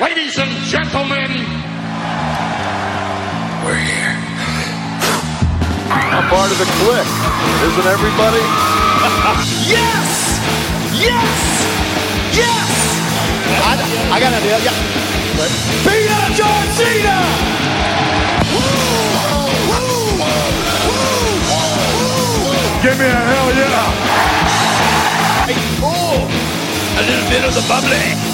Ladies and gentlemen, we're here. I'm part of the clique, isn't everybody? Yes! Yes! Yes! I, I got an idea. Yeah. Up John Cena! Give me a hell yeah! A little bit of the bubbly.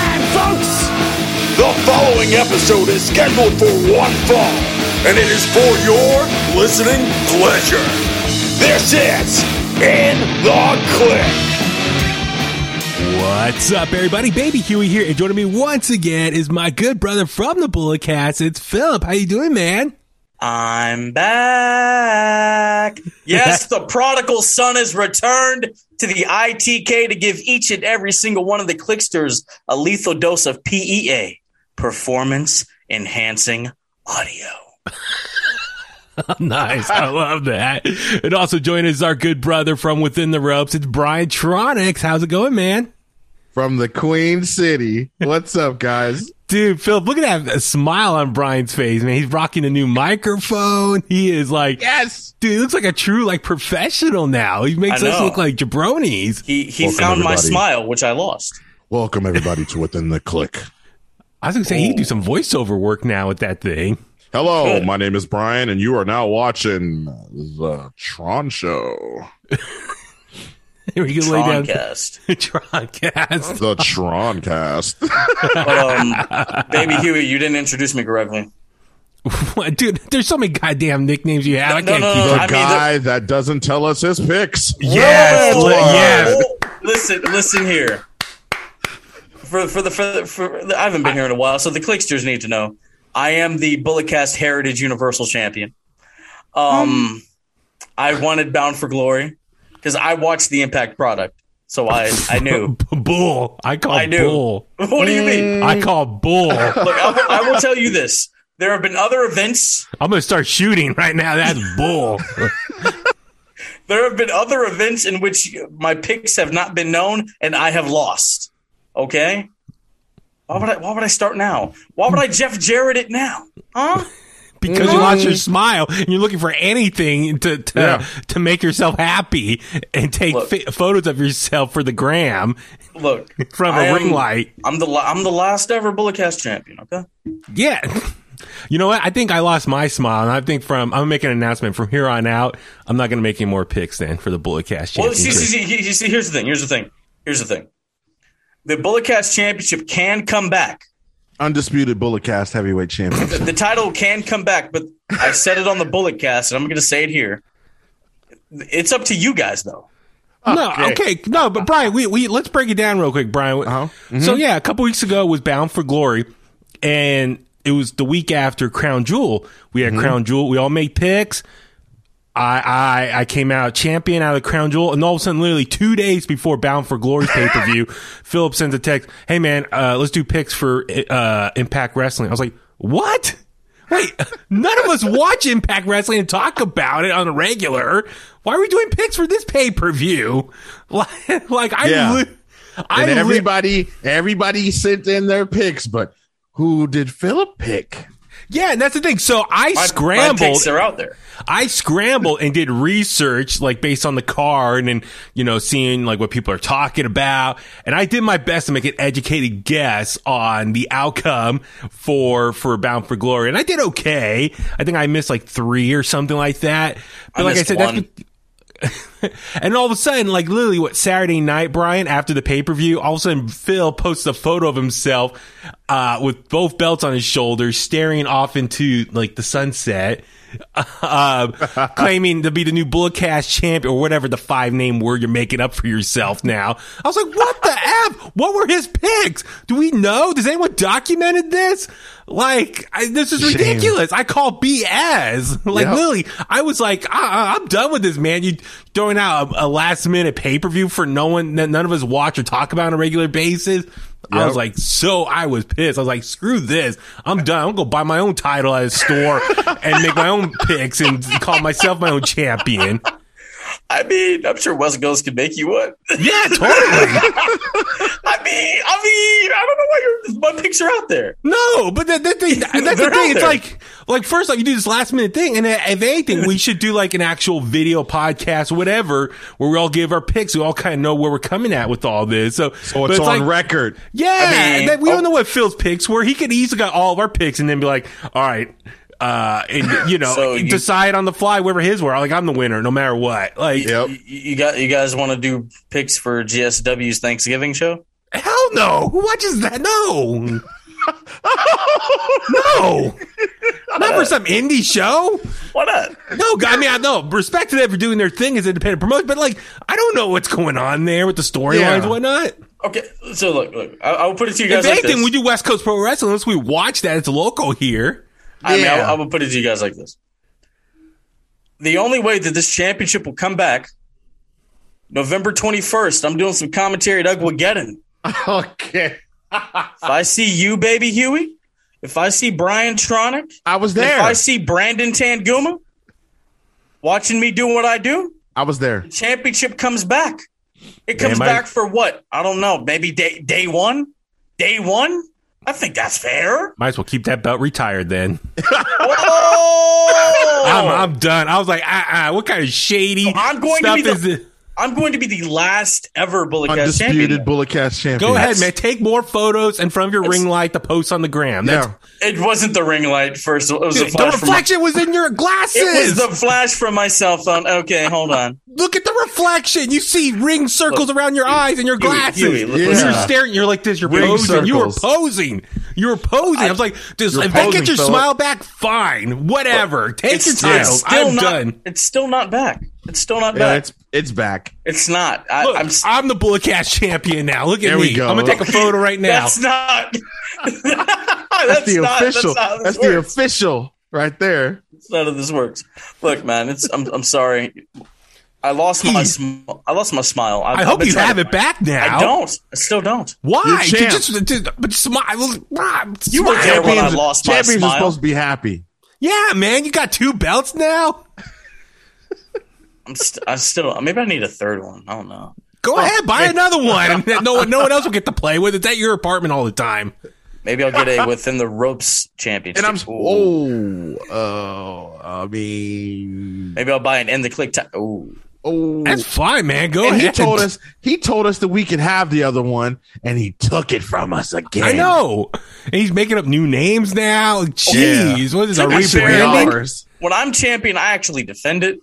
following episode is scheduled for one fall, and it is for your listening pleasure. This is In the Click. What's up, everybody? Baby Huey here, and joining me once again is my good brother from the Bullet Cast. It's Philip. How you doing, man? I'm back. Yes, the prodigal son has returned to the ITK to give each and every single one of the clicksters a lethal dose of PEA, performance enhancing audio. nice. I love that. And also joining us is our good brother from within the ropes. It's Brian Tronics. How's it going, man? From the Queen City. What's up, guys? Dude, Philip, look at that smile on Brian's face, man. He's rocking a new microphone. He is like, Yes! dude, he looks like a true like professional now. He makes us look like jabronis. He he Welcome, found my smile, which I lost. Welcome, everybody, to Within the Click. I was gonna say he could do some voiceover work now with that thing. Hello, my name is Brian, and you are now watching the Tron Show. Here we can lay down Troncast. Troncast. The Tron Cast. But um, baby Huey, you didn't introduce me correctly. What, dude, there's so many goddamn nicknames you have. I No, can't no, keep no, the up. I mean, the- guy that doesn't tell us his picks. Yes, Whoa! yes. Oh, Listen, listen here. For for the for, the, for the, I haven't been here in a while, so the clicksters need to know. I am the Bulletcast Heritage Universal Champion. Um, I wanted Bound for Glory because I watched the Impact product, so I I knew. Bull. I call I knew. bull. what do you mean? I call bull. Look, I I will tell you this: there have been other events. I'm gonna start shooting right now. That's bull. There have been other events in which my picks have not been known, and I have lost. Okay. Why would I? Why would I start now? Why would I Jeff Jarrett it now? Huh? Because you lost your smile and you're looking for anything to to, Yeah. to make yourself happy and take Look. fi- photos of yourself for the gram Look, from I a am- ring light. I'm the I'm the last ever Bulletcast champion. Okay. Yeah. You know what? I think I lost my smile, and I think from I'm making an announcement from here on out. I'm not going to make any more picks then for the Bullet Cast champion. Well, see, see, see, see, see, here's the thing. Here's the thing. Here's the thing. The Bulletcast championship can come back. Undisputed Bullet Cast Heavyweight Champion. The, the title can come back, but I said it on the Bulletcast, and I'm going to say it here. It's up to you guys, though. No, okay, no, but Brian, we, we let's break it down real quick, Brian. Uh-huh. So yeah, a couple weeks ago was Bound for Glory, and it was the week after Crown Jewel. We had Crown Jewel. We all made picks. I, I I came out champion out of the Crown Jewel, and all of a sudden, literally two days before Bound for Glory's pay per view, Philip sends a text, "Hey man, uh, let's do picks for uh, Impact Wrestling." I was like, "What?" Wait, none of us watch Impact Wrestling and talk about it on a regular. Why are we doing picks for this pay per view? Like, like I, Yeah. li- I and li- everybody, everybody sent in their picks, but who did Philip pick? Yeah, and that's the thing. So I My, my scrambled. picks are out there. I scrambled and did research, like based on the card and you know seeing like what people are talking about, and I did my best to make an educated guess on the outcome for for Bound for Glory, and I did okay. I think I missed like three or something like that. But I like I said, one. that's and all of a sudden, like literally, what Saturday night, Brian, after the pay per view, all of a sudden, Phil posts a photo of himself uh, with both belts on his shoulders, staring off into like the sunset, uh, claiming to be the new Bulletcast champ or whatever the five name word you're making up for yourself now. I was like, what the F? What were his picks? Do we know? Does anyone documented this? Like, I, this is Shame. ridiculous. I call BS. Like, Yep. Lily, I was like, I, I'm done with this, man. You throwing out a, a last minute pay per view for no one that none of us watch or talk about on a regular basis. I was like, so I was pissed. I was like, screw this. I'm done. I'm gonna go buy my own title at a store and make my own picks and call myself my own champion. I mean, I'm sure West Coast can make you one. Yeah, totally. I mean, I mean, I don't know why your my picks are out there. No, but that, that thing, that's the They're thing. It's there. like, like first off, you do this last minute thing, and if anything, we should do like an actual video podcast, whatever, where we all give our picks. We all kind of know where we're coming at with all this. So, So but it's, on like- record. Yeah, I mean, that, we oh. don't know what Phil's picks were. He could easily got all of our picks and then be like, all right. Uh, and you know, So you- decide on the fly wherever his were. Like I'm the winner, no matter what. Like, Yep. You, you got you guys want to do picks for GSW's Thanksgiving show? hell no. Who watches that? No, no, not for some indie show. Why not? No, I mean, I know respect to them for doing their thing as independent promotion, but like, I don't know what's going on there with the storylines Yeah. whatnot. Okay, so look, look, I, I'll put it to you If guys like anything, this. we do West Coast Pro Wrestling unless we watch that. It's local here. I mean, I, I will put it to you guys like this: the only way that this championship will come back, November twenty first. I'm doing some commentary at Ugwageddon. Okay. If I see you, baby Huey, if I see Brian Tronic, I was there. if. I see Brandon Tanguma watching me do what I do, I was there. championship comes back. It comes Damn, I- back for what? I don't know. Maybe day day one, day one. I think that's fair. Might as well keep that belt retired then. Oh, I'm, I'm done. I was like, ah, what kind of shady I'm going to stuff be the- is this? I'm going to be the last ever Bullet Cast Undisputed champion. Bullet Cast champion. Go ahead, man. Take more photos in front of your ring light to post on the gram. That's, Yeah. It wasn't the ring light first. It was a the flash from my, reflection was in your glasses. It was the flash from my cell phone. Okay, hold on. Look at the reflection. You see ring circles around your eyes and your Huey, glasses. Huey, li- You're staring. You're like this. You're Ring posing. You were posing. You were posing. I, was like, does, You're if that posing, gets your Philip. smile back, fine. Whatever. Take It's, your it's time. still I'm not. done. It's still not back. It's still not Yeah, back. it's it's back. It's not. I, Look, I'm. I'm, s- the Bullet Cast champion now. Look at There me. we go. I'm gonna take a photo right now. That's not. that's, That's, the not, official. That's, not how That's, this the official right there. That's not how this works. Look, man. It's. I'm. I'm sorry. I lost my. Sm- I lost my smile. I hope you have it back now. I don't. I still don't. Why? You're To champ. Just, to- but smile. You were smile. there when I Champions, lost my champions are supposed to be happy. Yeah, man. You got two belts now. I'm. St- I still. Maybe I need a third one. I don't know. Go Oh, ahead, buy another one. no one, no one else will get to play with. It. It's at your apartment all the time. Maybe I'll get a within the ropes championship. And I'm Ooh. oh oh I mean Maybe I'll buy an in the click. Ta- Ooh. oh. That's fine, man. Go and he told us he told us that we could have the other one, and he took it from us again. I know. And he's making up new names now. Jeez, what is a To be rebranding? When I'm champion, I actually defend it.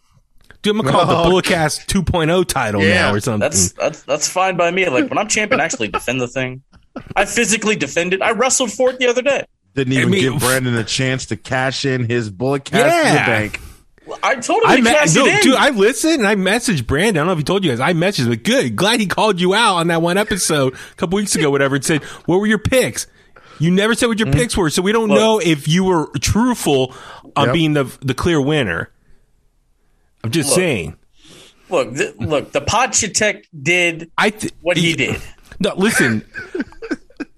Dude, I'm gonna call it Oh, the Bulletcast 2.0 title Yeah, now or something. That's that's that's fine by me. Like when I'm champion, I actually defend the thing. I physically defend it. I wrestled for it the other day. Didn't even mean- give Brandon a chance to cash in his bullet cast in Yeah. the bank. I told him I to me- cash no, it in. dude, I listened and I messaged Brandon. I don't know if he told you guys. I messaged, but good. Glad he called you out on that one episode a couple weeks ago, whatever, and said, "What were your picks?" You never said what your mm-hmm. picks were, so we don't Look. know if you were truthful on Yep. being the the clear winner. I'm just Look. saying. look, th- look. The Podchatek did I th- what he did. No, listen.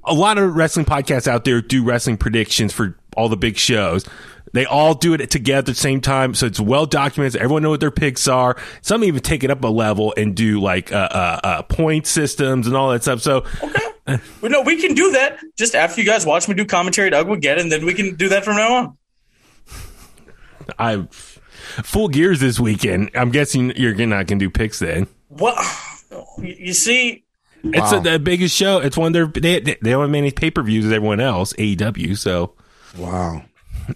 a lot of wrestling podcasts out there do wrestling predictions for all the big shows. They all do it together at the same time, so it's well documented. Everyone know what their picks are. Some even take it up a level and do like uh, uh, uh, point systems and all that stuff. So Okay. But no, we can do that just after you guys watch me do commentary at Ugwa Get, and then we can do that from now on. I full gears this weekend. I'm guessing you're not gonna do picks then. What? You you see, It's Wow. the biggest show. It's one of their they they don't have many pay per views as everyone else. AEW. So Wow.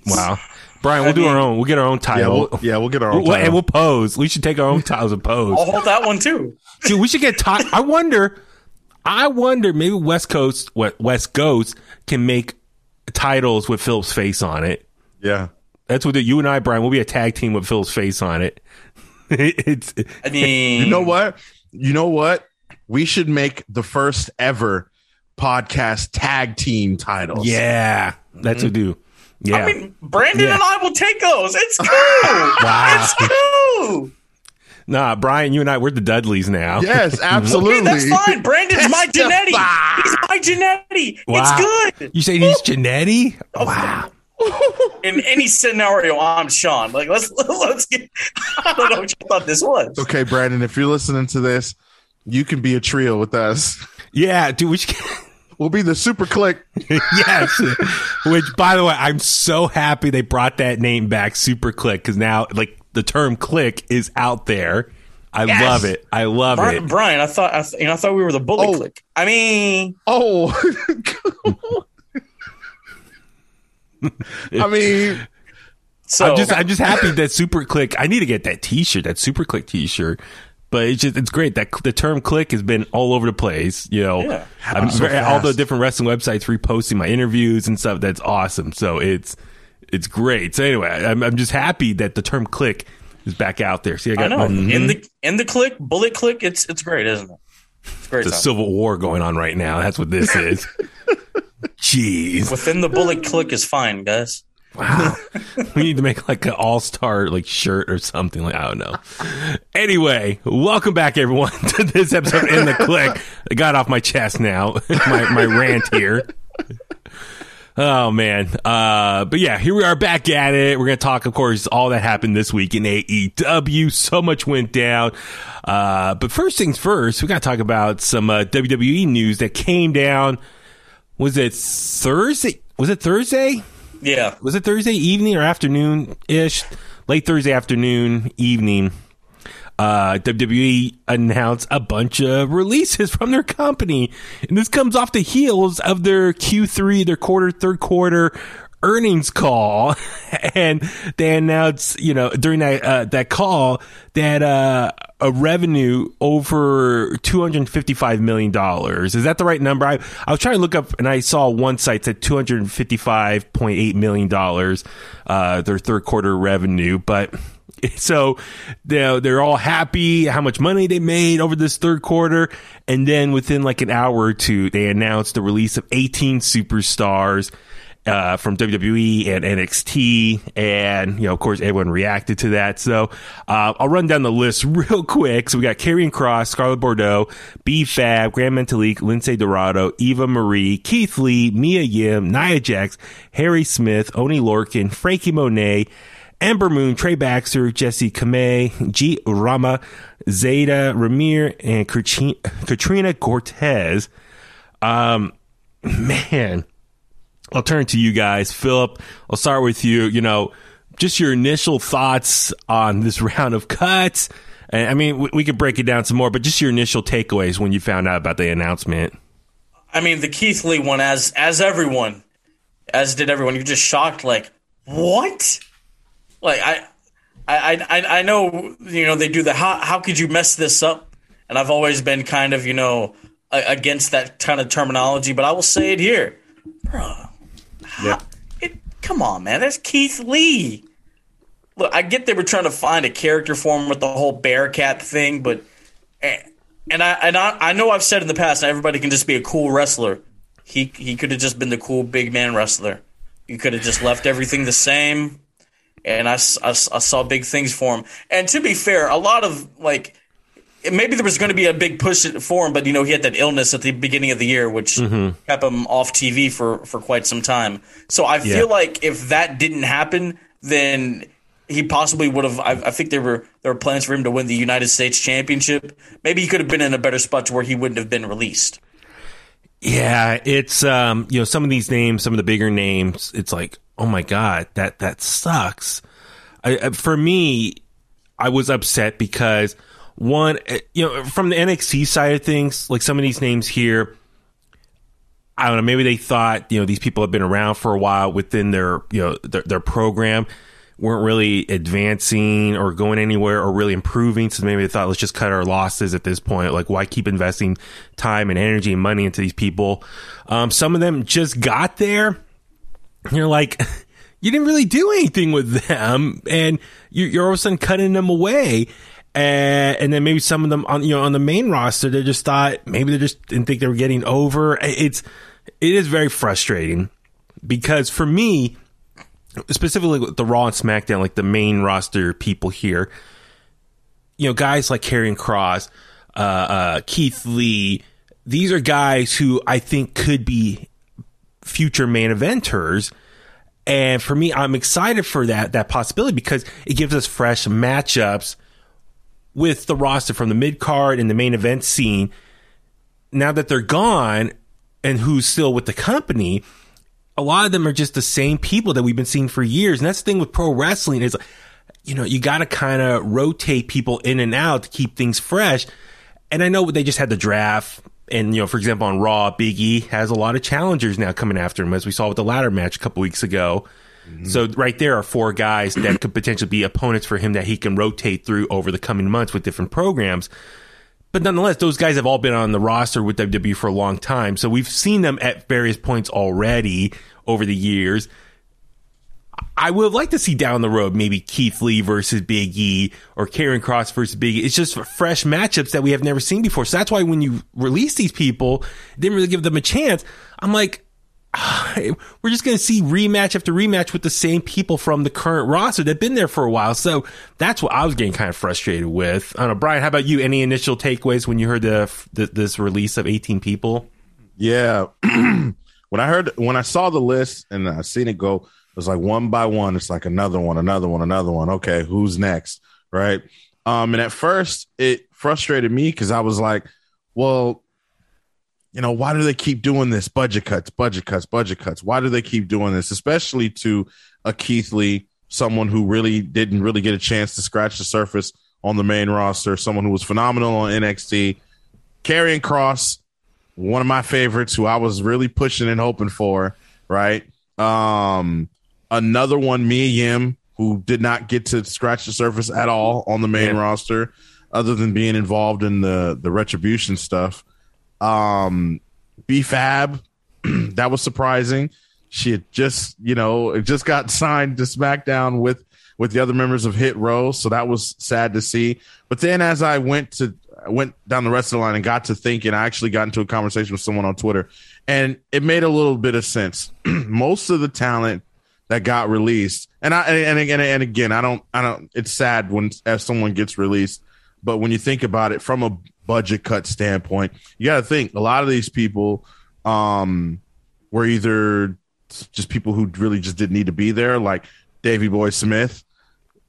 wow, Brian, we'll do our own. We'll get our own Yeah, title. we'll, yeah, we'll get our own. We'll- and title. we'll pose. We should take our own titles and pose. I'll hold that one too. Dude, we should get. Ti- I wonder. I wonder maybe West Coast, what West Coast can make titles with Phil's face on it. Yeah. That's what the, you and I, Brian, will be a tag team with Phil's face on it. it's I mean, You know what? You know what? We should make the first ever podcast tag team titles. yeah, that's what we do. Yeah, I mean, Brandon Yeah. and I will take those. It's cool. Wow. It's cool. nah, Brian, you and I, we're the Dudleys now. Yes, absolutely. Okay, that's fine. Brandon's my Testify. Jannetty. He's my Jannetty. Wow. It's good. You say he's Jannetty? Wow. In any scenario, I'm Shawn. Like, let's let's get. I don't know what you thought this was. Okay, Brandon, if you're listening to this, you can be a trio with us. Yeah, dude, we should. We'll be the super click. yes. Which, by the way, I'm so happy they brought that name back, Super Click, because now, like, the term "click" is out there. I Yes. love it. I love Brian, it. Brian, I thought I th- you know I thought we were the bully Oh. click. I mean, Oh. I mean, so I'm just, I'm just happy that Super Click. I need to get that T-shirt, that Super Click T-shirt. But it's just, it's great that the term "click" has been all over the place. You know, Yeah. I'm so very- all the different wrestling websites reposting my interviews and stuff. That's awesome. So it's, it's great. So anyway, I'm, I'm just happy that the term "click" is back out there. See, I I got know mm-hmm. my- in the in the click bullet click. It's it's great, isn't it? It's great. the time. civil war going on right now. That's what this is. Jeez. Within the bullet click is fine, guys. Wow. we need to make like an all star like shirt or something. Like I don't know. Anyway, welcome back everyone to this episode in the click. I got off my chest now. my my rant here. Oh man. Uh but yeah, here we are back at it. We're gonna talk, of course, all that happened this week in AEW. So much went down. Uh but first things first, we gotta talk about some uh, WWE news that came down. Was it Thursday? Was it Thursday? Yeah, was it Thursday evening or afternoon ish? Late Thursday afternoon, evening. Uh, WWE announced a bunch of releases from their company. And this comes off the heels of their Q3, their quarter, third quarter earnings call. and they announced, you know, during that, uh, that call that, uh, a revenue over $255 million. Is that the right number? I, I was trying to look up and I saw one site said $255.8 million, uh, their third quarter revenue, but so they're all happy how much money they made over this third quarter. And then within like an hour or two, they announced the release of 18 superstars uh, from WWE and NXT, and you know, of course, everyone reacted to that. So uh, I'll run down the list real quick. So we got Karrion Kross, Scarlett Bordeaux, B Fab, Gran Metalik, Lince Dorado, Eva Marie, Keith Lee, Mia Yim, Nia Jax, Harry Smith, Oney Lorcan, Frankie Monet. Ember Moon, Trey Baxter, Jessi Kamea, Jeet Rama, Zayda Ramier, and Katrina Cortez. Um, man, I'll turn to you guys. Philip, I'll start with you. You know, just your initial thoughts on this round of cuts. And I mean, we, we could break it down some more, but just your initial takeaways when you found out about the announcement. I mean the Keith Lee one, as as everyone, as did everyone. You're just shocked, like what? Like I, I, I, I know you know they do the how how could you mess this up? And I've always been kind of you know against that kind of terminology, but I will say it here, bro. Yeah. It, come on, man. That's Keith Lee. Look, I get they were trying to find a character for him with the whole Bearcat thing, but eh, and I and I, I know I've said in the past, everybody can just be a cool wrestler. He he could have just been the cool big man wrestler. You could have just left everything the same, and I I saw big things for him. And to be fair, a lot of like maybe there was going to be a big push for him, but you know he had that illness at the beginning of the year, which kept him off TV for for quite some time. So I feel like if that didn't happen, then he possibly would have. I, I think there were there were plans for him to win the United States Championship. Maybe he could have been in a better spot to where he wouldn't have been released. Yeah, it's um, you know, some of these names, some of the bigger names, it's like, oh my god, that that sucks. I- for me, I was upset because one, eh, you know, from the NXT side of things, like some of these names here, I don't know, maybe they thought, you know, these people have been around for a while within their, you know, their, their program. weren't really advancing or going anywhere or really improving. So maybe they thought, let's just cut our losses at this point. Like, why keep investing time and energy and money into these people? Um, some of them just got there. You're like, you didn't really do anything with them, and you're, you're all of a sudden cutting them away. And, and then maybe some of them on you know on the main roster, they just thought maybe they just didn't think they were getting over. It's it is very frustrating because for me, specifically with the Raw and SmackDown, like the main roster people here, you know, guys like Karrion Kross, uh, uh, Keith Lee, these are guys who I think could be future main eventers. And for me, I'm excited for that that possibility because it gives us fresh matchups with the roster from the mid card and the main event scene. Now that they're gone, and who's still with the company, a lot of them are just the same people that we've been seeing for years. And that's the thing with pro wrestling is, you know, you got to kind of rotate people in and out to keep things fresh. And I know they just had the draft. And, you know, for example, on Raw, Big E has a lot of challengers now coming after him, as we saw with the ladder match a couple weeks ago. Mm-hmm. So right there are four guys that could potentially be opponents for him that he can rotate through over the coming months with different programs. But nonetheless, those guys have all been on the roster with WWE for a long time. So we've seen them at various points already over the years. I would like to see down the road maybe Keith Lee versus Big E or Karrion Kross versus Big E. It's just fresh matchups that we have never seen before. So that's why when you release these people, didn't really give them a chance. I'm like, we're just going to see rematch after rematch with the same people from the current roster that've been there for a while. So that's what I was getting kind of frustrated with. I don't know, Brian. How about you? Any initial takeaways when you heard the, the this release of 18 people? Yeah, when I heard when I saw the list and I seen it go, it was like one by one. It's like another one, another one, another one. Okay, who's next? Right. Um, and at first it frustrated me because I was like, well, you know, why do they keep doing this? Budget cuts, budget cuts, budget cuts. Why do they keep doing this? Especially to a Keith Lee, someone who really didn't really get a chance to scratch the surface on the main roster, someone who was phenomenal on NXT. Karrion Kross, one of my favorites, who I was really pushing and hoping for, right? Um, another one, Mia Yim, who did not get to scratch the surface at all on the main yeah. roster, other than being involved in the the retribution stuff. Um, B Fab, that was surprising. She had just, you know, it just got signed to SmackDown with with the other members of Hit Row, so that was sad to see. But then as I went to I went down the rest of the line and got to thinking, I actually got into a conversation with someone on Twitter, and it made a little bit of sense. Most of the talent that got released, and I and again and again, I don't I don't. It's sad when as someone gets released, but when you think about it from a budget cut standpoint, you got to think a lot of these people um, were either just people who really just didn't need to be there, like Davy Boy Smith.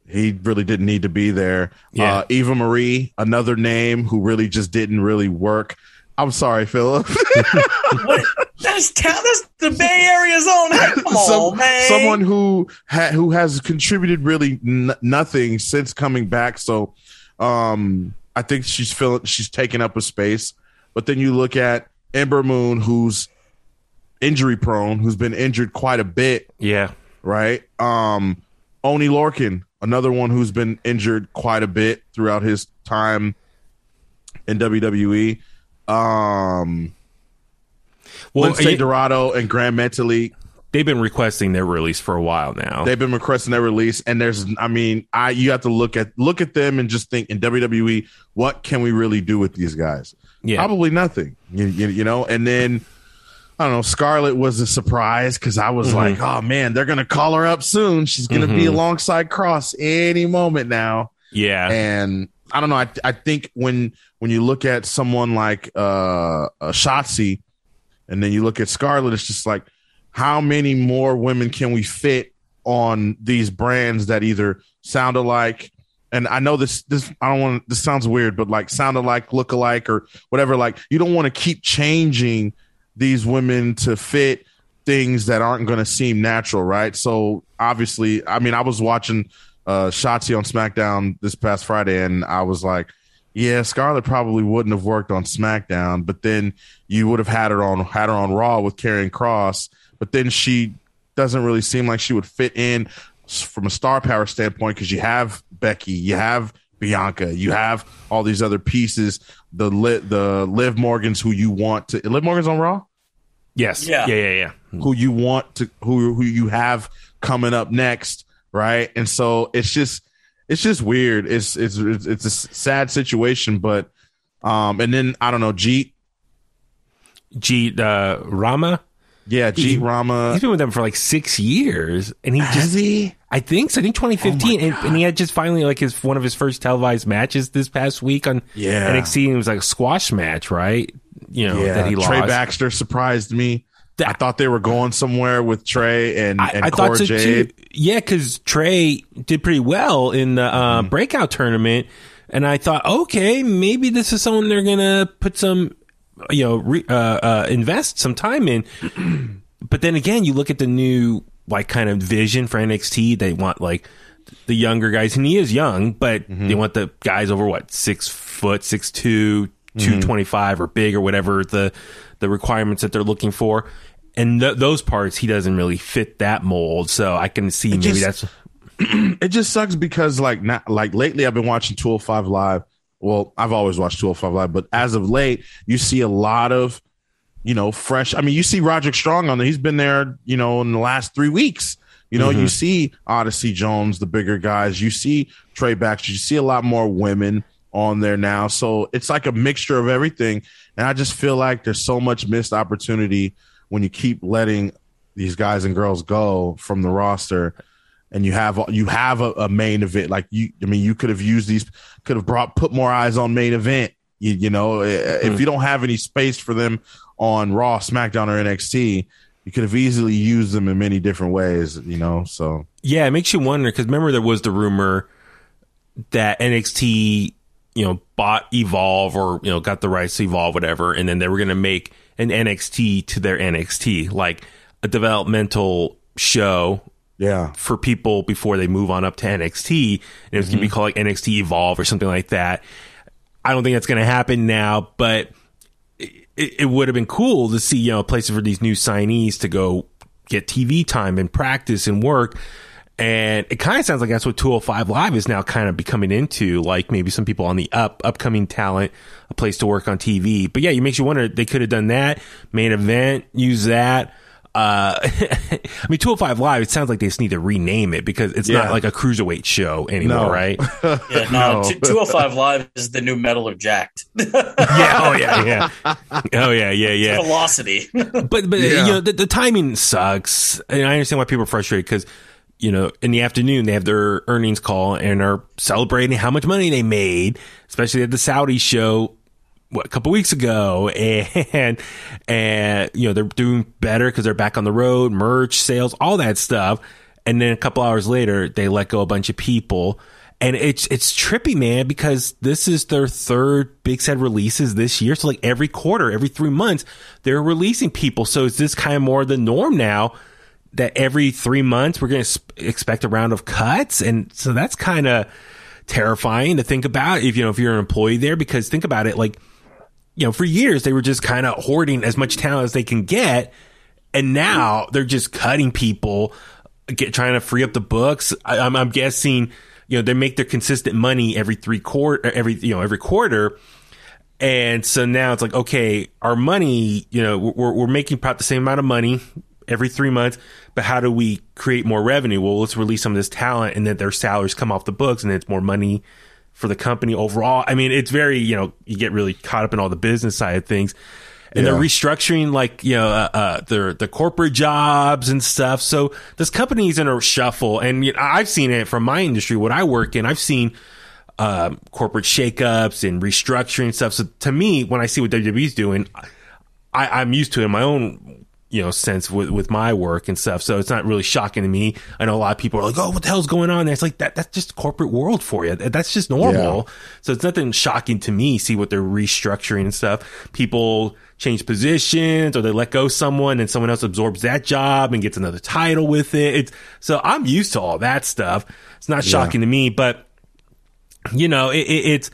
He really didn't need to be there. Yeah. Uh, Eva Marie, another name who really just didn't really work. I'm sorry, Philip. that's town. That's the Bay Area zone. Hey, come on, man. Someone who ha- who has contributed really n- nothing since coming back. So, um, I think she's filling she's taking up a space. But then you look at Ember Moon, who's injury prone, who's been injured quite a bit. Yeah. Right. Um, Oney Lorcan, another one who's been injured quite a bit throughout his time in WWE. Um, well, Lince Dorado and Gran Metalik they've been requesting their release for a while now. They've been requesting their release, and there's, I mean, I you have to look at look at them and just think in WWE, what can we really do with these guys? Yeah, probably nothing. You, you, you know, and then. I don't know. Scarlett was a surprise because I was mm-hmm. like, "Oh man, they're gonna call her up soon. She's gonna mm-hmm. be alongside Cross any moment now." Yeah, and I don't know. I I think when when you look at someone like uh, Shotzi, and then you look at Scarlett, it's just like how many more women can we fit on these brands that either sound alike and I know this this I don't want this sounds weird, but like sound alike, look alike, or whatever. Like you don't want to keep changing these women to fit things that aren't going to seem natural, right? So obviously, I mean, I was watching uh Shotzi on SmackDown this past Friday, and I was like, yeah, Scarlett probably wouldn't have worked on SmackDown, but then you would have had her on had her on Raw with Karrion Kross but then she doesn't really seem like she would fit in from a star power standpoint because you have Becky, you have Bianca, you have all these other pieces. The Li- the Liv Morgans who you want to Liv Morgans on Raw, Yes. Yeah. Yeah. Yeah. Yeah. who you want to who who you have coming up next, right? And so it's just it's just weird. It's it's it's, a sad situation, but um, and then I don't know, Jeet, Jeet uh, Rama. Yeah, Jeet Rama. He's been with them for like six years, and he Has just. he? I think so. I think 2015, and, and he had just finally like his one of his first televised matches this past week on Yeah. NXT. And it was like a squash match, right? You know that he lost. Trey Baxter surprised me. That- I thought they were going somewhere with Trey and, I, and I Cora so Jade. too. Yeah, because Trey did pretty well in the uh, Mm-hmm. breakout tournament, and I thought, okay, maybe this is someone they're gonna put some, you know, re, uh, uh, invest some time in. but then again, you look at the new like kind of vision for NXT. They want like the younger guys, and he is young, but Mm-hmm. they want the guys over what six foot, six two, two twenty five or big or whatever the the requirements that they're looking for. And th- those parts, he doesn't really fit that mold. So I can see maybe just- that's it just sucks because like not like lately I've been watching 205 live. Well, I've always watched 205 live, but as of late, you see a lot of you know fresh. I mean, you see Roderick Strong on there. He's been there, you know, in the last three weeks. You know, you mm-hmm. see Odyssey Jones, the bigger guys. You see Trey Baxter. You see a lot more women on there now. So it's like a mixture of everything. And I just feel like there's so much missed opportunity when you keep letting these guys and girls go from the roster and you have you have a, a main event like you i mean you could have used these could have brought put more eyes on main event. You, you know eh, if you don't have any space for them on raw smackdown or nxt you could have easily used them in many different ways you know so. Yeah, it makes you wonder because remember there was the rumor that NXT, you know, bought Evolve or you know got the rights to Evolve, whatever, and then they were going to make an NXT to their NXT, like a developmental show yeah for people before they move on up to NXT, and it was going to be mm-hmm. called like NXT Evolve or something like that. I don't think that's going to happen now, but it, it would have been cool to see you know places for these new signees to go get TV time and practice and work. And it kind of sounds like that's what 205 Live is now kind of becoming into, like maybe some people on the up, upcoming talent, a place to work on TV. But yeah, it makes you wonder, they could have done that, main event, use that. Uh, I mean, 205 Live, it sounds like they just need to rename it because it's Yeah. not like a cruiserweight show anymore, No. right? Yeah, no, two- 205 Live is the new Metal of Jacked. yeah. Oh, yeah. Yeah. Oh, yeah. Yeah. Yeah. Velocity. but but Yeah. you know the, the timing sucks, and I understand why people are frustrated because you know in the afternoon they have their earnings call and are celebrating how much money they made, especially at the Saudi show. What, a couple weeks ago, and and you know they're doing better because they're back on the road, merch sales, all that stuff. And then a couple hours later, they let go a bunch of people, and it's it's trippy, man, because this is their third big set releases this year. So like every quarter, every three months, they're releasing people. So is this kind of more the norm now? That every three months we're going to expect a round of cuts, and so that's kind of terrifying to think about. If you know if you're an employee there, because think about it, like you know, for years they were just kind of hoarding as much talent as they can get, and now they're just cutting people, get trying to free up the books. I, I'm, I'm guessing, you know, they make their consistent money every three quarter, every you know, every quarter, and so now it's like, okay, our money, you know, we're we're making about the same amount of money every three months, but how do we create more revenue? Well, let's release some of this talent, and then their salaries come off the books, and it's more money for the company overall. I mean, it's very, you know, you get really caught up in all the business side of things. And they're restructuring like, you know, uh, uh, their, the corporate jobs and stuff. So this company's in a shuffle. And you know, I've seen it from my industry, what I work in. I've seen, um, corporate shakeups and restructuring stuff. So to me, when I see what WWE's doing, I, I'm used to it in my own, you know, sense with, with my work and stuff. So it's not really shocking to me. I know a lot of people are like, "Oh, what the hell's going on?" there? it's like that. That's just corporate world for you. That's just normal. So it's nothing shocking to me. See what they're restructuring and stuff. People change positions or they let go someone and someone else absorbs that job and gets another title with it. It's, so I'm used to all that stuff. It's not shocking to me, but you know, it, it, it's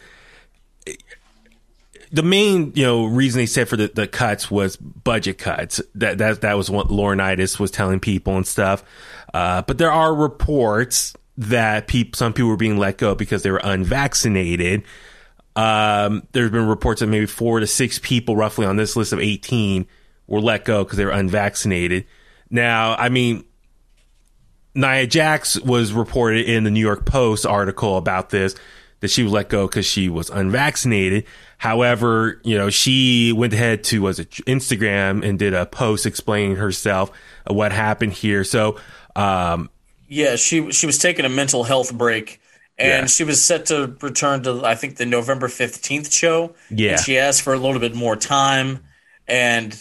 the main you know reason they said for the, the cuts was budget cuts. That that that was what Laurinaitis was telling people and stuff. Uh, but there are reports that peop- some people were being let go because they were unvaccinated. Um, there's been reports that maybe four to six people, roughly on this list of 18, were let go because they were unvaccinated. Now, I mean, Nia Jax was reported in the New York Post article about this that she was let go because she was unvaccinated. However, you know, she went ahead to was it Instagram and did a post explaining herself what happened here. So, um, Yeah, she she was taking a mental health break, and Yeah. she was set to return to I think the November fifteenth show. Yeah. and she asked for a little bit more time, and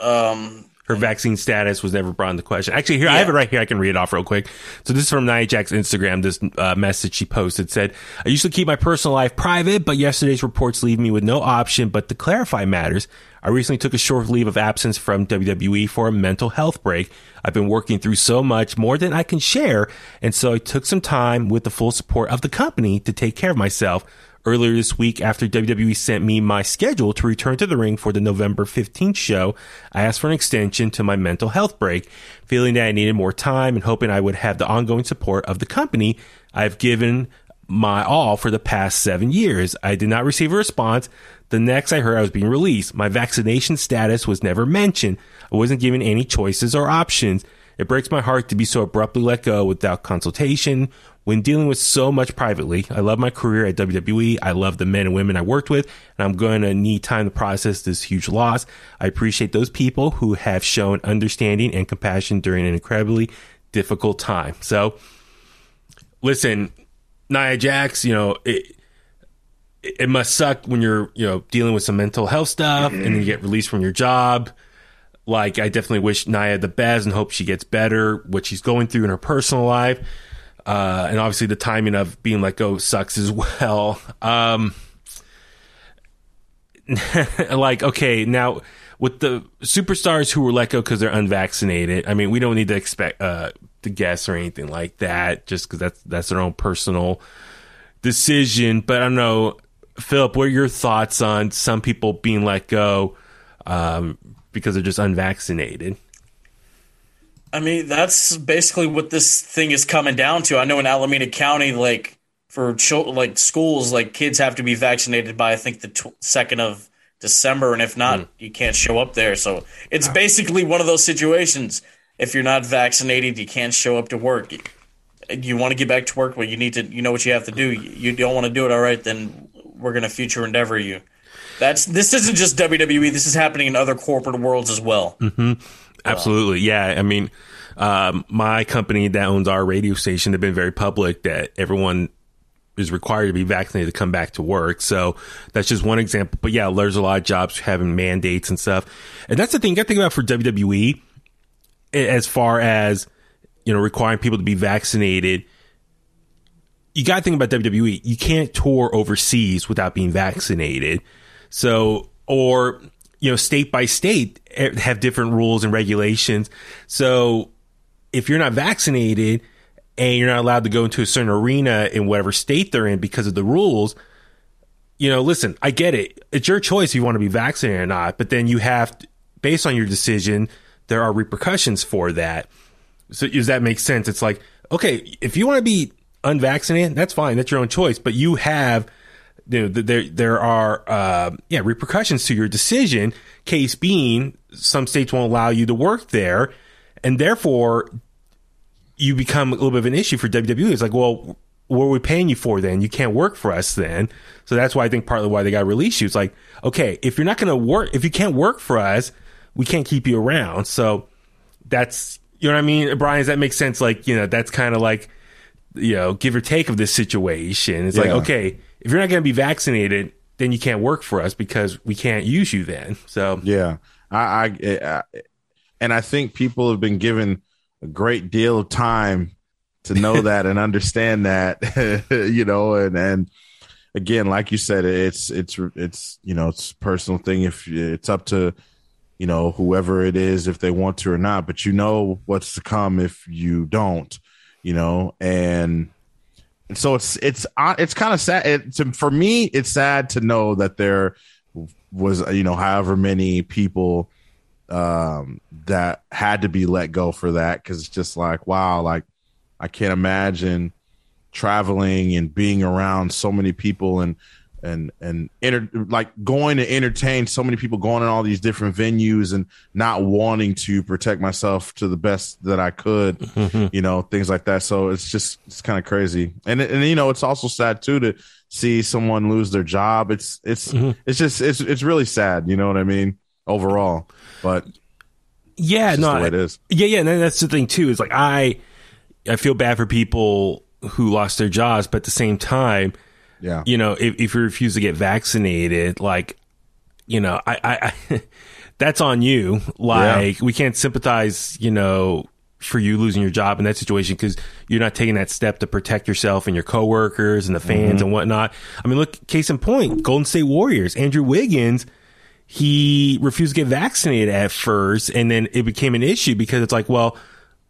um, her vaccine status was never brought into question. Actually, here I have it right here. I can read it off real quick. So this is from Nia Jack's Instagram. This uh, message she posted said, "I usually keep my personal life private, but yesterday's reports leave me with no option but to clarify matters. I recently took a short leave of absence from WWE for a mental health break. I've been working through so much more than I can share, and so I took some time with the full support of the company to take care of myself." Earlier this week, after WWE sent me my schedule to return to the ring for the November 15th show, I asked for an extension to my mental health break. Feeling that I needed more time and hoping I would have the ongoing support of the company, I've given my all for the past seven years. I did not receive a response. The next I heard I was being released. My vaccination status was never mentioned. I wasn't given any choices or options. It breaks my heart to be so abruptly let go without consultation when dealing with so much privately. I love my career at WWE. I love the men and women I worked with, and I'm going to need time to process this huge loss. I appreciate those people who have shown understanding and compassion during an incredibly difficult time. So, listen, Nia Jax, you know, it, it must suck when you're, you know, dealing with some mental health stuff and then you get released from your job. Like, I definitely wish Nia the best and hope she gets better, what she's going through in her personal life. Uh, and obviously the timing of being let go sucks as well. Um, like, okay, now with the superstars who were let go because they're unvaccinated, I mean, we don't need to expect, uh, to guess or anything like that, just because that's, that's their own personal decision. But I don't know, Philip, what are your thoughts on some people being let go, um, because they're just unvaccinated? I mean, that's basically what this thing is coming down to. I know in Alameda County, like for chil- like schools, like kids have to be vaccinated by I think the tw- second of December, and if not, hmm. you can't show up there. So it's basically one of those situations. If you're not vaccinated, you can't show up to work. You, you want to get back to work, but you need to. You know what you have to do. You, you don't want to do it. All right, then we're gonna future endeavor you. That's this isn't just WWE. This is happening in other corporate worlds as well. Mm-hmm. Absolutely. Yeah. I mean, um, my company that owns our radio station, they've been very public that everyone is required to be vaccinated to come back to work. So that's just one example. But yeah, there's a lot of jobs having mandates and stuff. And that's the thing you got to think about for WWE as far as, you know, requiring people to be vaccinated. You got to think about WWE. You can't tour overseas without being vaccinated. So, or, you know, state by state eh, have different rules and regulations. So if you're not vaccinated and you're not allowed to go into a certain arena in whatever state they're in because of the rules, you know, listen, I get it. It's your choice if you want to be vaccinated or not, but then you have, to, based on your decision, there are repercussions for that. So does that make sense? It's like, okay, if you want to be unvaccinated, that's fine. That's your own choice, but you have, you know, there, there are, uh, yeah, repercussions to your decision. Case being, some states won't allow you to work there. And therefore, you become a little bit of an issue for WWE. It's like, well, what are we paying you for then? You can't work for us then. So that's why I think partly why they got to release you. It's like, okay, if you're not going to work, if you can't work for us, we can't keep you around. So that's, you know what I mean? Brian, does that make sense? Like, you know, that's kind of like, you know, give or take of this situation. It's like, okay, if you're not going to be vaccinated, then you can't work for us because we can't use you then. So Yeah, I, I, eh, I and I think people have been given a great deal of time to know that and understand that, you know, and and again, like you said, it's it's it's you know it's a personal thing. If it's up to you know whoever it is if they want to or not, but you know what's to come if you don't, you know, and. So it's it's uh, it's kind of sad. It's for me. It's sad to know that they're was you know however many people um that had to be let go for that because it's just like wow like i can't imagine traveling and being around so many people and and and enter, like going to entertain so many people going in all these different venues and not wanting to protect myself to the best that I could, you know, things like that. So it's just it's kind of crazy, and and you know it's also sad too to see someone lose their job. It's it's mm-hmm. it's just it's it's really sad. You know what I mean? Overall, but Yeah, no, I- it is. yeah, yeah. And that's the thing too. Is like I, I feel bad for people who lost their jobs, but at the same time, yeah, you know, if, if you refuse to get vaccinated, like, you know, I, I, I that's on you. Like, we can't sympathize, you know, for you losing your job in that situation because you're not taking that step to protect yourself and your coworkers and the fans mm-hmm. and whatnot. I mean, look, case in point, Golden State Warriors, Andrew Wiggins, he refused to get vaccinated at first, and then it became an issue because it's like, well,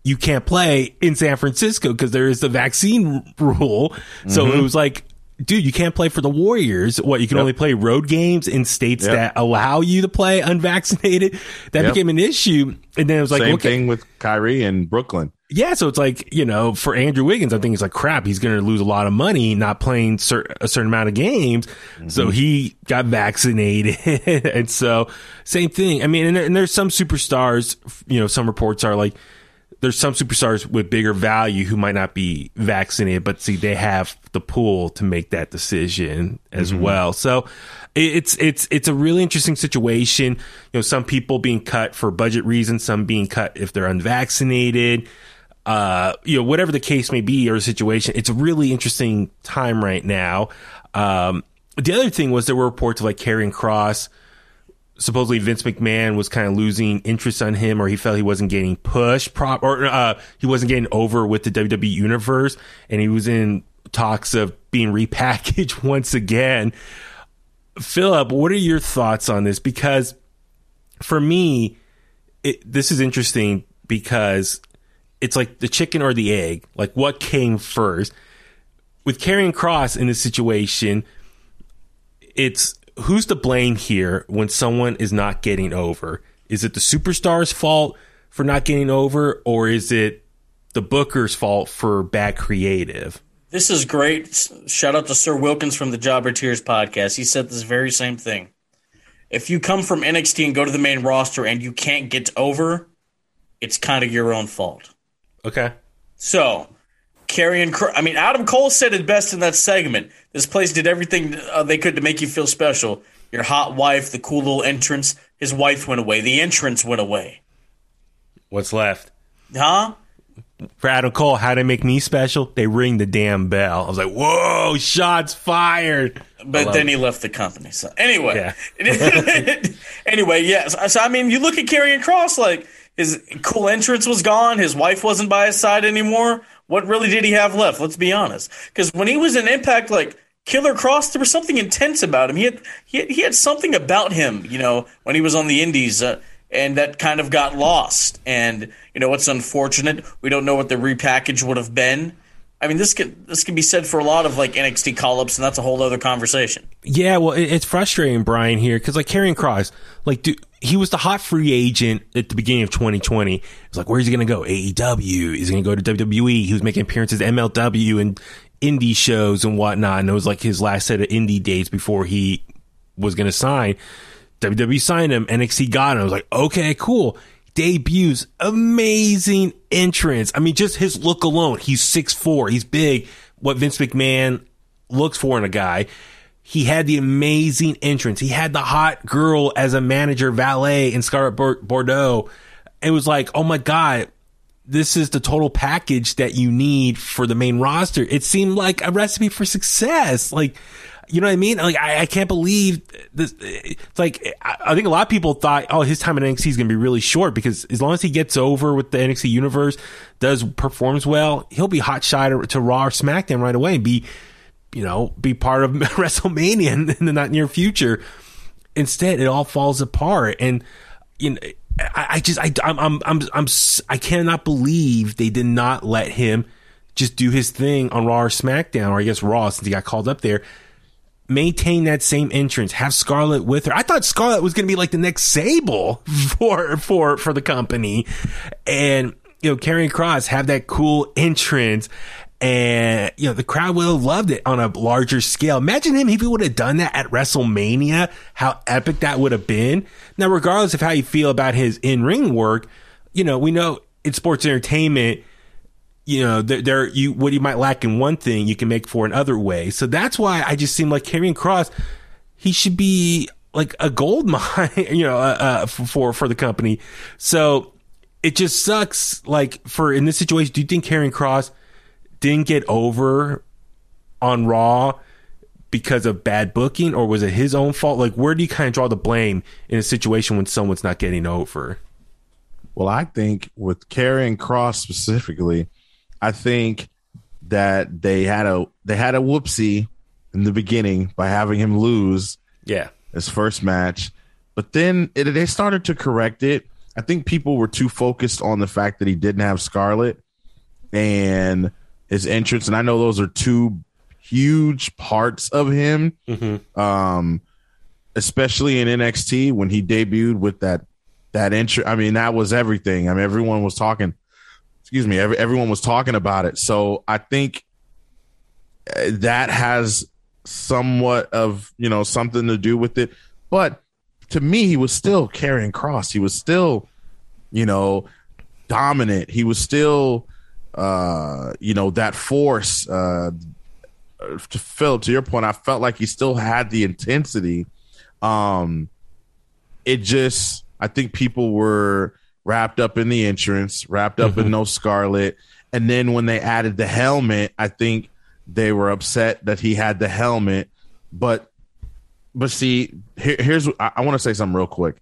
you can't play in San Francisco because there is the vaccine rule. So it mm-hmm. was like, dude, you can't play for the Warriors. What you can only play road games in states Yep. that allow you to play unvaccinated. That Yep. became an issue, and then it was like, Same okay, thing with Kyrie and Brooklyn. yeah, so it's like, you know, for Andrew Wiggins, I think it's like crap. He's going to lose a lot of money not playing cer- a certain amount of games. Mm-hmm. So he got vaccinated. and so, same thing. I mean, and, there, and there's some superstars, you know, some reports are like, there's some superstars with bigger value who might not be vaccinated, but see, they have the pool to make that decision as well. So it's it's it's a really interesting situation. You know, some people being cut for budget reasons, some being cut if they're unvaccinated. Uh, you know, whatever the case may be or situation, it's a really interesting time right now. Um, the other thing was there were reports of like Karrion Kross supposedly Vince McMahon was kind of losing interest on him, or he felt he wasn't getting pushed, prop, or uh, he wasn't getting over with the WWE universe, and he was in talks of being repackaged once again. Philip, what are your thoughts on this? Because for me, it, this is interesting because it's like the chicken or the egg. Like what came first? With Karrion Kross in this situation, it's who's to blame here when someone is not getting over? Is it the superstar's fault for not getting over, or is it the booker's fault for bad creative? This is great. Shout out to Sir Wilkins from the Jobber Tears podcast. He said this very same thing. If you come from NXT and go to the main roster and you can't get over, it's kind of your own fault. Okay. So, Karrion, Cr- I mean, Adam Cole said it best in that segment. This place did everything uh, they could to make you feel special. Your hot wife, the cool little entrance. His wife went away. The entrance went away. What's left? Huh? For Adam Cole, how to make me special? They ring the damn bell. I was like, whoa, shots fired. But then he left the company. So anyway, Yeah. anyway, yes. So I mean, you look at Karrion Kross, like his cool entrance was gone. His wife wasn't by his side anymore. What really did he have left? Let's be honest. Because when he was in Impact, like Killer Kross, there was something intense about him. He had he had, he had something about him, you know, when he was on the Indies. Uh, and that kind of got lost. And you know, it's unfortunate. We don't know what the repackage would have been. I mean, this could this could be said for a lot of like NXT call ups, and that's a whole other conversation. Yeah, well, it, it's frustrating, Brian, here because like Karrion Kross, like dude, he was the hot free agent at the beginning of 2020. It's like, where's he going to go? AEW? Is he going to go to WWE? He was making appearances at MLW and indie shows and whatnot. And it was like his last set of indie dates before he was going to sign. WWE signed him. NXT got him. I was like, okay, cool. Debuts, amazing entrance. I mean, just his look alone. He's 6'4. He's big. What Vince McMahon looks for in a guy. He had the amazing entrance. He had the hot girl as a manager, valet in Scarlett Bordeaux. It was like, oh my God, this is the total package that you need for the main roster. It seemed like a recipe for success. Like, you know what I mean? Like, I, I can't believe this. It's like, I, I think a lot of people thought, oh, his time in NXT is going to be really short because as long as he gets over with the NXT universe, does performs well, he'll be hot shot to, Raw or SmackDown right away and be, you know, be part of WrestleMania in, in the not near future. Instead, it all falls apart. And, you know, I, I just, I, I'm, I'm, I'm, I'm, I cannot believe they did not let him just do his thing on Raw or SmackDown, or I guess Raw since he got called up there. Maintain that same entrance, have Scarlett with her. I thought Scarlett was going to be like the next Sable for for for the company, and you know, Karrion Kross have that cool entrance. And you know the crowd would have loved it on a larger scale. Imagine him if he would have done that at WrestleMania. How epic that would have been. Now, regardless of how you feel about his in-ring work, you know we know in sports entertainment, you know, there, you, what you might lack in one thing, you can make for in other ways. So that's why I just seem like Karrion Kross, he should be like a gold mine, you know, uh, uh, for, for the company. So it just sucks. Like for in this situation, do you think Karrion Kross didn't get over on Raw because of bad booking or was it his own fault? Like where do you kind of draw the blame in a situation when someone's not getting over? Well, I think with Karrion Kross specifically, I think that they had a they had a whoopsie in the beginning by having him lose Yeah. his first match, but then it, they started to correct it. I think people were too focused on the fact that he didn't have Scarlett and his entrance, and I know those are two huge parts of him. Um, especially in NXT when he debuted with that that intro. I mean, that was everything. I mean, everyone was talking. Excuse me. Every, everyone was talking about it. So I think uh, that has somewhat of you know something to do with it. But to me, he was still Karrion Kross. He was still, you know, dominant. He was still, uh, you know, that force. Uh, to Phil, to your point, I felt like he still had the intensity. Um, it just, I think people were wrapped up in the entrance, wrapped up in no Scarlett, and then when they added the helmet, I think they were upset that he had the helmet. But, but see, here, here's I, I want to say something real quick.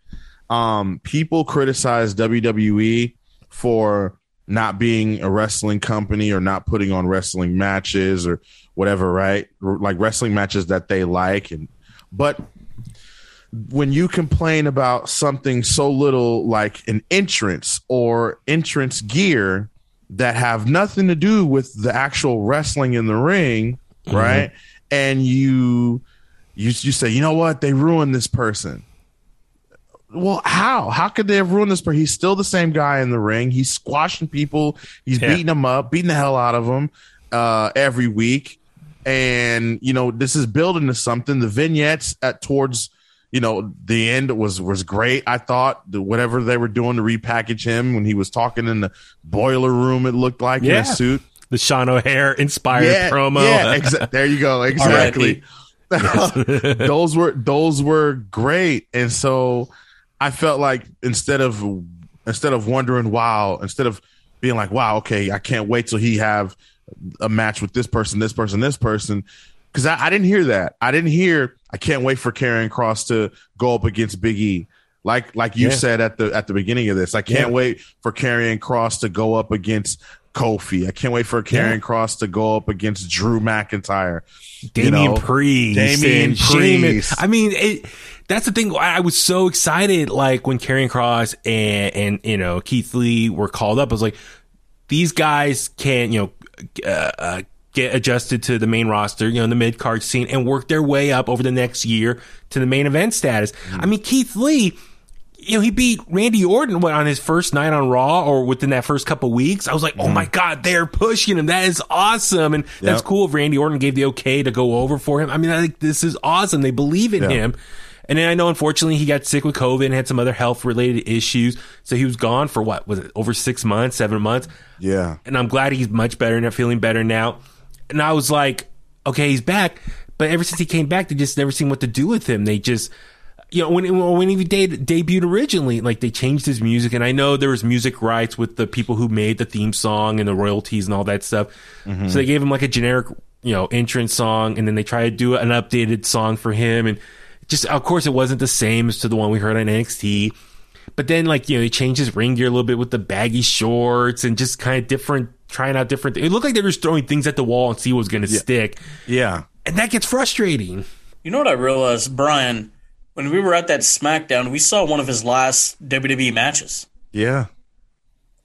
Um, people criticize WWE for not being a wrestling company or not putting on wrestling matches or whatever, right? Like wrestling matches that they like and but when you complain about something so little like an entrance or entrance gear that have nothing to do with the actual wrestling in the ring, right? And you you you say, "You know what? They ruined this person." Well, how? How could they have ruined this person? He's still the same guy in the ring. He's squashing people. He's Yeah. beating them up, beating the hell out of them uh, every week. And you know, this is building to something. The vignettes at towards you know the end was was great. I thought the, whatever they were doing to repackage him when he was talking in the boiler room, it looked like in a suit. The Sean O'Haire inspired Yeah, promo. yeah, exa- there you go, exactly. those were those were great, and so I felt like instead of instead of wondering, wow, instead of being like, wow, okay, I can't wait till he have a match with this person, this person, this person, because I, I didn't hear that. I didn't hear. I can't wait for Karrion Kross to go up against Big E. Like like you Yeah. said at the at the beginning of this, I can't Yeah. wait for Karrion Kross to go up against Kofi. I can't wait for Karrion Yeah. Kross to go up against Drew McIntyre. Damian you know? Priest, Damian. Priest. I mean, it, that's the thing. I was so excited, like when Karrion Kross and and you know Keith Lee were called up. I was like, these guys can you know uh, uh, get adjusted to the main roster, you know, in the mid card scene, and work their way up over the next year to the main event status. I mean, Keith Lee. You know, he beat Randy Orton what, on his first night on Raw or within that first couple of weeks. I was like, oh my mm-hmm. God, they're pushing him. That is awesome. And that's cool if Randy Orton gave the okay to go over for him. I mean, I think this is awesome. They believe in Yeah. him. And then I know, unfortunately, he got sick with COVID and had some other health related issues. So he was gone for what was it over six months, seven months. Yeah. And I'm glad he's much better now, feeling better now. And I was like, okay, he's back. But ever since he came back, they just never seen what to do with him. They just, you know, when when he de- debuted originally, like they changed his music, and I know there was music rights with the people who made the theme song and the royalties and all that stuff. Mm-hmm. So they gave him like a generic, you know, entrance song, and then they tried to do an updated song for him, and just of course it wasn't the same as to the one we heard on NXT. But then, like you know, he changed his ring gear a little bit with the baggy shorts and just kind of different, trying out different. things. It looked like they were just throwing things at the wall and see what was going to stick, Yeah. and that gets frustrating. You know what I realized, Brian? When we were at that SmackDown, we saw one of his last WWE matches. Yeah.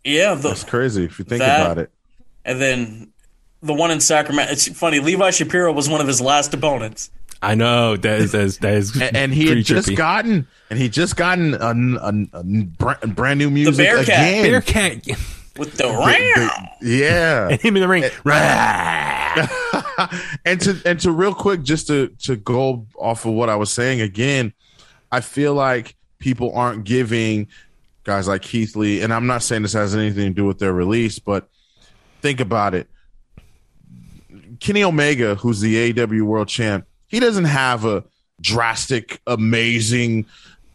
Yeah, the, That's crazy if you think That- about it. and then the one in Sacramento. It's funny. Levi Shapiro was one of his last opponents. I know that is that is, that is and, and he had just trippy. gotten and he just gotten a, a, a brand, brand new music Bearcat. again. Bearcat with the ram. Yeah, and him in the ring. and to and to real quick, just to to go off of what I was saying again, I feel like people aren't giving guys like Keith Lee, and I'm not saying this has anything to do with their release, but think about it. Kenny Omega, who's the AEW World Champ, he doesn't have a drastic, amazing,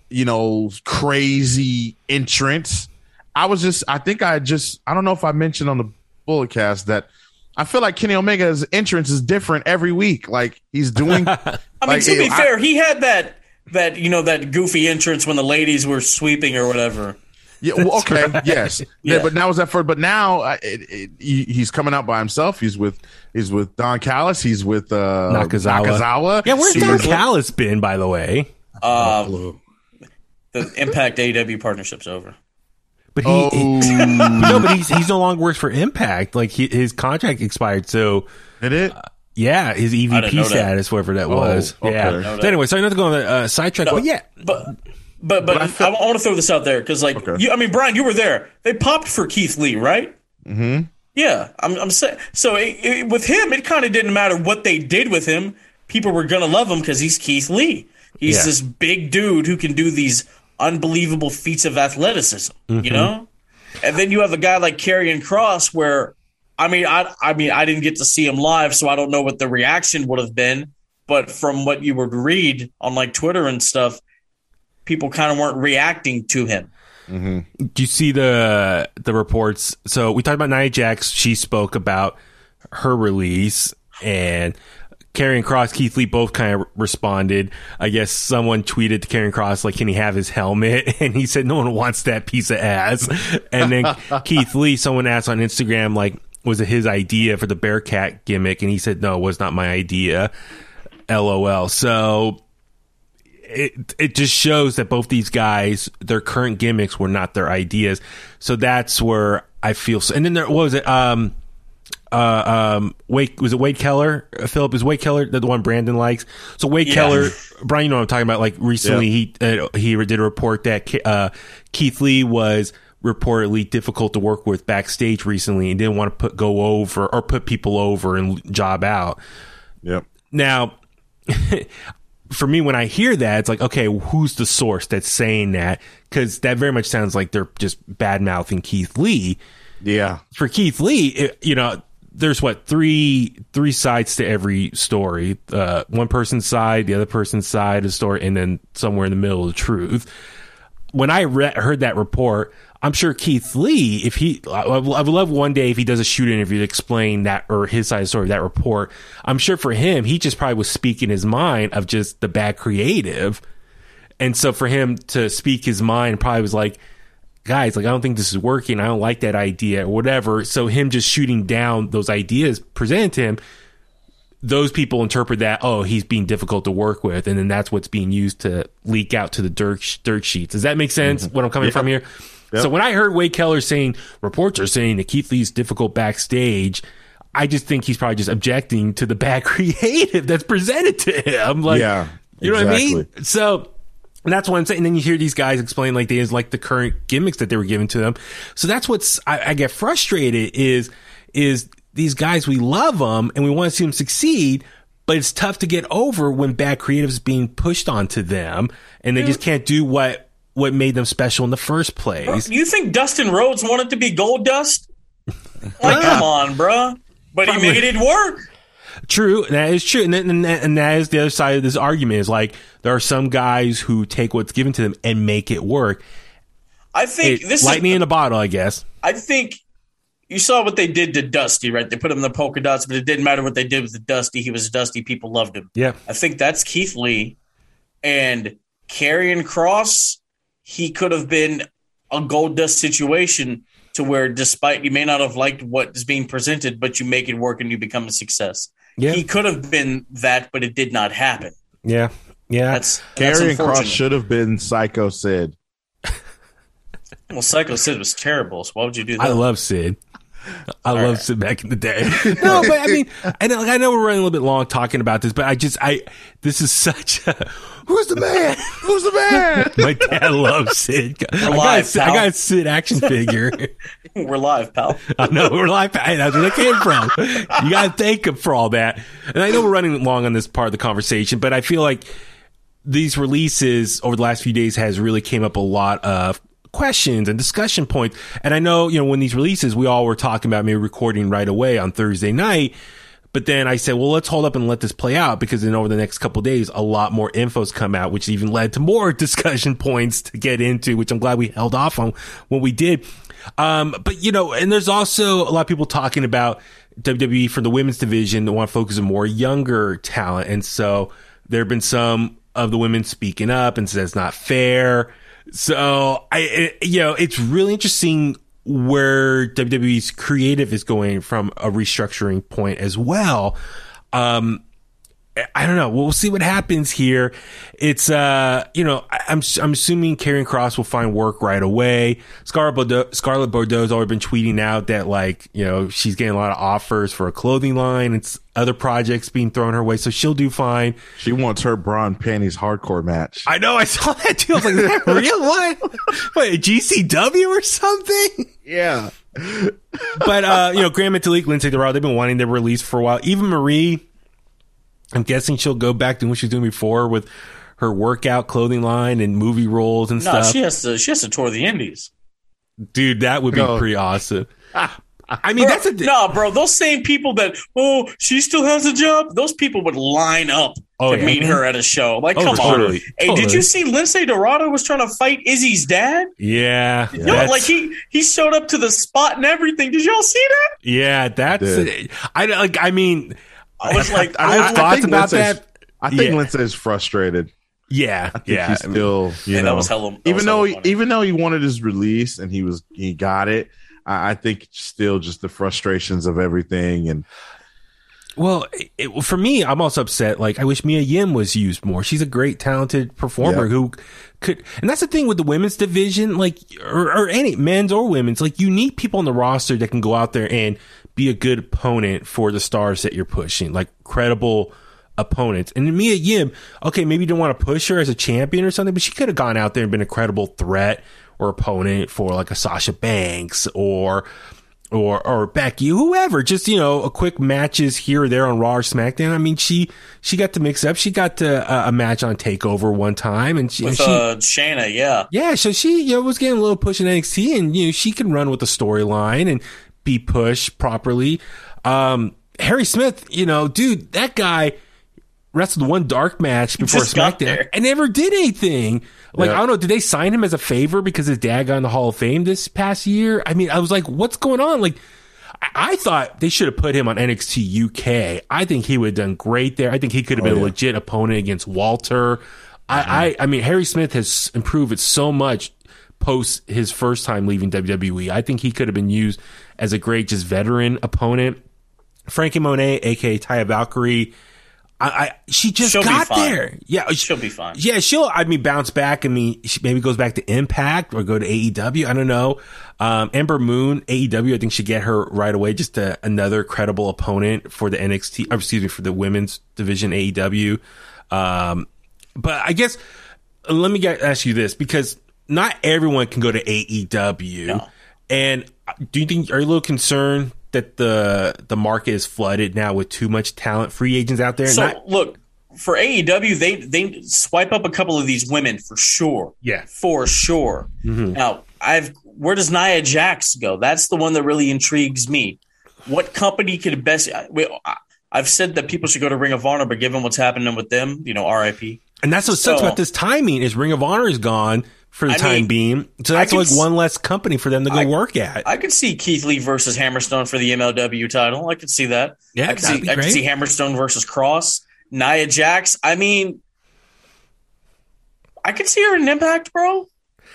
you know, crazy entrance. I was just, I think I just, I don't know if I mentioned on the Bullet Cast that I feel like Kenny Omega's entrance is different every week. Like he's doing. I mean, like, to be I- fair, he had that that you know that goofy entrance when the ladies were sweeping or whatever. Yeah, well, okay, yes, yeah. Yeah. but now was that for? But now uh, it, it, he, he's coming out by himself. He's with he's with Don Callis. He's with uh, Nakazawa. Nakazawa. Yeah, where's Super Don Callis been, by the way? Uh, the Impact AEW partnership's over. But he, Oh, he- no, but he's he's no longer works for Impact. Like he, his contract expired, so did it? yeah, his didn't know EVP that. status, whatever that was. okay. Yeah. Know So that. anyway, so not to go on the uh, sidetrack, but yeah, But but but, I I, feel- want to throw this out there because like Okay. you, I mean Brian, you were there. They popped for Keith Lee, right? Mm-hmm. Yeah, I'm I'm saying so. It, it, with him, it kind of didn't matter what they did with him. People were gonna love him because he's Keith Lee. He's Yeah. this big dude who can do these unbelievable feats of athleticism. You mm-hmm. know, and then you have a guy like Karrion Kross, where I mean, I I mean, I didn't get to see him live, so I don't know what the reaction would have been. But from what you would read on like Twitter and stuff, people kind of weren't reacting to him. Mm-hmm. do you see the the reports? So we talked about Nia Jax. She spoke about her release, and Karrion Kross, Keith Lee both kind of responded. I guess someone tweeted to Karrion Kross like, "Can he have his helmet?" And he said, "No one wants that piece of ass." And then Keith Lee, someone asked on Instagram like, "Was it his idea for the Bearcat gimmick?" And he said, "No, it was not my idea." LOL. So it it just shows that both these guys, their current gimmicks were not their ideas. So that's where I feel. So, and then there what was it? Um, uh, um, Wade was it Wade Keller? Uh, Philip is Wade Keller the one Brandon likes. So Wade Yeah. Keller, Brian, you know what I'm talking about. Like recently, he uh, he did a report that uh, Keith Lee was reportedly difficult to work with backstage recently and didn't want to put go over or put people over and job out. Yep. Now, for me, when I hear that, it's like, okay, who's the source that's saying that? Because that very much sounds like they're just bad mouthing Keith Lee. Yeah. For Keith Lee, it, you know, there's what three three sides to every story. Uh, one person's side, the other person's side of the story, and then somewhere in the middle, of the truth. When I re- heard that report, I'm sure Keith Lee, if he, I I would love one day if he does a shoot interview to explain that or his side of the story, that report. I'm sure for him, he just probably was speaking his mind of just the bad creative. And so for him to speak his mind probably was like, guys, like, I don't think this is working. I don't like that idea or whatever. So him just shooting down those ideas presented to him, those people interpret that, oh, he's being difficult to work with. And then that's what's being used to leak out to the dirt, dirt sheets. Does that make sense? Mm-hmm. What I'm coming from here? So when I heard Wade Keller saying reports are saying that Keith Lee's difficult backstage, I just think he's probably just objecting to the bad creative that's presented to him. Like, Yeah, you know what I mean? So and that's what I'm saying. And then you hear these guys explain like they is like the current gimmicks that they were given to them. So that's what's I, I get frustrated is is these guys we love them and we want to see them succeed, but it's tough to get over when bad creative is being pushed onto them and they just can't do what what made them special in the first place. You think Dustin Rhodes wanted to be Goldust? Like, come on, bruh. But he made it work. True, that is true, and that, and, and that is the other side of this argument. Is like there are some guys who take what's given to them and make it work. I think It, this lightning is. in a bottle, I guess. I think you saw what they did to Dusty, right? They put him in the polka dots, but it didn't matter what they did with the Dusty. He was Dusty. People loved him. Yeah, I think that's Keith Lee and Karrion Kross. He could have been a gold dust situation to where, despite you may not have liked what is being presented, but you make it work and you become a success. Yeah. He could have been that, but it did not happen. yeah, yeah. That's that's Karrion Kross should have been Psycho Sid. Well, Psycho Sid was terrible. So why would you do that? I love Sid. I love Sid back in the day. No, but I mean, and like, I know we're running a little bit long talking about this, but I just, I, this is such a, who's the man? Who's the man? My dad loves Sid. I got, live, a Sid- I pal. got a Sid action figure. We're live, pal. I know we're live. hey, that's where they came from. You got to thank him for all that. And I know we're running long on this part of the conversation, but I feel like these releases over the last few days has really came up a lot of questions and discussion points. And I know, you know, when these releases, we all were talking about maybe recording right away on Thursday night. But then I said, well, let's hold up and let this play out because then over the next couple days, a lot more info's come out, which even led to more discussion points to get into, which I'm glad we held off on when we did. Um, but you know, and there's also a lot of people talking about WWE for the women's division that want to focus on more younger talent. And so there have been some of the women speaking up and says it's not fair. So I, it, you know, it's really interesting where WWE's creative is going from a restructuring point as well. Um, I don't know. We'll see what happens here. It's uh, you know, I- I'm I'm assuming Karrion Kross will find work right away. Scarlett Bordeaux, Scarlett Bordeaux's already been tweeting out that like you know she's getting a lot of offers for a clothing line and other projects being thrown her way, so she'll do fine. She wants her bra and panties hardcore match. I know. I saw that too. I was like, is that real? What? What? GCW or something? yeah. but uh, you know, Gran Metalik, Lince Dorado, they've been wanting to release for a while. Eva Marie, I'm guessing she'll go back to what she was doing before with her workout clothing line and movie roles and No, stuff. she has to. She has to tour the Indies. Dude, that would be No. pretty awesome. I mean, that's a no, bro. Those same people that oh, she still has a job. Those people would line up Oh, to yeah. meet her at a show. Like, Oh, come on. totally. Hey, Totally. did you see Lince Dorado was trying to fight Izzy's dad? yeah, No, that's- like he he showed up to the spot and everything. Did y'all see that? yeah, that's Dude. I like. I mean, I was like, I have thoughts think about Lince's- that. I think Yeah. is frustrated. Yeah, I think yeah. he's still, you Yeah, know, that was hella- that even was though he, funny. even though he wanted his release and he was he got it, I, I think still just the frustrations of everything and Well, it, for me, I'm also upset. Like, I wish Mia Yim was used more. She's a great, talented performer Yeah. who could, and that's the thing with the women's division, like, or, or any men's or women's, like, you need people on the roster that can go out there and be a good opponent for the stars that you're pushing, like credible opponents. And Mia Yim, okay, maybe you don't want to push her as a champion or something, but she could have gone out there and been a credible threat or opponent for like a Sasha Banks or or or Becky, whoever, just you know, a quick matches here or there on Raw or SmackDown. I mean, she she got to mix up. She got to, uh, a match on Takeover one time, and she, with she uh, Shayna, yeah. yeah, so she you know was getting a little push in NXT, and you know she can run with the storyline and be pushed properly. Um, Harry Smith, you know, dude, that guy wrestled one dark match before SmackDown there. and never did anything. Like Yeah. I don't know, did they sign him as a favor because his dad got in the Hall of Fame this past year? I mean, I was like, what's going on? Like. I- I thought they should have put him on NXT UK. I think he would have done great there. I think he could have been a legit opponent against Walter. I, I, I mean, Harry Smith has improved it so much post his first time leaving WWE. I think he could have been used as a great just veteran opponent. Franky Monet, aka Taya Valkyrie, I, I she just She'll got there. Yeah, She'll be fine. Yeah, she'll. I mean, bounce back. I mean, she maybe goes back to Impact or go to AEW. I don't know. Um, Ember Moon, AEW. I think should get her right away. Just a, another credible opponent for the NXT. Or excuse me, for the women's division AEW. Um, but I guess let me get, ask you this because not everyone can go to AEW. No. And do you think are you a little concerned that the the market is flooded now with too much talent, free agents out there? So Not- look for AEW, they they swipe up a couple of these women for sure. Yeah. for sure. Mm-hmm. Now, I've where does Nia Jax go? That's the one that really intrigues me. What company could best? I- we- I- I've said that people should go to Ring of Honor, but given what's happening with them, you know, RIP. And that's what sucks So- about this timing is Ring of Honor is gone for the I time mean, being. So that's like one less company for them to go I- work at. I could see Keith Lee versus Hammerstone for the MLW title. I could see that. Yeah, I could see. I could see Hammerstone versus Kross. Nia Jax. I mean, I could see her in Impact, bro.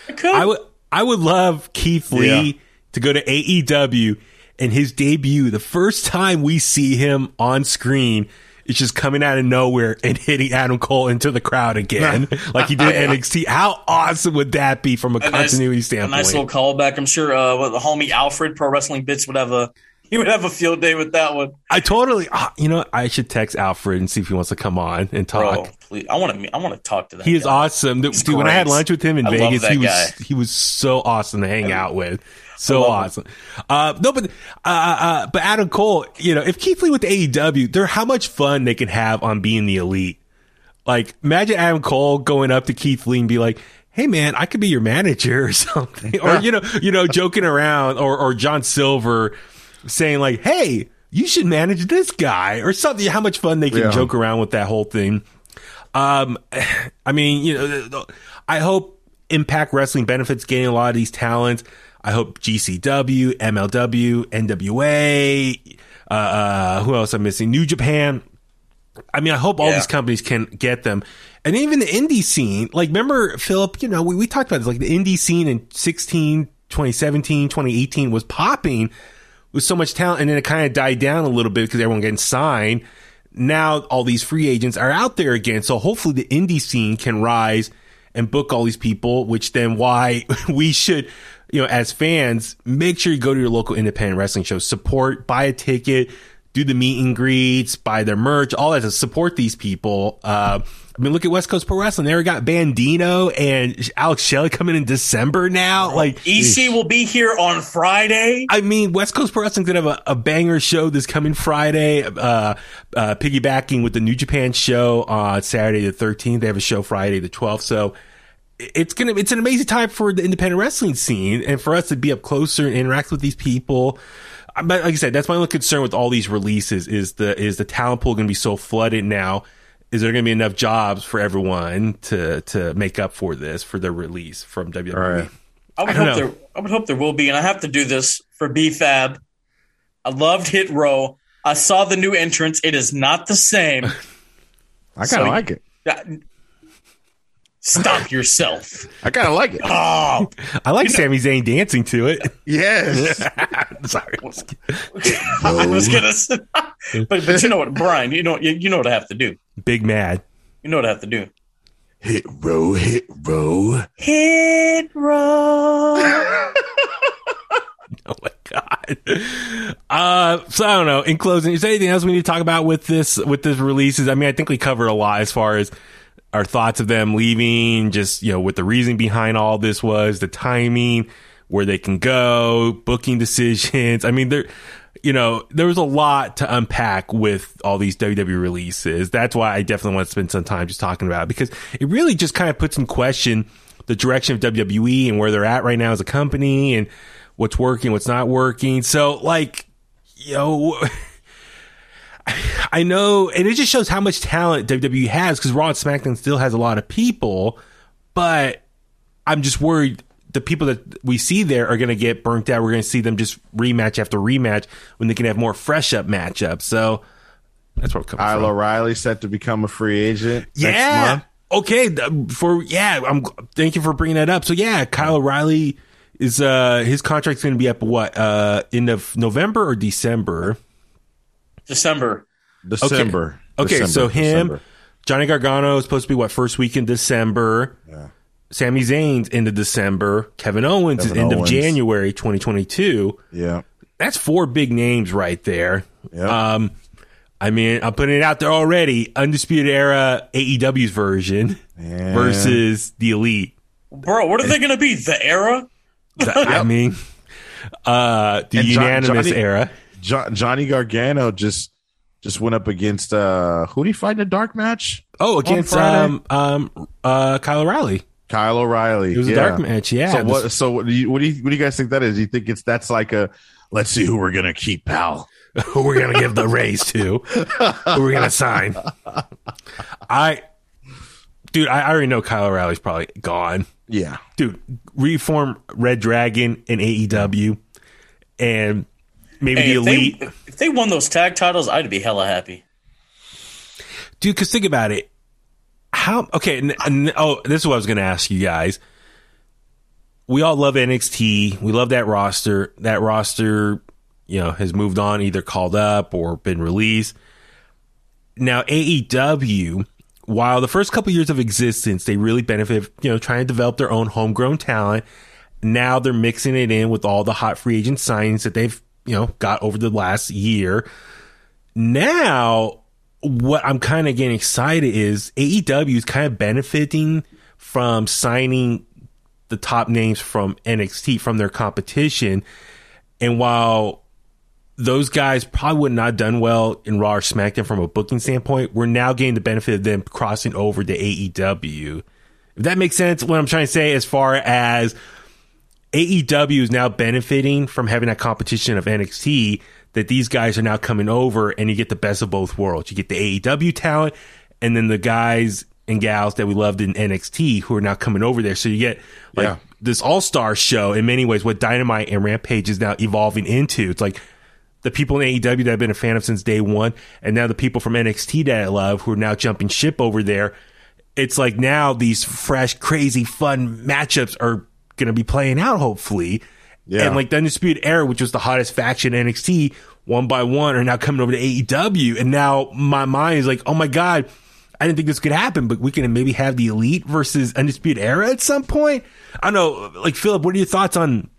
I could. I would I would love Keith Lee Yeah. to go to AEW and his debut, the first time we see him on screen is just coming out of nowhere and hitting Adam Cole into the crowd again, like he did NXT. How awesome would that be from a, A nice- continuity A standpoint? nice little callback. I'm sure uh, what, the homie Alfred Pro Wrestling Bits would have a he would have a field day with that one. I totally, ah, you know, I should text Alfred and see if he wants to come on and talk. Bro, please, I want to I want to talk to that. He is guy. awesome, dude. He's when I had lunch with him in I Vegas, he was guy. he was so awesome to hang out with. So awesome. Uh, no, but uh, uh, but Adam Cole, you know, if Keith Lee with AEW, they're how much fun they can have on being the elite. Like, imagine Adam Cole going up to Keith Lee and be like, "Hey, man, I could be your manager or something," or you know, you know, joking around, or or John Silver saying like, "Hey, you should manage this guy," or something. How much fun they can Yeah. joke around with that whole thing. Um, I mean, you know, I hope Impact Wrestling benefits getting a lot of these talents. I hope GCW, MLW, NWA, uh, uh, who else I'm missing? New Japan. I mean, I hope all Yeah. these companies can get them. And even the indie scene, like, remember, Philip, you know, we, we talked about this, like the indie scene in 16, 2017, 2018 was popping with so much talent. And then it kind of died down a little bit because everyone getting signed. Now all these free agents are out there again. So hopefully the indie scene can rise and book all these people, which then why we should, you know, as fans, make sure you go to your local independent wrestling show, support, buy a ticket, do the meet and greets, buy their merch, all that to support these people. Uh, I mean, look at West Coast Pro Wrestling. They already got Bandido and Alex Shelley coming in December now. Like, EC will be here on Friday. I mean, West Coast Pro Wrestling's gonna have a, a banger show this coming Friday, uh, uh, piggybacking with the New Japan show on Saturday the 13th. They have a show Friday the 12th. So it's gonna, it's an amazing time for the independent wrestling scene and for us to be up closer and interact with these people. But like I said, that's my only concern with all these releases is the, is the talent pool gonna be so flooded now? Is there going to be enough jobs for everyone to to make up for this for their release from WWE? Right. I would I hope know. there. I would hope there will be, and I have to do this for B-Fab. I loved Hit Row. I saw the new entrance. It is not the same. I kind So- of like it. Stop yourself. I kind of like it. Oh, I like Sami Zayn dancing to it. Yes. Sorry. I was gonna. Say, but but you know what, Brian? You know you, you know what I have to do. Big mad. You know what I have to do. hit row, hit row. Hit Row. Oh my god. Uh, so I don't know. In closing, is there anything else we need to talk about with this with this releases? I mean, I think we covered a lot as far as our thoughts of them leaving, just you know, what the reason behind all this was, the timing, where they can go, booking decisions. I mean, there, you know, there was a lot to unpack with all these WWE releases. That's why I definitely want to spend some time just talking about it because it really just kind of puts in question the direction of WWE and where they're at right now as a company and what's working, what's not working. So, like, you know, I know, and it just shows how much talent WWE has because Raw and SmackDown still has a lot of people, but I'm just worried the people that we see there are going to get burnt out. We're going to see them just rematch after rematch when they can have more fresh up matchups. So that's what I'm Kyle. O'Reilly set to become a free agent. next Yeah. month. Okay. For yeah, I'm. Thank you for bringing that up. So yeah, Kyle O'Reilly is uh his contract's going to be up what uh end of November or December. December. December. Okay, December, so him, December. Johnny Gargano is supposed to be what first week in December. Yeah. Sami Zayn's end of December. Kevin Owens is Kevin end Owens. of January 2022. Yeah. That's four big names right there. Yep. Um, I mean, I'm putting it out there already. Undisputed Era AEW's version Yeah. versus the Elite. Bro, what are they going to be? The era? Th- I mean, uh, the And John- unanimous Johnny- era. Jo- Johnny Gargano just just went up against uh who did he fight in a dark match? Oh, against um um uh Kyle O'Reilly. Kyle O'Reilly. It was a dark match. Yeah. So what? So what do you what do you what do you guys think that is? Do you think it's that's like a let's see who we're gonna keep, pal? who we're gonna give the raise to, who we're gonna sign. I, dude, I already know Kyle O'Reilly's probably gone. Yeah. Dude, reform Red Dragon and AEW, and maybe Hey, the if, they, Elite. if they won those tag titles, I'd be hella happy. dude. Because think about it. How okay? N- n- oh, this is what I was going to ask you guys. We all love NXT. We love that roster. That roster, you know, has moved on, either called up or been released. Now AEW, while the first couple years of existence, they really benefit, you know, trying to develop their own homegrown talent. Now they're mixing it in with all the hot free agent signings that they've, you know, got over the last year. Now, what I'm kind of getting excited is AEW is kind of benefiting from signing the top names from NXT from their competition. And while those guys probably would not have done well in Raw or SmackDown from a booking standpoint, we're now getting the benefit of them crossing over to AEW. If that makes sense, what I'm trying to say as far as AEW is now benefiting from having that competition of NXT, that these guys are now coming over and you get the best of both worlds. You get the AEW talent and then the guys and gals that we loved in NXT who are now coming over there. So you get like Yeah. this all star show in many ways, what Dynamite and Rampage is now evolving into. It's like the people in AEW that I've been a fan of since day one, and now the people from NXT that I love who are now jumping ship over there. It's like now these fresh, crazy, fun matchups are going to be playing out, hopefully. Yeah. And like the Undisputed Era, which was the hottest faction in NXT, one by one are now coming over to AEW. And now my mind is like, oh my God, I didn't think this could happen, but we can maybe have the Elite versus Undisputed Era at some point. I don't know. Like, Philip, what are your thoughts on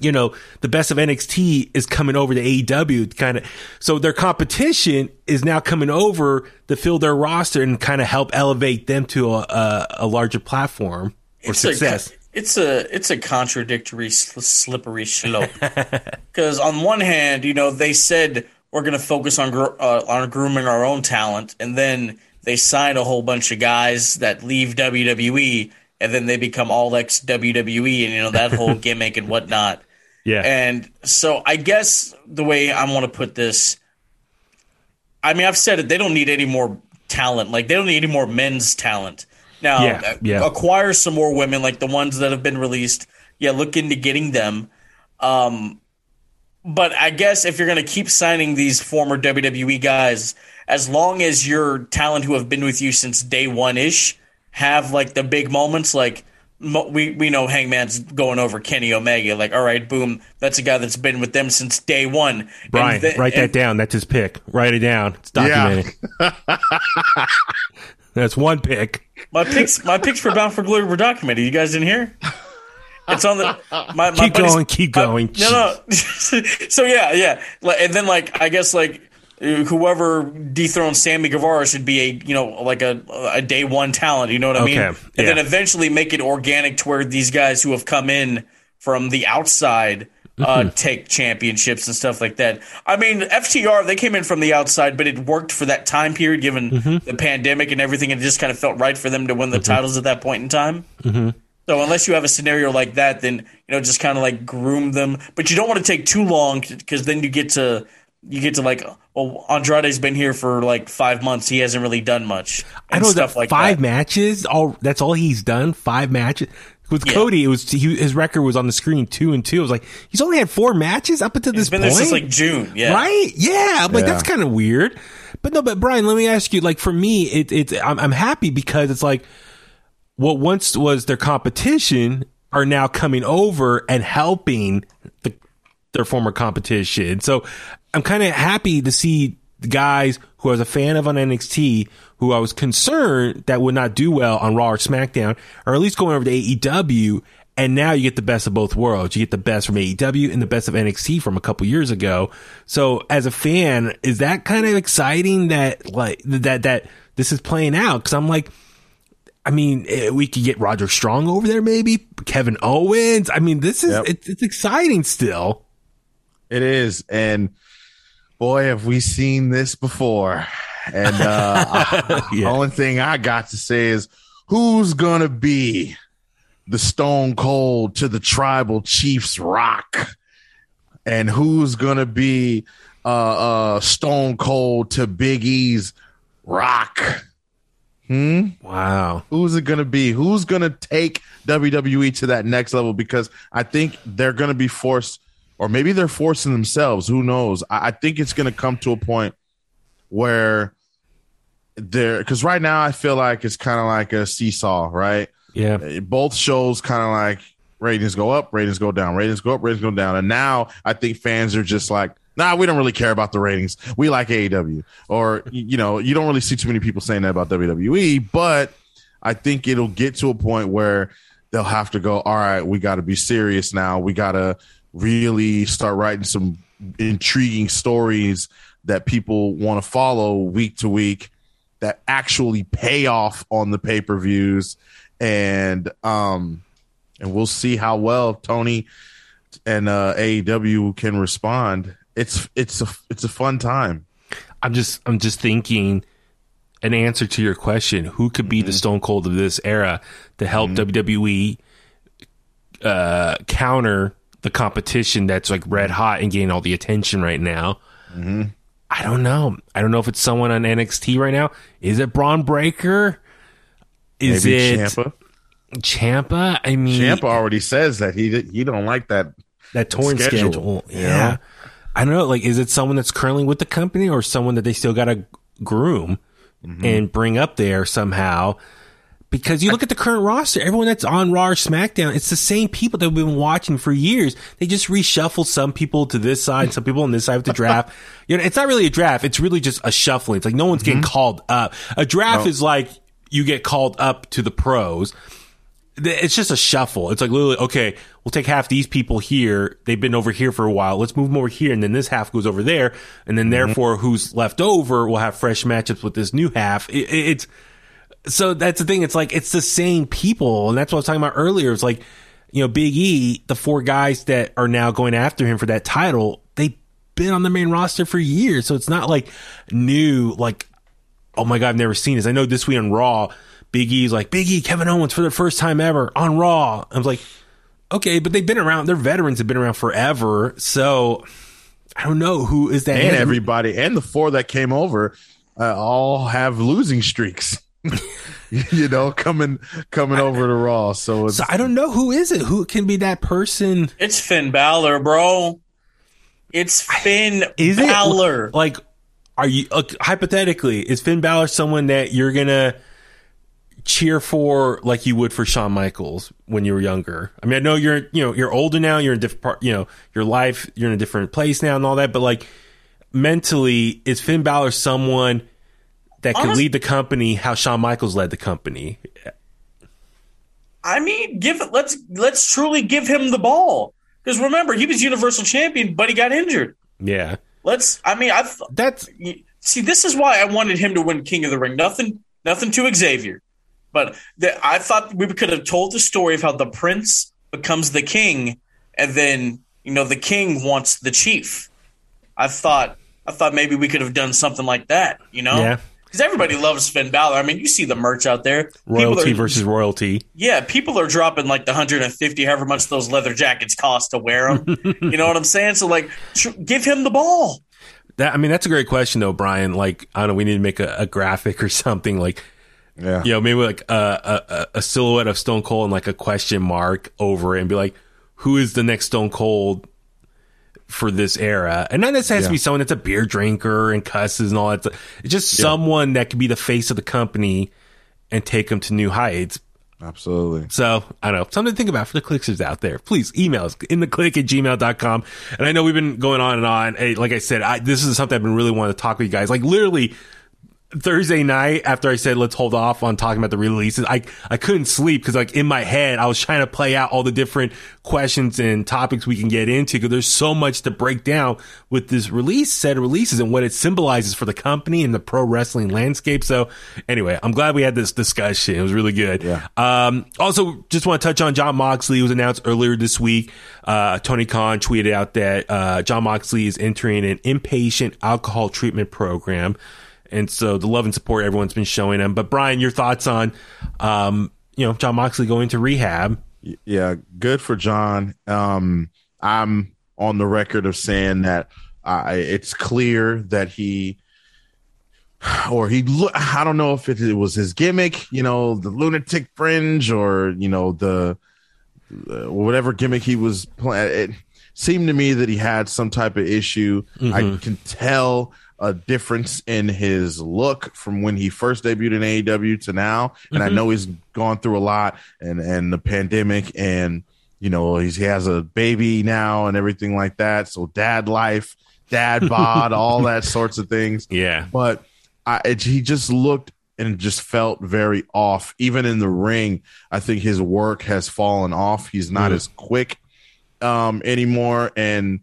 you know, the best of NXT is coming over to AEW kind of. So their competition is now coming over to fill their roster and kind of help elevate them to a, a, a larger platform or It's success. A, it's a it's a contradictory, sl- slippery slope. Because on one hand, you know, they said we're going to focus on uh, on grooming our own talent, and then they sign a whole bunch of guys that leave WWE, and then they become all ex WWE, and you know that whole gimmick and whatnot. yeah. And so I guess the way I want to put this, I mean, I've said it. They don't need any more talent. Like they don't need any more men's talent. Now, Yeah, uh, yeah. acquire some more women, like the ones that have been released. Yeah, look into getting them. Um, but I guess if you're going to keep signing these former WWE guys, as long as your talent who have been with you since day one ish have like the big moments, like we we know Hangman's going over Kenny Omega, like all right, boom, that's a guy that's been with them since day one. Brian, the- write that and- down. That's his pick. Write it down. It's documented. That's one pick. My picks, my picks for Bound for Glory were documented. You guys didn't hear? It's on the. My, my Keep going, keep going. no, no. so yeah, yeah, and then like I guess like whoever dethrones Sammy Guevara should be a you know like a a day one talent. You know what I mean? Okay, And then eventually make it organic to where these guys who have come in from the outside. Uh, Mm-hmm. take championships and stuff like that. I mean, FTR they came in from the outside, but it worked for that time period, given Mm-hmm. the pandemic and everything. It just kind of felt right for them to win the titles at that point in time. Mm-hmm. So unless you have a scenario like that, then you know just kind of like groom them, but you don't want to take too long because then you get to you get to like well Andrade's been here for like five months, he hasn't really done much. I and know stuff that like five that. matches. All that's all he's done. Five matches with Yeah. Cody. It was he, his record was on the screen two and two. I was like, he's only had four matches up until this been point. there since like June, yeah. Right? Yeah. I'm like, Yeah. that's kind of weird. But no, but Brian, let me ask you, like, for me, it, it's, I'm, I'm happy because it's like what once was their competition are now coming over and helping the, their former competition. So I'm kind of happy to see the guys who I was a fan of on NXT, who I was concerned that would not do well on Raw or SmackDown, or at least going over to AEW. And now you get the best of both worlds. You get the best from AEW and the best of NXT from a couple years ago. So as a fan, is that kind of exciting that like that that this is playing out? Because I'm like, I mean, eh, we could get Roderick Strong over there, maybe Kevin Owens. I mean, this is Yep. it's, it's exciting still. It is, and boy, have we seen this before. And uh, Yeah. only thing I got to say is, who's gonna be the Stone Cold to the Tribal Chiefs Rock, and who's gonna be uh, uh, Stone Cold to Big E's Rock? Hmm. Wow. Who's it going to be? Who's going to take WWE to that next level? Because I think they're going to be forced, or maybe they're forcing themselves. Who knows? I, I think it's going to come to a point where they're, because right now I feel like it's kind of like a seesaw, right? Yeah. Eh, both shows kind of like ratings go up, ratings go down, ratings go up, ratings go down. And now I think fans are just like, nah, we don't really care about the ratings. We like AEW, or you know, you don't really see too many people saying that about WWE. But I think it'll get to a point where they'll have to go. All right, we got to be serious now. We got to really start writing some intriguing stories that people want to follow week to week that actually pay off on the pay per views, and um, and we'll see how well Tony and uh, AEW can respond. It's it's a it's a fun time. I'm just I'm just thinking an answer to your question: Who could be the Stone Cold of this era to help WWE uh, counter the competition that's like red hot and getting all the attention right now? I don't know. I don't know if it's someone on NXT right now. Is it Bron Breakker? Is Maybe it Ciampa. Ciampa? I mean, Ciampa already says that he he don't like that. that torn schedule. schedule, Yeah. yeah. I don't know. Like, is it someone that's currently with the company or someone that they still got to groom Mm-hmm. and bring up there somehow? Because you look at the current roster, everyone that's on Raw or SmackDown, it's the same people that we've been watching for years. They just reshuffle some people to this side, some people on this side with the draft. You know, it's not really a draft. It's really just a shuffling. It's like no one's getting Mm-hmm. called up. A draft is like you get called up to the pros it's just a shuffle. It's like literally, okay, we'll take half these people here. They've been over here for a while. Let's move them over here. And then this half goes over there. And then therefore who's left over will have fresh matchups with this new half. It, it- it's, so that's the thing. It's like, it's the same people. And that's what I was talking about earlier. It's like, you know, Big E, the four guys that are now going after him for that title, they've been on the main roster for years. So it's not like new, like, oh my god, I've never seen this. I know this week on Raw, Big E's like Big E, Kevin Owens for the first time ever on Raw. I was like, okay, but they've been around. Their veterans have been around forever. So I don't know who is that. And everybody and the four that came over uh, all have losing streaks. you know, coming coming over to Raw. So it's So I don't know who is it. Who can be that person? It's Finn Balor, bro. It's Finn Is Balor. it like? Are you uh, hypothetically is Finn Balor someone that you're gonna cheer for like you would for Shawn Michaels when you were younger? I mean, I know you're you know you're older now. You're in a different part. You know your life. You're in a different place now and all that. But like mentally, is Finn Balor someone that could lead the company how Shawn Michaels led the company? I mean, give it. Let's let's truly give him the ball because remember he was Universal Champion, but he got injured. Yeah, Let's. I mean, I that's see. This is why I wanted him to win King of the Ring. Nothing, nothing to Xavier, but the, I thought we could have told the story of how the Prince becomes the King, and then you know the King wants the Chief. I thought. I thought maybe we could have done something like that. You know. Yeah. Because everybody loves Finn Balor. I mean, you see the merch out there. Royalty are- versus royalty. yeah, people are dropping like the 150, however much those leather jackets cost to wear them. you know what I'm saying? So, like, tr- give him the ball. That I mean, that's a great question though, Brian. Like, I don't know, we need to make a, a graphic or something like. yeah. you know, maybe like a, a, a silhouette of Stone Cold and like a question mark over it and be like, who is the next Stone Cold for this era? And not necessarily has to be someone that's a beer drinker and cusses and all that. It's just someone that could be the face of the company and take them to new heights. Absolutely. So I don't know, something to think about for the clickers out there. Please email us in the click at gmail.com. And I know we've been going on and on. Hey, like I said, I, this is something I've been really wanting to talk with you guys. Like literally Thursday night after I said let's hold off on talking about the releases, I I couldn't sleep because like in my head I was trying to play out all the different questions and topics we can get into because there's so much to break down with this release set of releases and what it symbolizes for the company and the pro wrestling landscape. So anyway, I'm glad we had this discussion. It was really good. Yeah. Um, also, just want to touch on Jon Moxley. It was announced earlier this week. Uh, Tony Khan tweeted out that uh, Jon Moxley is entering an inpatient alcohol treatment program. And so the love and support everyone's been showing him. But Brian, your thoughts on, um, you know, Jon Moxley going to rehab? Yeah, good for Jon. Um, I'm on the record of saying that uh, it's clear that he, or he, lo- I don't know if it, it was his gimmick, you know, the lunatic fringe, or you know the uh, whatever gimmick he was playing. It seemed to me that he had some type of issue. I can tell a difference in his look from when he first debuted in AEW to now, and I know he's gone through a lot and and the pandemic and you know he's he has a baby now and everything like that. So dad life dad bod, all that sorts of things. Yeah. But I, it, he just looked and just felt very off. Even in the ring, I think his work has fallen off. He's not Mm. as quick um, anymore, and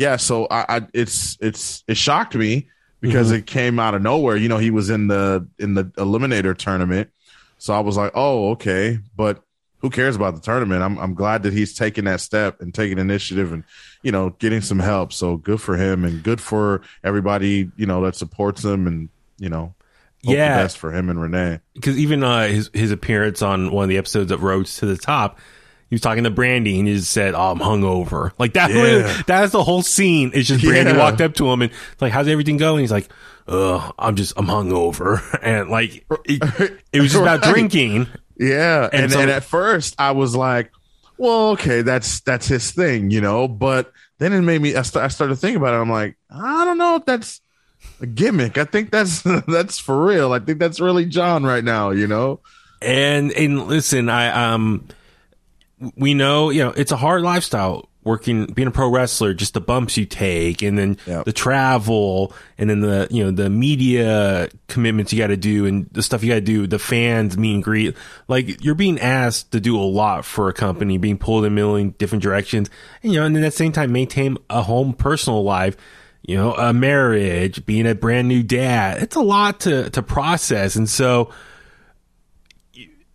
yeah, so I, I it's it's it shocked me because Mm-hmm. it came out of nowhere. You know, he was in the in the eliminator tournament, so I was like, oh, okay, but who cares about the tournament? I'm I'm glad that he's taking that step and taking initiative and you know getting some help. So good for him and good for everybody you know that supports him and you know Yeah. the best for him and Renee. because even uh, his his appearance on one of the episodes of Rhodes to the Top, he was talking to Brandi and he just said, "Oh, I'm hungover." Like that. Yeah. Really, that's the whole scene. It's just Brandi Yeah. walked up to him and like, "How's everything going?" He's like, "Ugh, I'm just I'm hungover," and like it, it was just about Right. drinking. Yeah, And and so- and at first I was like, well, okay, that's that's his thing, you know. But then it made me. I, st- I started thinking about it. I'm like, I don't know if that's a gimmick. I think that's that's for real. I think that's really Jon right now, you know. And and listen, I um, we know you know it's a hard lifestyle working being a pro wrestler. Just the bumps you take, and then Yep. the travel, and then the you know the media commitments you got to do, and the stuff you got to do. The fans meet and greet. Like you're being asked to do a lot for a company, being pulled in a million different directions, and you know, and then at the same time maintain a home personal life. You know, a marriage, being a brand new dad. It's a lot to to process, and so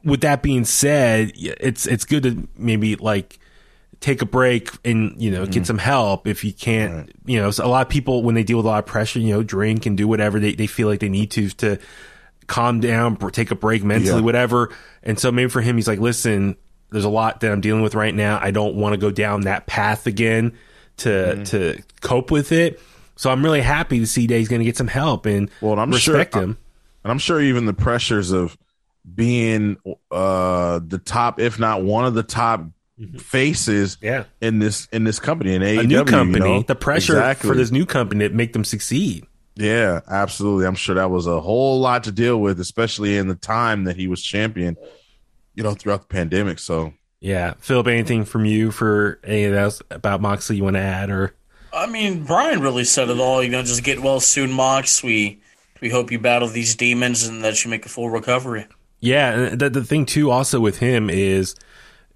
with that being said, it's it's good to maybe like take a break and you know Mm-hmm. get some help if you can't. You know, so a lot of people when they deal with a lot of pressure, you know, drink and do whatever they they feel like they need to to calm down, take a break mentally, Yeah. whatever. And so maybe for him, he's like, listen, there's a lot that I'm dealing with right now. I don't want to go down that path again to Mm-hmm. to cope with it. So I'm really happy to see that he's going to get some help and Well, and I'm respect sure, him. and I'm sure even the pressures of being uh the top, if not one of the top faces, Yeah. in this in this company in AEW, a new you company, know? the pressure Exactly. for this new company to make them succeed. Yeah, absolutely. I'm sure that was a whole lot to deal with, especially in the time that he was champion, you know, throughout the pandemic. So, Yeah, Philip, anything from you for any of that about Moxley you want to add or? I mean, Brian really said it all. You know, just get well soon, Mox. We we hope you battle these demons and that you make a full recovery. Yeah, and the, the thing too, also with him is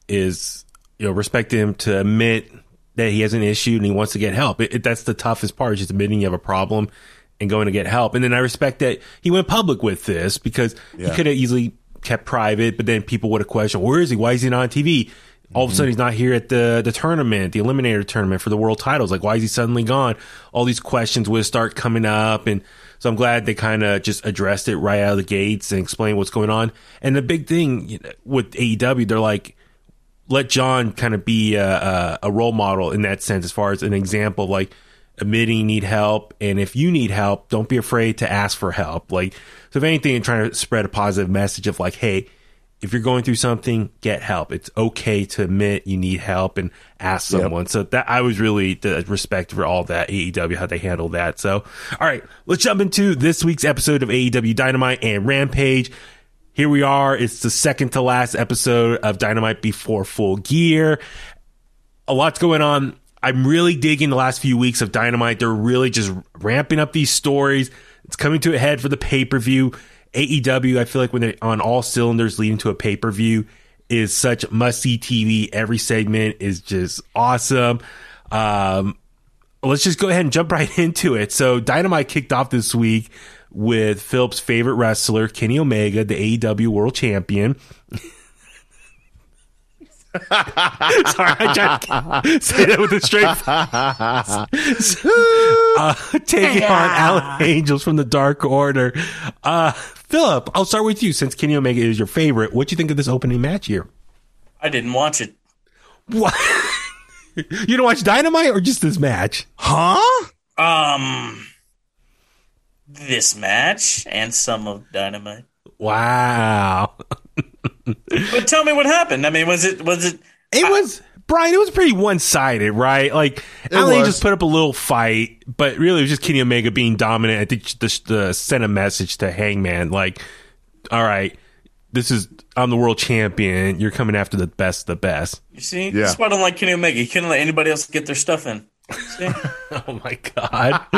is you know respect him to admit that he has an issue and he wants to get help. It, it, that's the toughest part, is just admitting you have a problem and going to get help. And then I respect that he went public with this because he could have easily kept private, but then people would have questioned, where is he? Why is he not on TV? All of a sudden, he's not here at the the tournament, the Eliminator tournament for the world titles. Like, why is he suddenly gone? All these questions would start coming up, and so I'm glad they kind of just addressed it right out of the gates and explained what's going on. And the big thing you know, with AEW, they're like, let Jon kind of be a, a, role model in that sense, as far as an example, like admitting you need help, and if you need help, don't be afraid to ask for help. Like, so if anything, trying to spread a positive message of like, hey, if you're going through something, get help. It's okay to admit you need help and ask Yep. someone. So that I was really the respect for all that AEW how they handled that. So all right, let's jump into this week's episode of AEW Dynamite and Rampage. Here we are. It's the second to last episode of Dynamite before Full Gear. A lot's going on. I'm really digging the last few weeks of Dynamite. They're really just ramping up these stories. It's coming to a head for the pay per view. AEW, I feel like when they're on all cylinders leading to a pay per view, is such must see TV. Every segment is just awesome. Um, let's just go ahead and jump right into it. So Dynamite kicked off this week with Philip's favorite wrestler, Kenny Omega, the AEW World Champion. Sorry, I tried to say that with a straight uh, taking on Alan Angels from the Dark Order. Uh, Philip, I'll start with you since Kenny Omega is your favorite. What do you think of this opening match here? I didn't watch it. What? you don't watch Dynamite or just this match? huh? Um, this match and some of Dynamite. Wow. But tell me what happened. I mean, was it was it? It was Brian. It was pretty one sided, right? Like Alan was. just put up a little fight, but really it was just Kenny Omega being dominant. I think the, the sent a message to Hangman, like, "All right, this is I'm the world champion. You're coming after the best, of the best." You see, Yeah. that's why I don't like Kenny Omega. He couldn't let anybody else get their stuff in. Oh my god!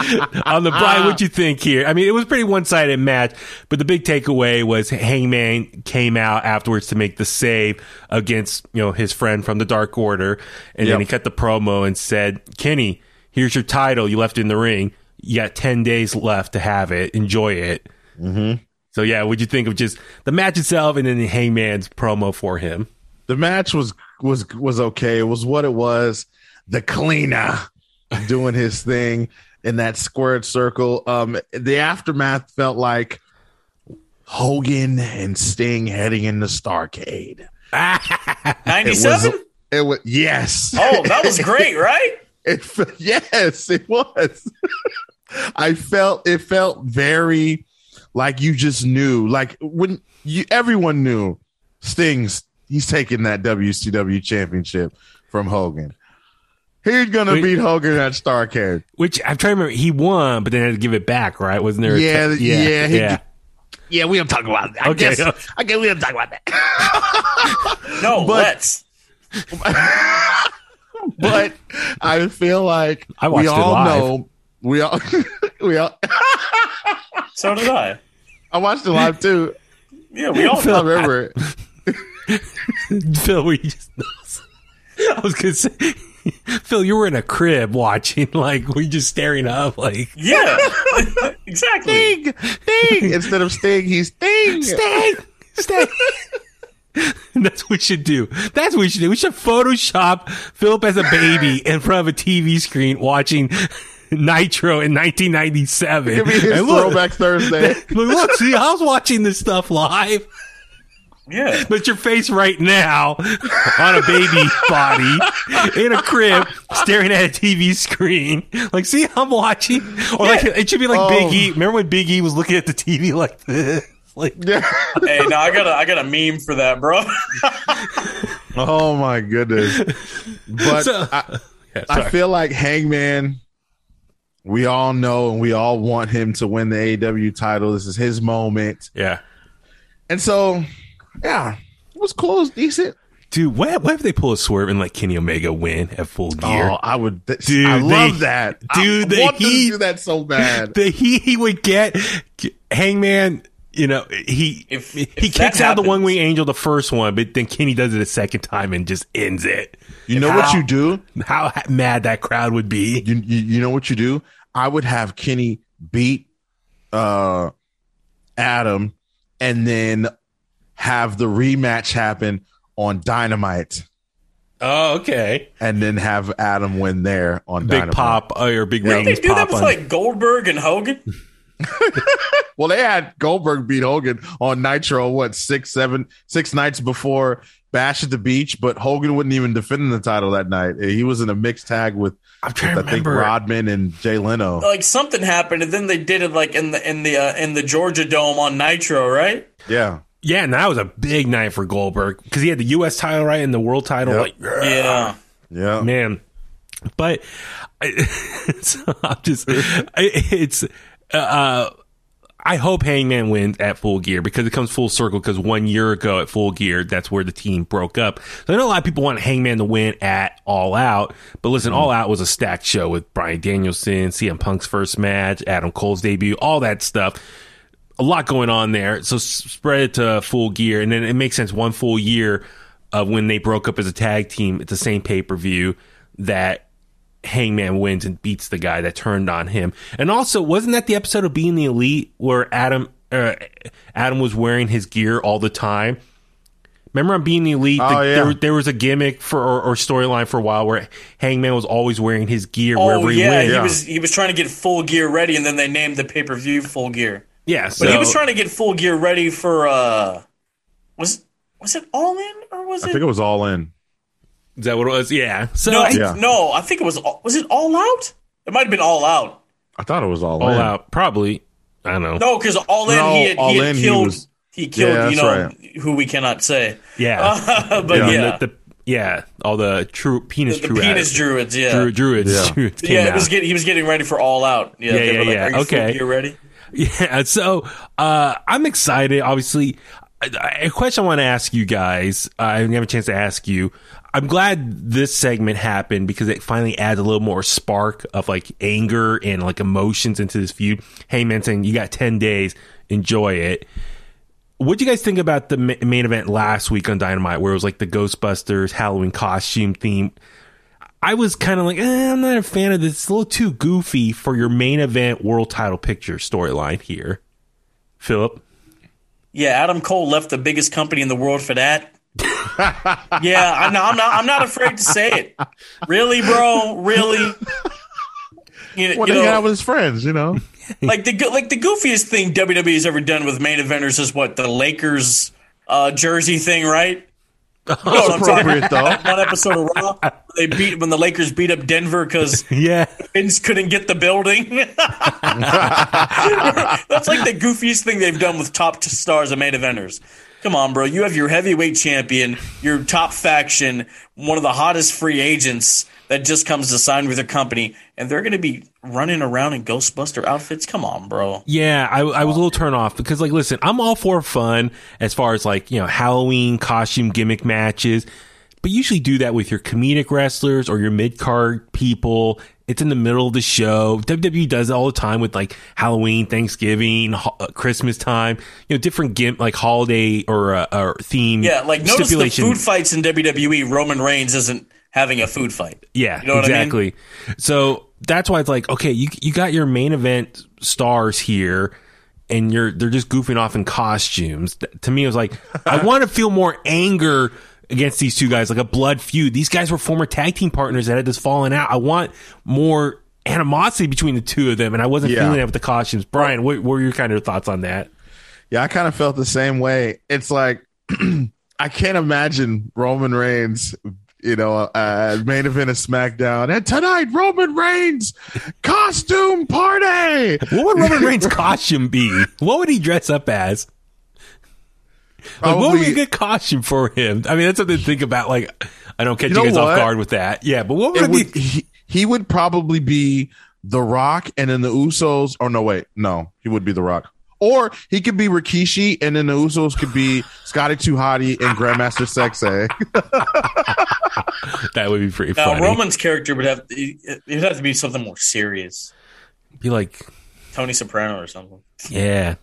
On the Brian, what you think here? I mean, it was a pretty one sided match, but the big takeaway was Hangman came out afterwards to make the save against you know his friend from the Dark Order, and then he cut the promo and said, "Kenny, here's your title. You left it in the ring. You got ten days left to have it. Enjoy it." Mm-hmm. So yeah, what'd you think of just the match itself and then the Hangman's promo for him? the match was was was okay. It was what it was. The cleaner doing his thing in that squared circle. Um, the aftermath felt like Hogan and Sting heading into Starcade. It 97? was. It was yes. Oh, that was great, right? It yes, it was. I felt it felt very like you just knew, like when you everyone knew Sting's he's taking that WCW championship from Hogan. He's gonna Wait. beat Hogan at Starcade. Which I'm trying to remember. He won, but then had to give it back, right? Wasn't there? Yeah, te- yeah, he- yeah. Yeah, we don't talk about that. I Okay. guess I guess we don't talk about that. No, But- let's. but I feel like I we all live. know we all we all So did I. I watched it live too. Yeah, we all I remember it. Phil, we just. I was gonna say, Phil, you were in a crib watching, like we just staring up, like Yeah, exactly. Sting, Sting. Instead of Sting, he's Sting. stay, stay. That's what we should do. That's what we should do. We should Photoshop Philip as a baby in front of a TV screen watching Nitro in 1997. Give me his And look, throwback Thursday. look, look, see, I was watching this stuff live. Yeah. But your face right now on a baby body in a crib staring at a TV screen. Like, see, I'm watching. Or like, it should be like Oh. Big E. Remember when Big E was looking at the TV like this? Like, Hey, no, I got a, I got a meme for that, bro. oh my goodness. But So- I, yeah, I feel like Hangman, we all know and we all want him to win the AEW title. This is his moment. yeah. And so, yeah, it was cool. It was decent. Dude, what, what if they pull a swerve and let Kenny Omega win at full gear? Oh, I would. Th- Dude, I love they- that. dude, I the want heat- to do that so bad. the heat he would get hangman you know he If- he if kicks that out the one wing angel the first one but then kenny does it a second time and just ends it You know what you do? how mad that crowd would be You, you you know what you do? I would have Kenny beat uh Adam and then have the rematch happen on Dynamite oh okay and then have Adam win there on big Dynamite. pop uh, or big Didn't they ratings do that with on like Goldberg and Hogan? Well, they had Goldberg beat Hogan on Nitro what six, seven, six nights before Bash at the Beach, but Hogan wouldn't even defend the title that night. He was in a mixed tag with, i'm trying with to I think remember Rodman and Jay Leno. Like something happened, and then they did it like in the in the uh, in the Georgia Dome on Nitro, right? Yeah. Yeah and that was a big night for goldberg because he had the us title right and the world title Yep. like Yeah. Yeah. man but I, so i'm just I- it's uh I hope Hangman wins at Full Gear because it comes full circle. Because one year ago at Full Gear, that's where the team broke up. So I know a lot of people want Hangman to win at All Out, but listen, All Out was a stacked show with Bryan Danielson, CM Punk's first match, Adam Cole's debut, all that stuff. A lot going on there. So spread it to Full Gear, and then it makes sense. One full year of when they broke up as a tag team, it's the same pay per view that Hangman wins and beats the guy that turned on him. And also, wasn't that the episode of Being the Elite where Adam uh, Adam was wearing his gear all the time? Remember on Being the Elite, the- Oh, yeah. there, there was a gimmick for or, or storyline for a while where Hangman was always wearing his gear Oh wherever he yeah, went. he Yeah. was he was trying to get Full Gear ready, and then they named the pay per view Full Gear. Yeah, so But he was trying to get Full Gear ready for uh, was was it All In or was it? I think it was all in. is that what it was? Yeah. So no, Yeah. no, I think it was was it All Out? It might have been All Out. I thought it was all, all in. out, probably. I don't know. No, because All In No, he had, All he had In, he killed was- he killed Yeah, you that's know who we cannot say. Yeah, but And yeah, the, the- yeah, all the true penis the, the true penis druids. Yeah, Drew, druids, Yeah. druids came yeah. It out. was get, he was getting ready for All Out. Yeah, Yeah, they yeah, were like, yeah. Are you Okay. Full Gear ready? Yeah, so uh, I'm excited. Obviously, a question I want to ask you guys. I didn't have a chance to ask you. I'm glad this segment happened because it finally adds a little more spark of like anger and like emotions into this feud. Hey, saying you got 10 days, enjoy it. What do you guys think about the main event last week on Dynamite, where it was like the Ghostbusters Halloween costume theme? I was kind of like, eh, I'm not a fan of this. It's a little too goofy for your main event world title picture storyline here. Philip, Yeah, Adam Cole left the biggest company in the world for that. yeah, I'm not, I'm not. I'm not afraid to say it. Really, bro? Really? You, What you he know, got with his friends, you know. like the like the goofiest thing WWE's ever done with main eventers is what the Lakers uh, jersey thing, right? You know I'm talking appropriate, though. One episode of Raw, they beat when the Lakers beat up Denver because yeah, Vince couldn't get the building. That's like the goofiest thing they've done with top stars and main eventers. Come on, bro. You have your heavyweight champion, your top faction, one of the hottest free agents that just comes to sign with their company, and they're going to be running around in Ghostbuster outfits. Come on, bro. Yeah, I, I was a little turned off because, like, listen, I'm all for fun as far as like you know Halloween costume gimmick matches, but usually do that with your comedic wrestlers or your mid card people. It's in the middle of the show. WWE does it all the time with like Halloween, Thanksgiving, ho- uh, Christmas time. You know, different gimp like holiday or uh, or theme. Yeah, like notice the food fights in WWE. Roman Reigns isn't having a food fight. Yeah, You know what I mean? exactly. So that's why it's like, okay, you you got your main event stars here, and you're they're just goofing off in costumes. To me, it was like, I want to feel more anger against these two guys, like a blood feud. These guys were former tag team partners that had this falling out. I want more animosity between the two of them, and I wasn't Yeah. feeling that with the costumes. Brian, what, what were your kind of thoughts on that? Yeah, I kind of felt the same way. It's like I can't imagine Roman Reigns, you know, uh, main event of SmackDown, and tonight Roman Reigns costume party. What would Roman Reigns' costume be? What would he dress up as? Like, what would be a Probably- good costume for him? I mean, that's something to think about. Like, I don't catch you, You know guys off guard with that. Yeah, but what would It it, would, be? he, he would probably be The Rock, and then the Usos. Or no, wait, no, he would be The Rock. Or he could be Rikishi, and then the Usos could be Scotty 2 Hotty and Grandmaster Sexay. That would be pretty Now funny. Roman's character would have it would have to be something more serious. be like, Tony Soprano or something. yeah.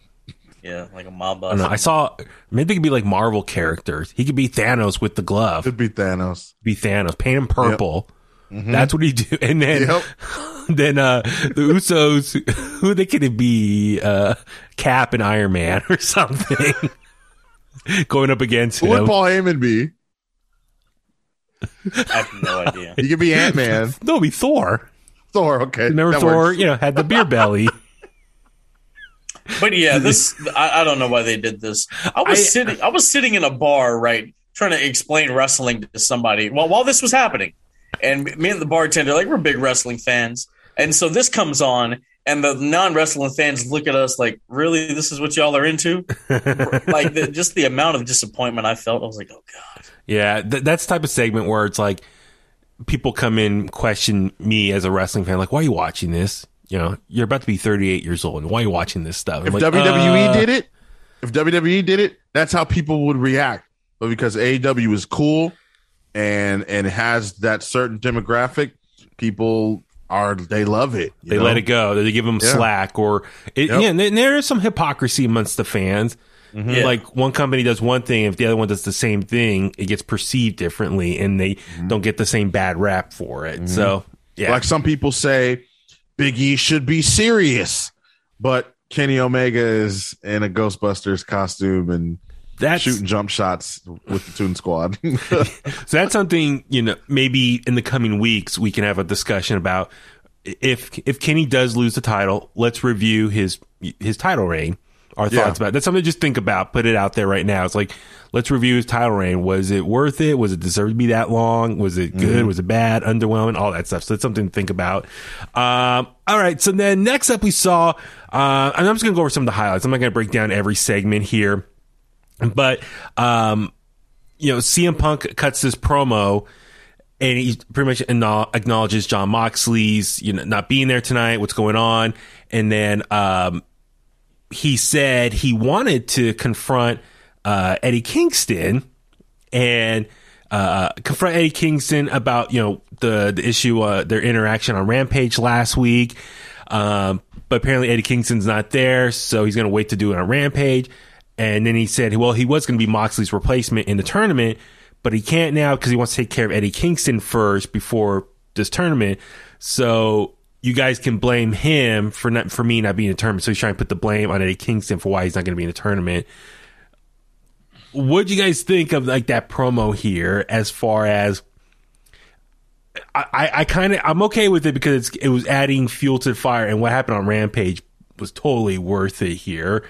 Yeah, like a mob I boss. don't know. I saw maybe they could be like Marvel characters. He could be Thanos with the glove. Could be Thanos. Be Thanos. Paint him purple. That's what he do. And then, Yep. then uh the Usos, who they could be? Uh Cap and Iron Man or something. Going up against Who would. Paul Heyman be? I have no idea. He could be Ant Man. No, be Thor. Thor, okay. Remember that Thor? works. You know, had the beer belly. But yeah, this I, I don't know why they did this. I was I- uh, sitting I was sitting in a bar, right, trying to explain wrestling to somebody while while this was happening. And me and the bartender, like we're big wrestling fans. And so this comes on and the non wrestling fans look at us like, really, this is what y'all are into? like the, just the amount of disappointment I felt, I was like, oh God. Yeah, th- that's the type of segment where it's like people come in question me as a wrestling fan, like, "Why are you watching this? You know, you're about to be 38 years old, and why are you watching this stuff?" I'm If like, WWE uh, did it, if WWE did it, that's how people would react. But because AEW is cool and and has that certain demographic, people are they love it. you they know? let it go. They give them Yeah. slack, or it, Yep. yeah, and there- there is some hypocrisy amongst the fans. Mm-hmm. Yeah. Like one company does one thing, if the other one does the same thing, it gets perceived differently, and they don't get the same bad rap for it. So yeah, Mm-hmm. Like some people say, Big E should be serious, but Kenny Omega is in a Ghostbusters costume and that's shooting jump shots with the Toon Squad. So that's something you know. Maybe in the coming weeks we can have a discussion about if if Kenny does lose the title. Let's review his his title reign. Our Yeah. thoughts about it. that's something to just think about. Put it out there right now. It's like let's review his title reign. Was it worth it? Was it deserved to be that long? Was it good? Was it bad? Underwhelming? All that stuff. So it's something to think about. Um, all right. So then next up we saw. Uh, I'm just gonna go over some of the highlights. I'm not gonna break down every segment here, but um, you know, CM Punk cuts this promo and he pretty much acknowledges Jon Moxley's, you know, not being there tonight, what's going on. And then, um, he said he wanted to confront, uh, Eddie Kingston and uh, confront Eddie Kingston about you know the the issue uh, their interaction on Rampage last week. Um, but apparently Eddie Kingston's not there, so he's going to wait to do it on Rampage. And then he said, well, he was going to be Moxley's replacement in the tournament, but he can't now because he wants to take care of Eddie Kingston first before this tournament. So you guys can blame him for not for me not being in the tournament. So he's trying to put the blame on Eddie Kingston for why he's not going to be in the tournament. What do you guys think of like that promo here? As far as I, I kind of I'm okay with it because it was adding fuel to the fire, and what happened on Rampage was totally worth it here.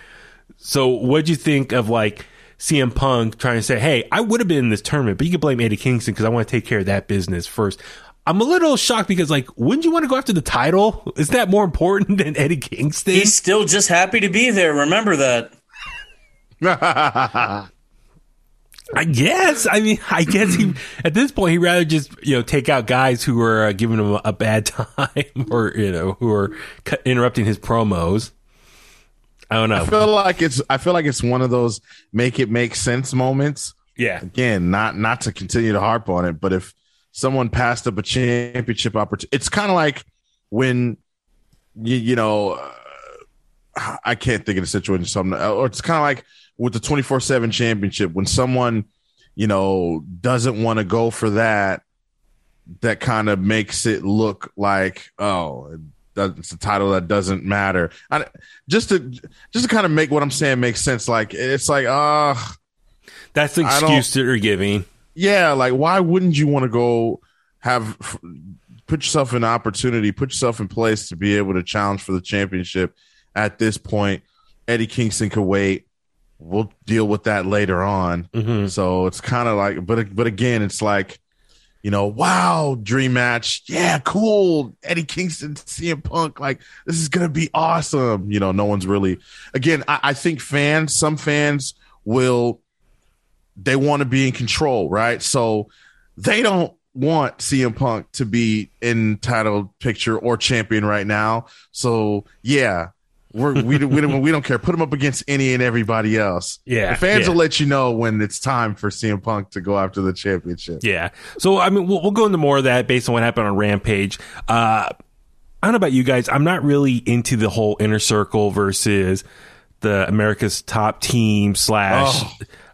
So, what do you think of like CM Punk trying to say, "Hey, I would have been in this tournament, but you can blame Eddie Kingston because I want to take care of that business first. I'm a little shocked because, like, wouldn't you want to go after the title? Is that more important than Eddie Kingston? He's still just happy to be there. Remember that. I guess. I mean, I guess he at this point he'd rather just you know take out guys who are uh, giving him a bad time or you know who are cut, interrupting his promos. I don't know. I feel like it's I feel like it's one of those make it make sense moments. yeah, Again, not not to continue to harp on it, but if someone passed up a championship opportunity, it's kind of like when you you know uh, I can't think of the situation. Something or it's kind of like with the twenty four seven championship when someone you know doesn't want to go for that. That kind of makes it look like oh it's a title that doesn't matter. I, just to just to kind of make what I'm saying make sense. Like it's like ah. Uh, that's the excuse that you're giving. Yeah, like why wouldn't you want to go have put yourself in opportunity, put yourself in place to be able to challenge for the championship at this point? Eddie Kingston could wait. We'll deal with that later on. Mm-hmm. So it's kind of like, but but again, it's like, you know, wow, dream match, yeah, cool. Eddie Kingston, CM Punk, like this is gonna be awesome. You know, no one's really. Again, I, I think fans, some fans will they want to be in control, right? So they don't want CM Punk to be in title picture or champion right now. So yeah, we're, we we don't we don't care. Put him up against any and everybody else. Yeah, the fans yeah. will let you know when it's time for CM Punk to go after the championship. Yeah. So I mean, we'll, we'll go into more of that based on what happened on Rampage. Uh, I don't know about you guys. I'm not really into the whole inner circle versus the America's top team slash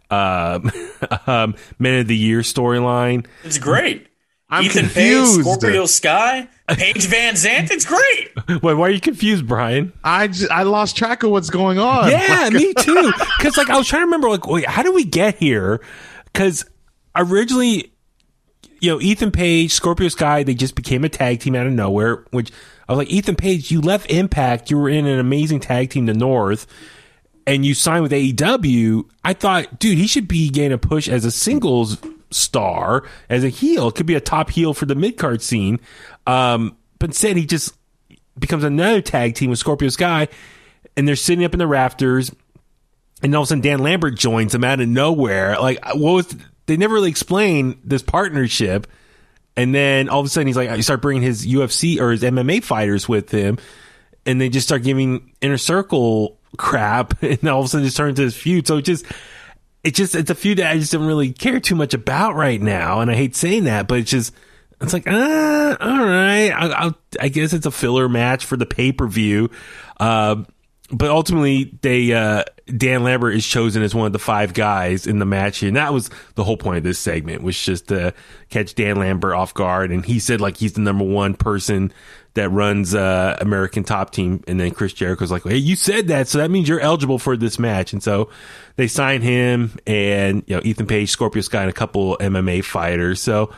um, um, Men of the Year storyline. It's great. I'm Ethan confused. Page, Scorpio Sky, Paige VanZant. It's great. Wait, why are you confused, Brian? I just, I lost track of what's going on. Yeah, me too. Because like I was trying to remember, like, wait, how did we get here? Because originally, you know, Ethan Page, Scorpio Sky, they just became a tag team out of nowhere. Which I was like, Ethan Page, you left Impact, you were in an amazing tag team, the North, and you signed with AEW. I thought, dude, he should be getting a push as a singles star, as a heel. It could be a top heel for the mid card scene. Um, but instead, he just becomes another tag team with Scorpio Sky, and they're sitting up in the rafters. And all of a sudden, Dan Lambert joins them out of nowhere. Like, what was? They never really explain this partnership. And then all of a sudden, he's like, you start bringing his UFC or his MMA fighters with him, and they just start giving inner circle crap, and all of a sudden, just turn into this feud. So it just, it just, it's a feud that I just don't really care too much about right now, and I hate saying that, but it's just, it's like, ah, all right, I, I guess it's a filler match for the pay per view. Uh, but ultimately, they uh, Dan Lambert is chosen as one of the five guys in the match, and that was the whole point of this segment was just to catch Dan Lambert off guard. And he said like he's the number one person that runs uh, American Top Team, and then Chris Jericho's like, "Hey, you said that, so that means you're eligible for this match." And so they signed him, and you know Ethan Page, Scorpio Sky, and a couple MMA fighters. So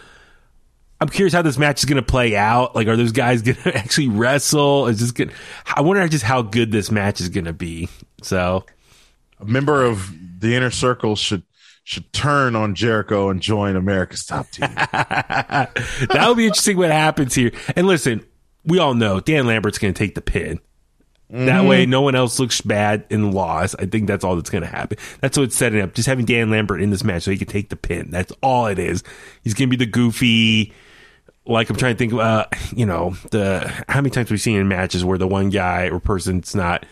I'm curious how this match is going to play out. Like, are those guys going to actually wrestle? Is this good? I wonder just how good this match is going to be. So, A member of the inner circle should should turn on Jericho and join America's top team. that would be interesting what happens here. And listen, we all know Dan Lambert's going to take the pin. That way, mm-hmm. no one else looks bad in the loss. I think that's all that's going to happen. That's what it's setting up. Just having Dan Lambert in this match so he can take the pin. That's all it is. He's going to be the goofy. Like I'm trying to think, uh, you know, the how many times we've seen in matches where the one guy or person's not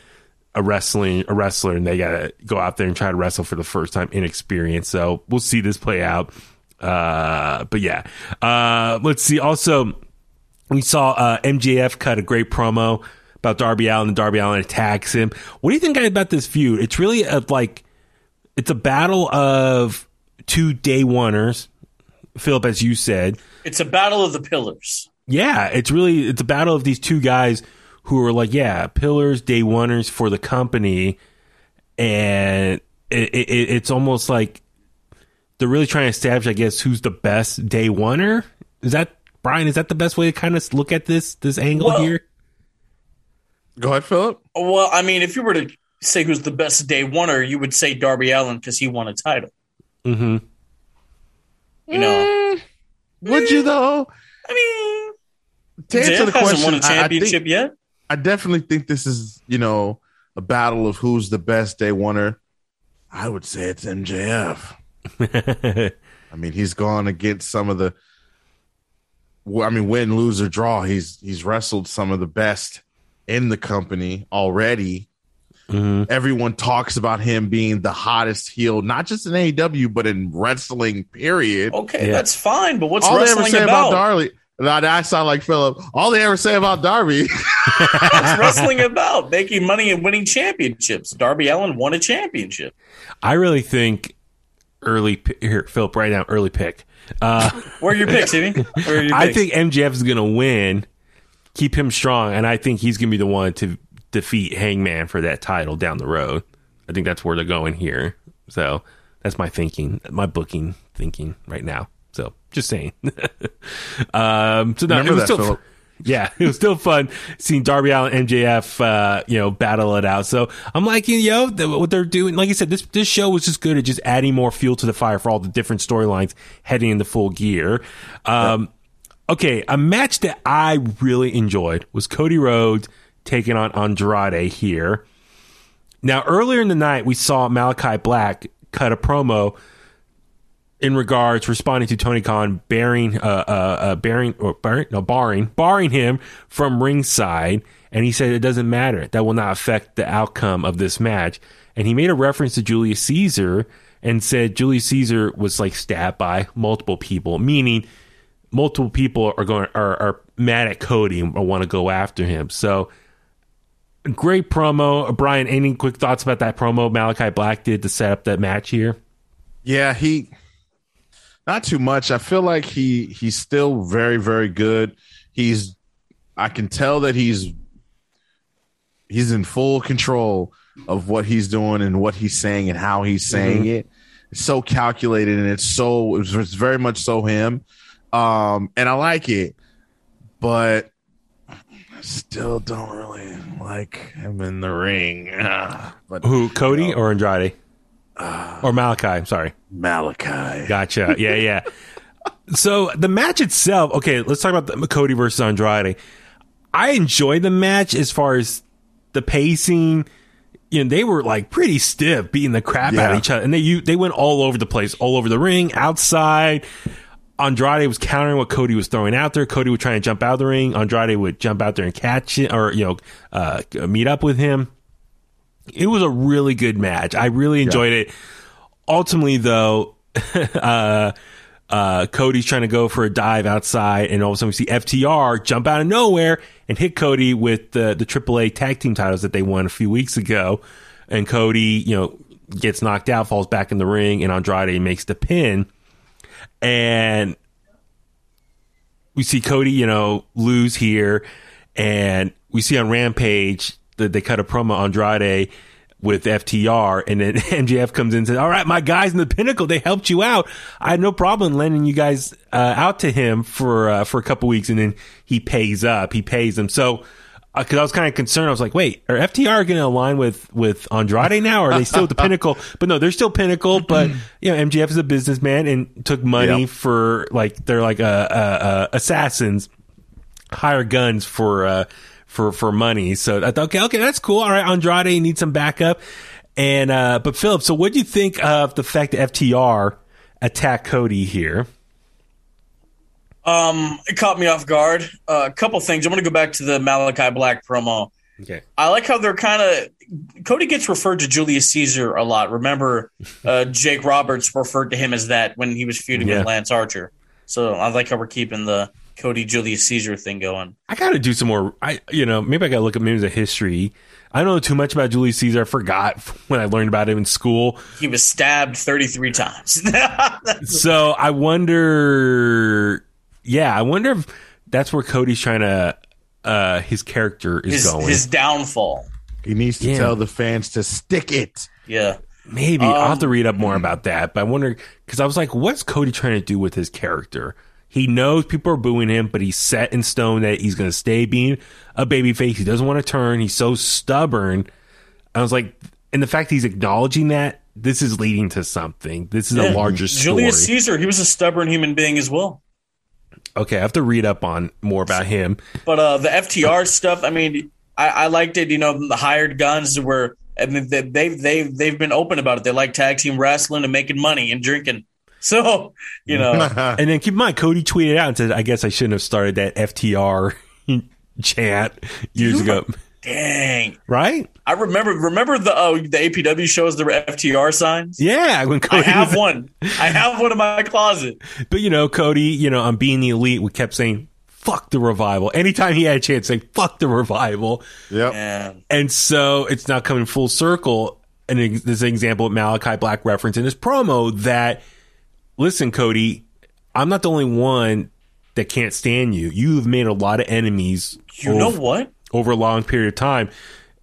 a wrestling a wrestler and they gotta go out there and try to wrestle for the first time inexperienced. So we'll see this play out. Uh, but yeah, uh, let's see. Also, we saw uh, MJF cut a great promo about Darby Allin, and Darby Allin attacks him. What do you think about this feud? It's really a, like it's a battle of two day oneers, Philip, as you said. It's a battle of the pillars. Yeah, it's really it's a battle of these two guys who are like, yeah, pillars, day oneers for the company, and it, it, it's almost like they're really trying to establish, I guess, who's the best day oneer. Is that Brian? Is that the best way to kind of look at this this angle Well- here? Go ahead, Philip. Well, I mean, if you were to say who's the best day oneer, you would say Darby Allin because he won a title. Mm-hmm. You know, Would you though? I mean, To answer Jeff the hasn't question, won a I- I think- yet. I definitely think this is, you know, a battle of who's the best day oneer. I would say it's MJF. I mean, he's gone against some of the. I mean, win, lose or draw. He's he's wrestled some of the best in the company already. Everyone talks about him being the hottest heel, not just in AEW, but in wrestling. Period. Okay, Yeah. that's fine, but what's All they ever wrestling say about, about? Darby. Now, I sound like Philip. All they ever say about Darby. what's wrestling about? Making money and winning championships. Darby Allin won a championship. I really think early here, Philip, right now, early pick. Uh, Where are your picks, Amy? Where are your I picks? think MJF is going to win, keep him strong, and I think he's going to be the one to defeat Hangman for that title down the road. I think that's where they're going here. So that's my thinking, my booking thinking right now. So just saying. um, so no, Remember it was that, still, yeah, it was still fun seeing Darby Allin and MJF, uh, you know, battle it out. So I'm like, you know, th- what they're doing. Like I said, this this show was just good at just adding more fuel to the fire for all the different storylines heading into full gear. Um, okay, a match that I really enjoyed was Cody Rhodes taking on Andrade here. Now, earlier in the night, we saw Malakai Black cut a promo in regards responding to Tony Khan bearing, uh, uh, uh, or barring, no, barring, barring him from ringside, and he said it doesn't matter. That will not affect the outcome of this match. And he made a reference to Julius Caesar and said Julius Caesar was like stabbed by multiple people, meaning multiple people are going are, are mad at Cody and want to go after him. So great promo, Brian. Any quick thoughts about that promo Malakai Black did to set up that match here? Yeah, he not too much. I feel like he he's still very very good. He's I can tell that he's he's in full control of what he's doing and what he's saying and how he's saying it. It's so calculated and it's so it's, very much so him. Um and I like it. But still don't really like him in the ring. Ah, but Who Cody or Andrade or Malakai? I'm sorry. Malakai. Gotcha. Yeah, yeah. so the match itself. Okay, let's talk about the Cody versus Andrade. I enjoyed the match as far as the pacing. You know, they were like pretty stiff, beating the crap out of each other, and they you, they went all over the place, all over the ring, outside. Andrade was countering what Cody was throwing out there. Cody would try and jump out of the ring. Andrade would jump out there and catch it, or you know, uh, meet up with him. It was a really good match. I really enjoyed it. Ultimately, though, uh, uh, Cody's trying to go for a dive outside, and all of a sudden we see FTR jump out of nowhere and hit Cody with the the AAA tag team titles that they won a few weeks ago. And Cody, you know, gets knocked out, falls back in the ring, and Andrade makes the pin. And we see Cody, you know, lose here, and we see on Rampage that they cut a promo on Andrade with FTR, and then MJF comes in and says, "All right, my guys in the Pinnacle, they helped you out. I had no problem lending you guys uh, out to him for uh, for a couple weeks, and then he pays up. He pays them. So." Because I was kind of concerned, I was like, "Wait, are FTR going to align with with Andrade now? Or are they still at the Pinnacle?" But no, they're still Pinnacle. But you know, MJF is a businessman and took money Yep. for like they're like uh, uh, uh, assassins hire guns for uh for for money. So I thought, okay, okay, that's cool. All right, Andrade needs some backup. And uh but Philip, so what do you think of the fact that FTR attacked Cody here? Um, it caught me off guard. Uh, a couple things. I'm going to go back to the Malakai Black promo. Okay. I like how they're kind of Cody gets referred to Julius Caesar a lot. Remember, uh, Jake Roberts referred to him as that when he was feuding Yeah. with Lance Archer. So I like how we're keeping the Cody Julius Caesar thing going. I got to do some more. I, you know, maybe I got to look at maybe the history. I don't know too much about Julius Caesar. I forgot when I learned about him in school. He was stabbed 33 times. So I wonder. Yeah, I wonder if that's where Cody's trying to. Uh, his character is his, going. his downfall. He needs to Yeah. tell the fans to stick it. Yeah. Maybe I'll have to Um, read up more about that. But I wonder because I was like, what's Cody trying to do with his character? He knows people are booing him, but he's set in stone that he's going to stay being a babyface. He doesn't want to turn. He's so stubborn. I was like, and the fact he's acknowledging that this is leading to something. This is a larger story. Julius Caesar, he was a stubborn human being as well. Okay, I have to read up on more about him. But uh, the FTR stuff, I mean, I, I liked it. You know, the hired guns were. I mean, they, they've they've they've been open about it. They like tag team wrestling and making money and drinking. So you know, And then keep in mind, Cody tweeted out and said, "I guess I shouldn't have started that FTR chat years ago." Dang. Right? I remember remember the uh, the APW shows there were FTR signs. Yeah, when I have was- one. I have one in my closet. But you know, Cody, you know, on being the elite, we kept saying "fuck the revival" anytime he had a chance. Say "fuck the revival," Yep. And and so it's now coming full circle. And ex- this is an example of Malakai Black reference in his promo that, listen, Cody, I'm not the only one that can't stand you. You've made a lot of enemies. you know what? Over a long period of time.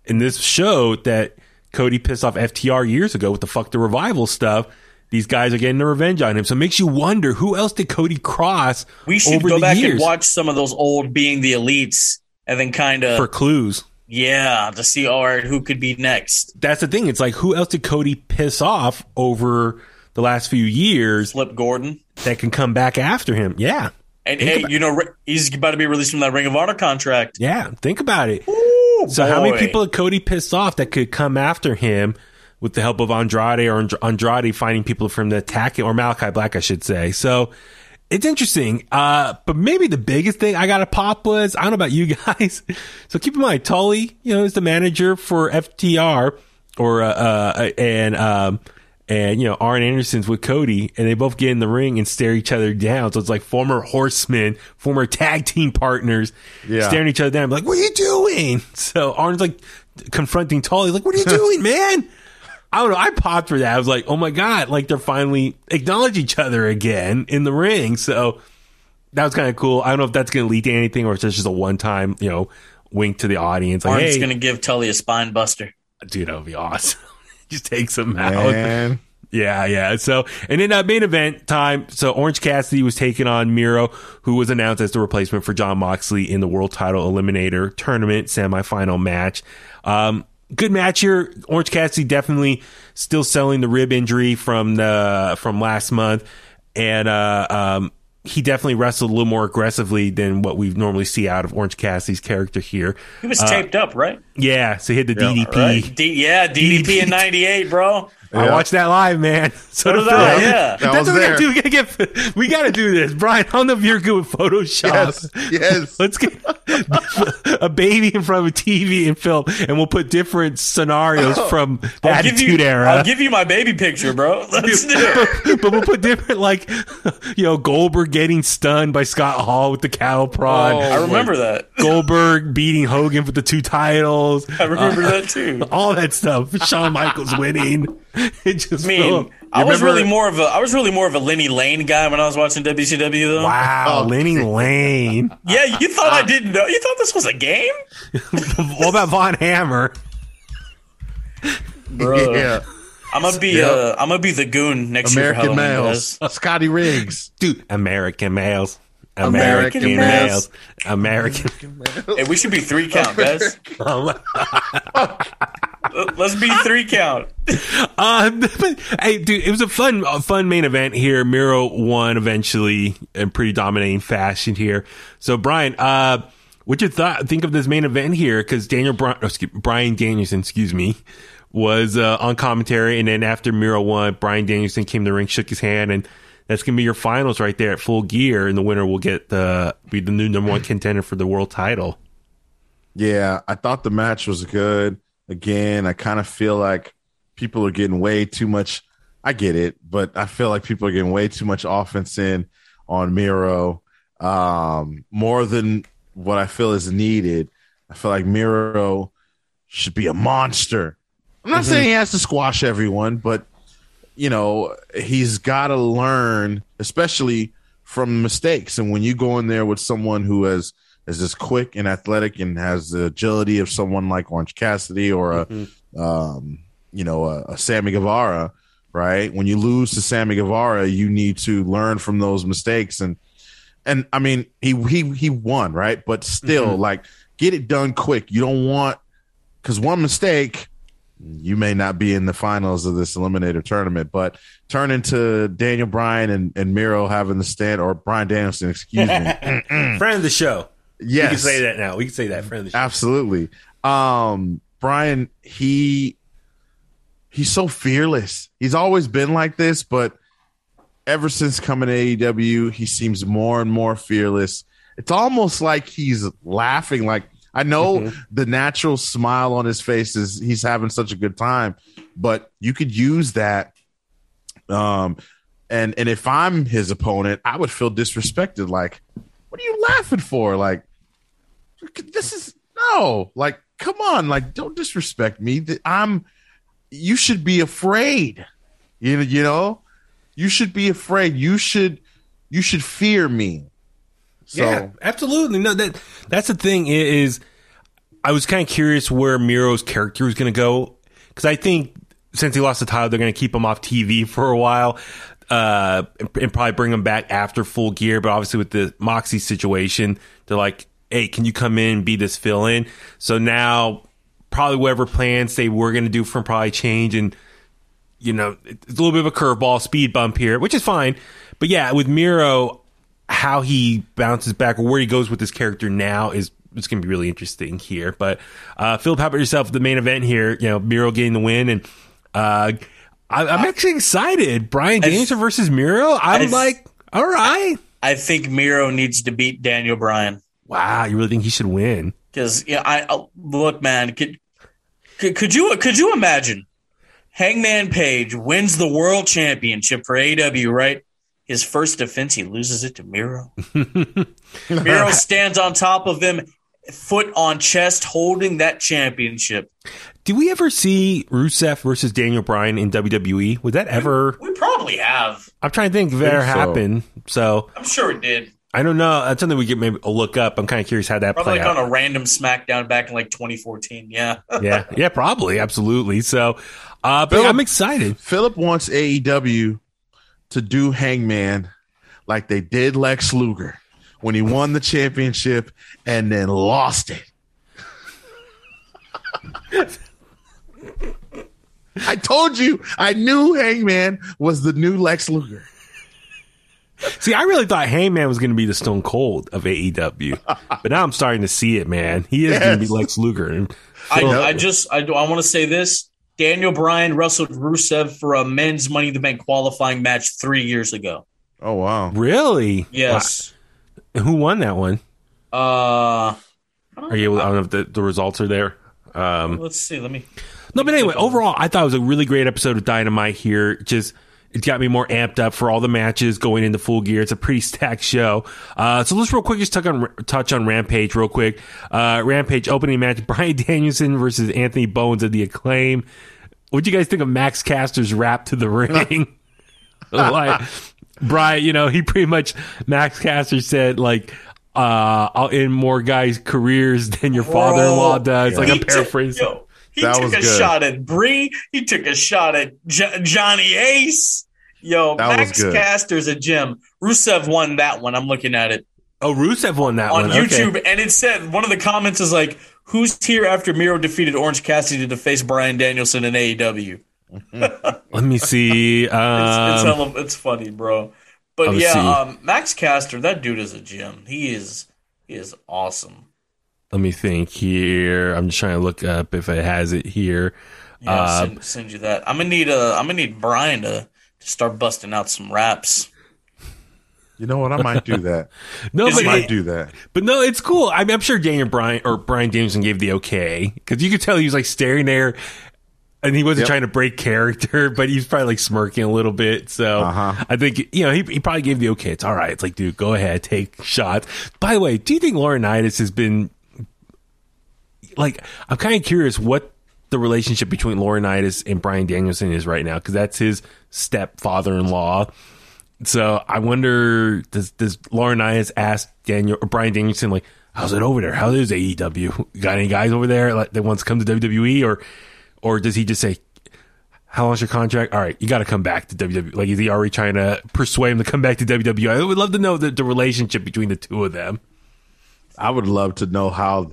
And this showed that Cody pissed off FTR years ago with the fuck the revival stuff. These guys are getting their revenge on him. So it makes you wonder who else did Cody cross We should go the back years and watch some of those old being the elites and then kind of for clues. yeah to see all right who could be next. That's the thing. It's like who else did Cody piss off over the last few years Flip Gordon. that can come back after him? Yeah. And Think hey, about- you know he's about to be released from that Ring of Honor contract. Yeah. Think about it. Ooh, So how many people Cody pissed off that could come after him with the help of Andrade or Andrade finding people from the attack or Malakai Black, I should say. So it's interesting. Uh, but maybe the biggest thing I got to pop was, I don't know about you guys. So keep in mind, Tully, you know, is the manager for FTR or, uh, uh, and, um, and you know Arn Anderson's with Cody, and they both get in the ring and stare each other down. So it's like former horsemen, former tag team partners, Yeah. staring each other down. Like, what are you doing? So Arn's like confronting Tully, like, what are you doing, man? I don't know. I popped for that. I was like, oh my god, like they're finally acknowledge each other again in the ring. So that was kind of cool. I don't know if that's going to lead to anything or if it's just a one time, you know, wink to the audience. Like, Arn's hey, going to give Tully a spine buster. dude, that would be awesome. just takes him out. Man. Yeah, yeah. So, and in that main event time, so Orange Cassidy was taking on Miro, who was announced as the replacement for Jon Moxley in the World Title Eliminator Tournament semifinal match. Um, good match here. Orange Cassidy definitely still selling the rib injury from the from last month, and uh, um, he definitely wrestled a little more aggressively than what we normally see out of Orange Cassidy's character here. He was uh, taped up, right? Yeah, so he hit the DDP. Right? D- yeah, DDP in '98, bro. I watched that live, man. So So did did I. I, yeah. That That's was what we there. gotta do. We gotta get. We gotta do this, Brian. I don't know if you're good with Photoshop. Yes. Yes. Let's get a baby in front of a TV and film, and we'll put different scenarios oh, from the Oh. I'll give Attitude you, Era. I'll give you my baby picture, bro. Let's do it. but we'll put different, like, you know, Goldberg getting stunned by Scott Hall with the cattle prod. Oh. I remember that. Goldberg beating Hogan for the two titles. I remember uh, that too. All that stuff. Shawn Michaels winning. It just I mean, felt- I was really more of a I was really more of a Lenny Lane guy when I was watching WCW though. wow, Oh. Lenny Lane. Yeah, you thought I didn't know? You thought this was a game, what about Van Hammer? bro? Yeah. I'm gonna be Yep. uh, I'm gonna be the goon next year American males. guys. Scotty Riggs. Dude, American males. American males. American, males. males. American. Hey, we should be three count, guys. Let's be three count. Uh, but, hey, dude, it was a fun, a fun main event here. Miro won eventually in pretty dominating fashion here. So, Brian, uh, what you thought? Think of this main event here because Daniel Bri- oh, excuse, Brian Danielson, excuse me, was uh, on commentary, and then after Miro won, Brian Danielson came to the ring, shook his hand, and that's gonna be your finals right there at Full Gear, and the winner will get the be the new number one contender for the world title. Yeah, I thought the match was good. Again, I kind of feel like people are getting way too much. I get it, but I feel like people are getting way too much offense in on Miro, um, more than what I feel is needed. I feel like Miro should be a monster. I'm not saying he has to squash everyone, but you know, he's got to learn, especially from mistakes. And when you go in there with someone who has is as quick and athletic and has the agility of someone like Orange Cassidy or a, um, you know, a, a Sammy Guevara, right? When you lose to Sammy Guevara, you need to learn from those mistakes and and I mean he he he won, right? But still, like get it done quick. You don't want because one mistake, you may not be in the finals of this eliminator tournament, but turn into Daniel Bryan and, and Miro having the stand or Brian Danielson, excuse me. Friend of the show. Yes. We can say that now. We can say that. Friend of the show. Absolutely. Um, Brian, he he's so fearless. He's always been like this, but ever since coming to AEW, he seems more and more fearless. It's almost like he's laughing. Like I know the natural smile on his face is he's having such a good time, but you could use that. Um, and and if I'm his opponent, I would feel disrespected. Like, what are you laughing for? Like, this is no like come on like don't disrespect me. I'm you should be afraid. You know you know? You should be afraid. You should you should fear me. So. Yeah, absolutely. No, that that's the thing is, I was kind of curious where Miro's character was going to go because I think since he lost the title, they're going to keep him off TV for a while, uh, and, and probably bring him back after Full Gear. But obviously, with the Moxie situation, they're like, "Hey, can you come in and be this fill in?" So now, probably whatever plans they were going to do from probably change and you know, it's a little bit of a curveball, speed bump here, which is fine. But yeah, with Miro, how he bounces back or where he goes with his character now is it's going to be really interesting here. But uh, Philip, how about yourself? The main event here, you know, Miro getting the win, and uh, I, I'm actually excited. Brian Danielson versus Miro. I'm like, all right, I think Miro needs to beat Daniel Bryan wow, you really think he should win? because yeah, I uh, look, man. Could, could could you could you imagine Hangman Page wins the world championship for AW, right? His first defense, he loses it to Miro. Miro stands on top of him, foot on chest, holding that championship. Did we ever see Rusev versus Daniel Bryan in WWE? Would that ever? We probably have. I'm trying to think if that ever so. happened. So I'm sure it did. I don't know. That's something we get maybe a look up. I'm kind of curious how that Probably played like out. on a random SmackDown back in like 2014. Yeah. yeah, yeah, probably, absolutely. So, uh, but Philip- I'm excited. philip wants aew to do hangman like they did lex luger when he won the championship and then lost it I told you, I knew Hangman was the new Lex Luger. See, I really thought Hangman was going to be the Stone Cold of AEW, but now I'm starting to see it, man. He is going to be Yes. Lex Luger. And I, Phil- I just I, I want to say this. Daniel Bryan wrestled Rusev for a men's Money in the Bank qualifying match three years ago. Oh wow! really, Yes. Wow. Who won that one? Uh, Are you? I don't know if the, the results are there. Um, let's see. Let me. No, but anyway, overall, I thought it was a really great episode of Dynamite here. Just it got me more amped up for all the matches going into full gear. It's a pretty stacked show. Uh, so let's real quick just touch on touch on Rampage real quick. Uh, Rampage opening match: Brian Danielson versus Anthony Bowens of the Acclaim. What'd you guys think of Max Caster's rap to the ring? like Brian, you know, he pretty much Max Caster said like. Uh, I'll end more guys' careers than your father-in-law does. Like I'm paraphrasing. yo, he That took a good. shot at Bree. He took a shot at J- Johnny Ace. Yo, That Max. Caster's a gem. Rusev won that one. I'm looking at it Oh, Rusev won that on one Okay. YouTube, and it said one of the comments is like, "Who's here after Miro defeated Orange Cassidy to face Brian Danielson in AEW?" Let me see. It's, Um, it's, hella, it's funny, bro. But yeah, um, Max Caster, that dude is a gem. He is he is awesome. Let me think here. I'm just trying to look up if it has it here. Yeah, Uh, send, send you that. I'm gonna need uh, I'm gonna need Brian to, to start busting out some raps. You know what? I might do that. No, I but might do that. But no, it's cool. I mean, I'm sure Daniel Bryan or Brian Danielson gave the okay because you could tell he was like staring there, and he wasn't Yep. trying to break character, but he was probably like smirking a little bit. So Uh-huh. I think you know he, he probably gave the okay. It's all right. It's like, dude, go ahead, take shots. By the way, do you think Laurinaitis has been like? I'm kind of curious what the relationship between Laurinaitis and Brian Danielson is right now because that's his stepfather-in-law. So I wonder does does Laurinaitis ask Daniel or Brian Danielson like how's it over there? How is AEW? Got any guys over there that wants to come to WWE or or does he just say how long's your contract? All right, you got to come back to WWE. Like is he already trying to persuade him to come back to WWE? I would love to know the, the relationship between the two of them. I would love to know how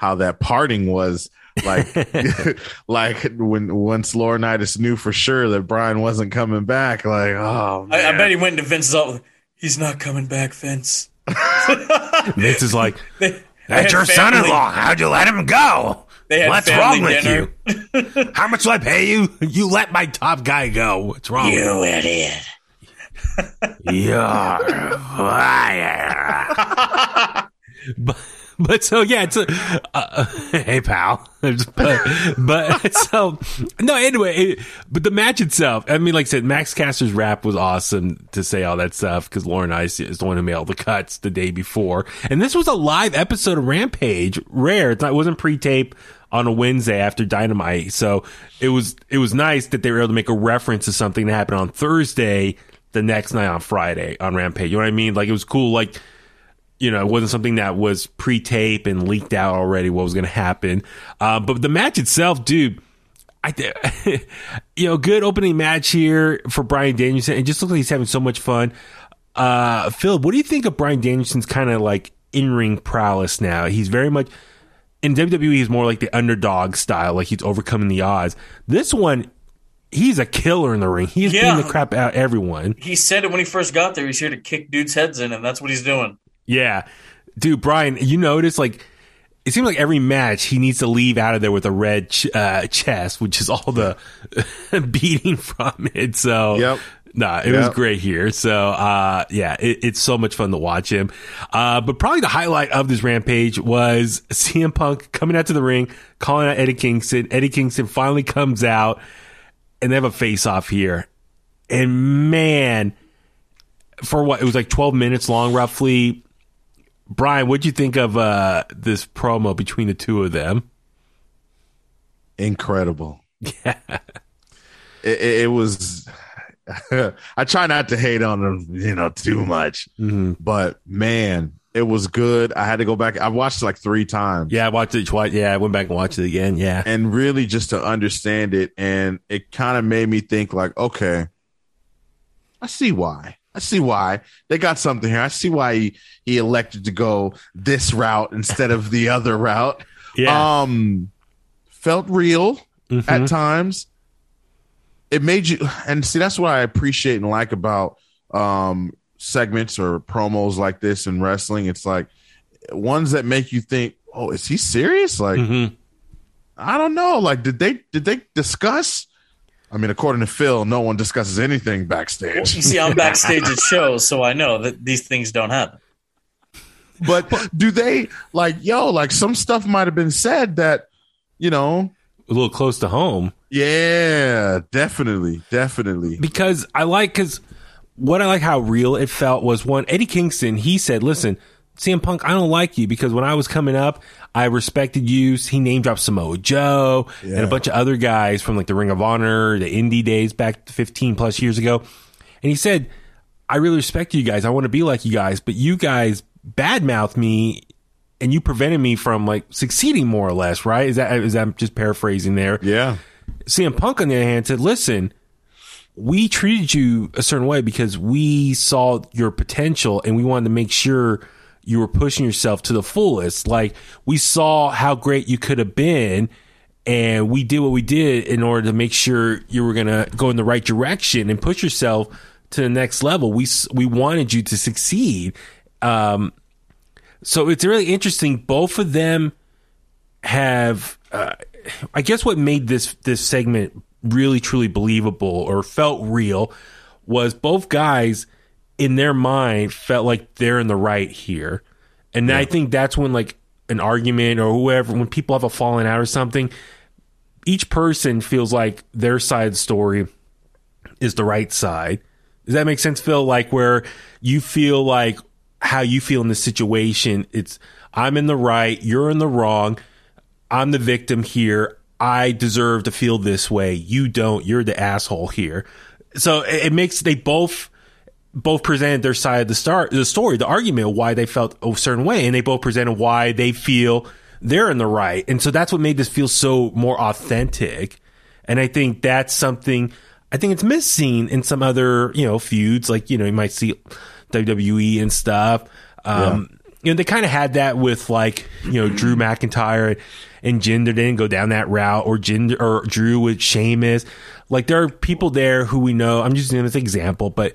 how that parting was like like when once Laurinaitis knew for sure that Brian wasn't coming back. Like, oh I, man. I bet he went to Vince's office. He's not coming back, Vince. Vince is like They, they That's your family- son-in-law. How'd you let him go? What's family wrong with you? How much do I pay you? you let my top guy go. What's wrong? with You idiot. You're fired. but, but so yeah, it's a, uh, hey pal, but, but so no anyway, it, but the match itself, I mean, like I said, Max Caster's rap was awesome to say all that stuff because Laurinaitis is the one who made all the cuts the day before, and this was a live episode of Rampage, rare. It wasn't pre-tape on a Wednesday after Dynamite, so it was it was nice that they were able to make a reference to something that happened on Thursday. The next night on Friday on Rampage, you know what I mean? Like it was cool. Like you know, it wasn't something that was pre-tape and leaked out already what was going to happen. Uh, but the match itself, dude, I, th- you know, good opening match here for Brian Danielson. It just looks like he's having so much fun. Uh, Phil, what do you think of Brian Danielson's kind of like in-ring prowess now? He's very much in WWE. He's more like the underdog style, like he's overcoming the odds. This one, he's a killer in the ring. He's Yeah. beating the crap out of everyone. He said it when he first got there. He's here to kick dudes' heads in, and that's what he's doing. Yeah. Dude, Brian, you notice like it seems like every match he needs to leave out of there with a red ch- uh, chest, which is all the beating from it. So, Yep. nah, it was great here. So, uh, yeah, it, it's so much fun to watch him. Uh, but probably the highlight of this rampage was CM Punk coming out to the ring, calling out Eddie Kingston. Eddie Kingston finally comes out and they have a face off here. And man, for what it was like 12 minutes long roughly brian what'd you think of uh this promo between the two of them incredible. Yeah. It, it, it was. I try not to hate on them, you know, too much, but man, it was good. I had to go back. I watched it like three times. yeah i watched it twice yeah i went back and watched it again yeah and really just to understand it and it kind of made me think like okay i see why i see why they got something here i see why he, he elected to go this route instead of the other route yeah um felt real Mhm. at times it made you and see that's what i appreciate and like about um segments or promos like this in wrestling it's like ones that make you think oh is he serious like Mhm. I don't know. Like, did they did they discuss? I mean, according to Phil, no one discusses anything backstage. You backstage. see, I'm backstage at shows, so I know that these things don't happen. But do they like, yo, like some stuff might have been said that, you know, a little close to home yeah, definitely, definitely. because i like because what i like how real it felt was one eddie kingston he said listen CM Punk, I don't like you because when I was coming up, I respected you. He name dropped Samoa Joe and a bunch of other guys from like the Ring of Honor, the indie days back 15 plus years ago. And he said, I really respect you guys. I want to be like you guys, but you guys badmouth me and you prevented me from like succeeding more or less, right? Is that, is that just paraphrasing there? Yeah, CM Punk, on the other hand, said, listen, we treated you a certain way because we saw your potential and we wanted to make sure you were pushing yourself to the fullest. Like we saw how great you could have been and we did what we did in order to make sure you were going to go in the right direction and push yourself to the next level. We, we wanted you to succeed. Um, so it's really interesting. Both of them have, uh, I guess, what made this this segment really truly believable or felt real was both guys in their mind felt like they're in the right here. And I think that's when like an argument or whoever when people have a falling out or something, each person feels like their side story is the right side. Does that make sense, Phil? Like where you feel like how you feel in this situation, it's I'm in the right, you're in the wrong, I'm the victim here. I deserve to feel this way. You don't. You're the asshole here. So it, it makes they both both presented their side of the start the story, the argument why they felt a certain way, and they both presented why they feel they're in the right. And so that's what made this feel so more authentic. And I think that's something I think it's missing in some other, you know, feuds. Like, you know, you might see WWE and stuff. Um, you know, they kind of had that with like, you know, Drew McIntyre and Jinder didn't go down that route or Jinder or Drew with Sheamus. Like there are people there who we know, I'm just using this example, but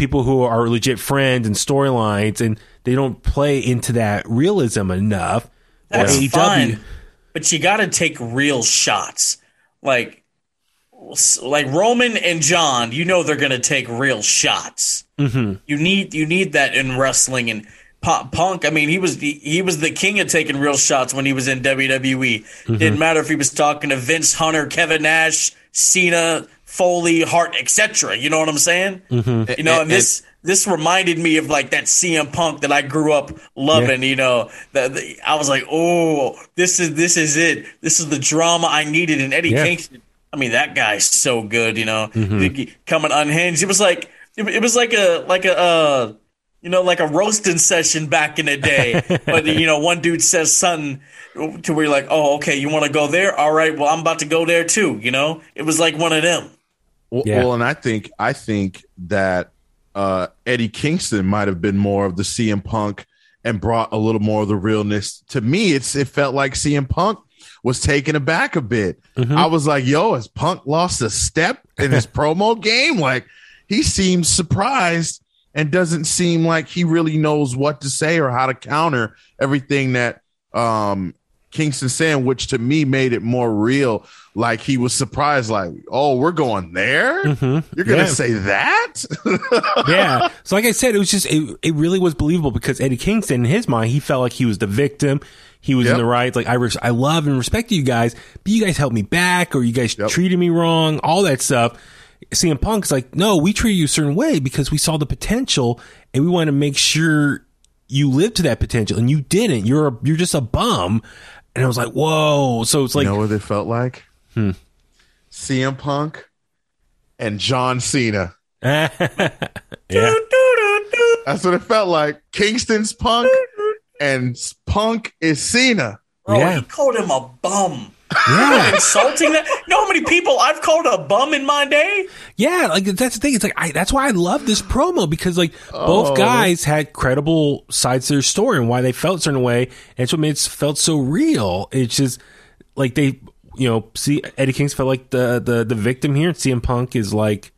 people who are legit friends and storylines and they don't play into that realism enough. That's AEW. fine, but you got to take real shots. Like, like Roman and John, you know they're going to take real shots. Mm-hmm. You need you need that in wrestling and Punk. I mean, he was the he was the king of taking real shots when he was in WWE. Mm-hmm. Didn't matter if he was talking to Vince Hunter, Kevin Nash, Cena, Foley, Hart, etc. You know what I'm saying? Mm-hmm. You know, and And- this this reminded me of like that CM Punk that I grew up loving. You know, the, the, I was like, oh, this is this is it. This is the drama I needed. And Eddie Yeah. Kingston, I mean, that guy's so good. You know, Mm-hmm. Coming unhinged. It was like it, it was like a like a. Uh, you know, like a roasting session back in the day. but you know, one dude says something to where you're like, "Oh, okay, you want to go there? All right, well, I'm about to go there too." You know, it was like one of them. Well, Yeah. well, and I think I think that uh, Eddie Kingston might have been more of the CM Punk and brought a little more of the realness. To me, it's it felt like CM Punk was taken aback a bit. I was like, "Yo, has Punk lost a step in his promo game? Like he seems surprised and doesn't seem like he really knows what to say or how to counter everything that um Kingston saying, which to me made it more real. Like he was surprised, like, oh, we're going there? Mm-hmm. You're gonna Yeah. say that? yeah. So like I said, it was just it, it really was believable because Eddie Kingston, in his mind, he felt like he was the victim. He was Yep. in the right. Like I, res- I love and respect you guys, but you guys helped me back, or you guys Yep. treated me wrong, all that stuff. CM Punk's like, no, we treat you a certain way because we saw the potential, and we want to make sure you live to that potential, and you didn't. You're a, you're just a bum. And I was like, whoa. So it's like, you know what it felt like? Hmm. CM Punk and John Cena. yeah, That's what it felt like. Kingston's Punk and Punk is Cena. Bro, Yeah. he called him a bum. Yeah. Insulting that. You know how many people I've called a bum in my day? Yeah, like that's the thing. It's like I, that's why I love this promo because like Oh. both guys had credible sides to their story and why they felt a certain way, and it's what made it felt so real. It's just like they, you know, see Eddie Kings felt like the the the victim here, and CM Punk is like,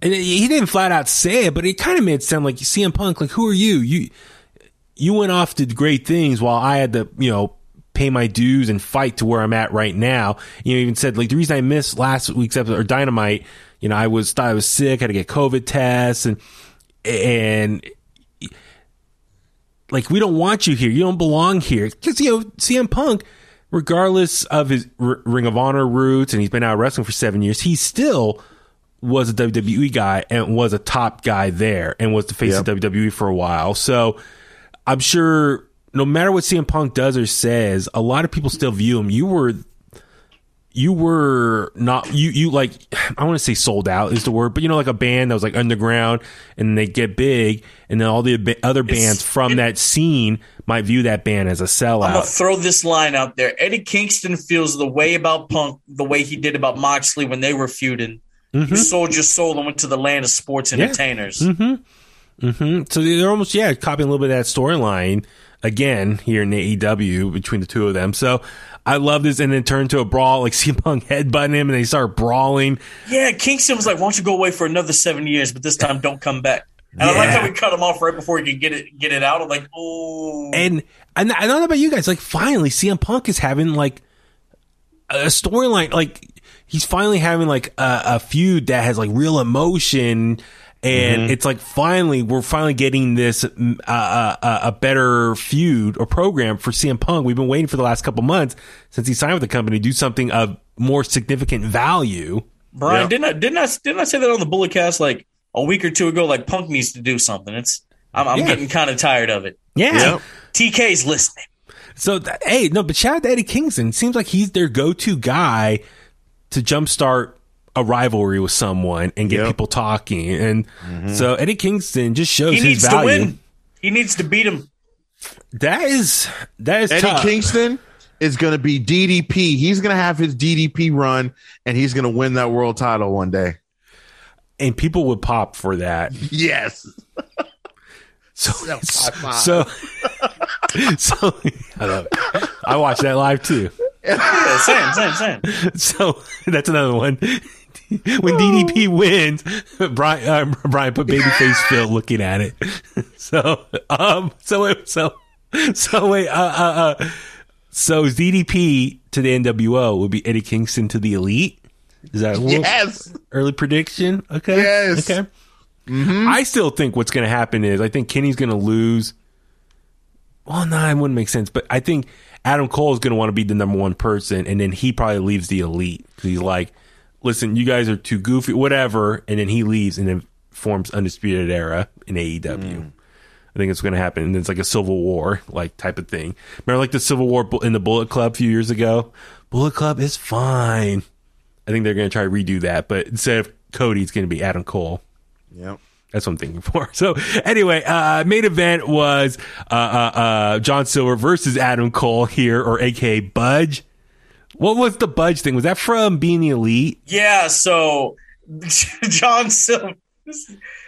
and he didn't flat out say it, but it kind of made it sound like CM Punk, like who are you? You you went off to great things while I had to, you know, pay my dues and fight to where I'm at right now. You know, even said like the reason I missed last week's episode or Dynamite, you know, I was thought I was sick, had to get COVID tests and and like we don't want you here. You don't belong here because you know CM Punk, regardless of his R- Ring of Honor roots, and he's been out wrestling for seven years, he still was a WWE guy and was a top guy there and was the face Yep. of WWE for a while. So I'm sure no matter what CM Punk does or says, a lot of people still view him. You were you were not you you like I want to say sold out is the word, but you know like a band that was like underground and they get big, and then all the other bands from it- that scene might view that band as a sellout. I'm gonna throw this line out there. Eddie Kingston feels the way about Punk the way he did about Moxley when they were feuding. Mm-hmm. You sold your soul and went to the land of sports entertainers. Mm-hmm. Hmm So they're almost yeah copying a little bit of that storyline again here in AEW between the two of them. So I love this, and then turn to a brawl like CM Punk headbutting him, and they start brawling. Yeah, Kingston was like, "Why don't you go away for another seven years, but this time don't come back." And I like how we cut him off right before he could get it get it out. I'm like, "Oh, And and I don't know about you guys, like finally CM Punk is having like a storyline, like he's finally having like a, a feud that has like real emotion, And it's like finally we're finally getting this mm, uh, uh, uh, a better feud or program for CM Punk. We've been waiting for the last couple months since he signed with the company to do something of more significant value. Brian, Yeah. didn't I didn't I didn't I say that on the Bullet Cast like a week or two ago? Like Punk needs to do something. It's I'm, I'm Yeah. getting kind of tired of it. Yeah. Yep. TK's listening. So that, hey, no, but shout out to Eddie Kingston. Seems like he's their go-to guy to jumpstart a rivalry with someone and get Yep. people talking. And mm-hmm. so Eddie Kingston just shows He his needs to value. win. He needs to beat him. That is that is Eddie tough. Kingston is going to be DDP. He's going to have his DDP run, and he's going to win that world title one day. and people would pop for that. Yes. So so so I love it. I watched that live too. Yeah, same, same, same. So that's another one. When DDP wins, Brian uh, Brian put babyface Phil looking at it. So um so so so wait uh uh, uh so DDP to the NWO would be Eddie Kingston to the Elite. Is that Yes. early prediction? Okay. Yes. Okay. I still think what's going to happen is I think Kenny's going to lose. Well, no, it wouldn't make sense. But I think Adam Cole is going to want to be the number one person, and then he probably leaves the elite because he's like, "Listen, you guys are too goofy, whatever." And then he leaves, and then forms Undisputed Era in AEW. I think it's going to happen, and it's like a Civil War like type of thing. Remember, like the Civil War in the Bullet Club a few years ago. Bullet Club is fine. I think they're going to try to redo that, but instead of Cody, it's going to be Adam Cole. Yep. That's what I'm thinking for. So anyway, uh, main event was uh, uh, uh, John Silver versus Adam Cole here, or AKA Budge. What was the Budge thing? Was that from Being the Elite? Yeah, so John Silver.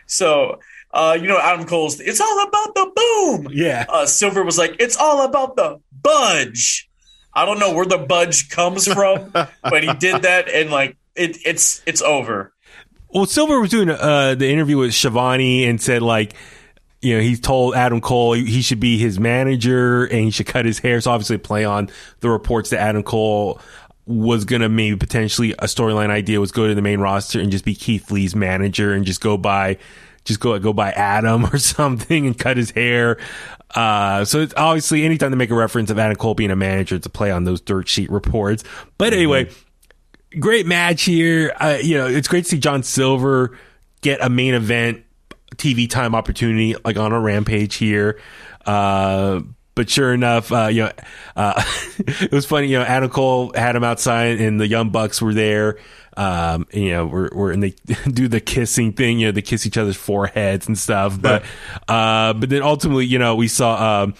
So uh, you know Adam Cole's. It's all about the boom. Yeah. Uh, Silver was like, it's all about the budge. I don't know where the budge comes from, but he did that, and like it, it's it's over. Well, Silver was doing uh, the interview with Shivani and said like, you know, he told Adam Cole he should be his manager and he should cut his hair. So obviously, play on the reports that Adam Cole was gonna maybe potentially a storyline idea was go to the main roster and just be Keith Lee's manager and just go by, just go go by Adam or something and cut his hair. Uh, so it's obviously anytime they make a reference of Adam Cole being a manager, it's a play on those dirt sheet reports. But anyway great match here. Uh, you know, it's great to see John Silver get a main event TV time opportunity, like on a rampage here. Uh, but sure enough, uh, you know, uh, it was funny. You know, Adam Cole had him outside, and the Young Bucks were there. Um, and, you know, we're, we're and they do the kissing thing. You know, they kiss each other's foreheads and stuff. But, uh, but then ultimately, you know, we saw. Um,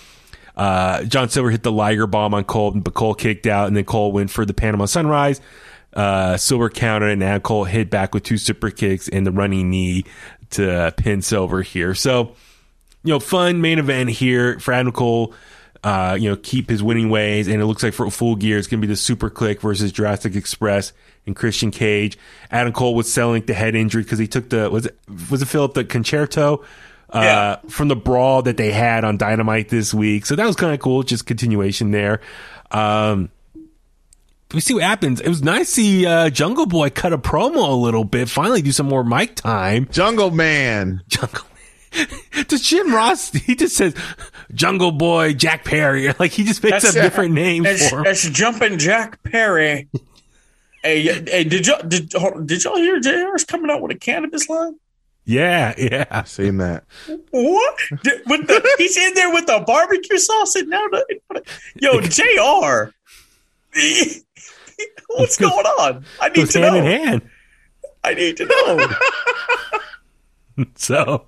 uh, John Silver hit the Liger bomb on Cole, and but Cole kicked out, and then Cole went for the Panama Sunrise. Uh, Silver countered, and now Cole hit back with two super kicks and the running knee to pin Silver here. So, you know, fun main event here for Adam Cole. Uh, you know, keep his winning ways, and it looks like for full gear, it's going to be the Super Kliq versus Jurassic Express and Christian Cage. Adam Cole was selling the head injury because he took the was it was it Philip the Con-Chair-To uh, Yeah. from the brawl that they had on Dynamite this week. So that was kind of cool, just continuation there. Um, we see what happens. It was nice to see uh, Jungle Boy cut a promo a little bit. Finally, do some more mic time. Jungle Man. Jungle. Man. Does Jim Ross? He just says Jungle Boy Jack Perry. Like he just makes up different names It's, for him. it's jumping Jack Perry. hey, hey, did y'all did, hold did y'all hear JR's coming out with a cannabis line? Yeah, yeah. I've Seen that. What? Did- With the he's in there with the barbecue sauce and now the yo Jr. What's going on? I need to hand know. in hand. I need to know. So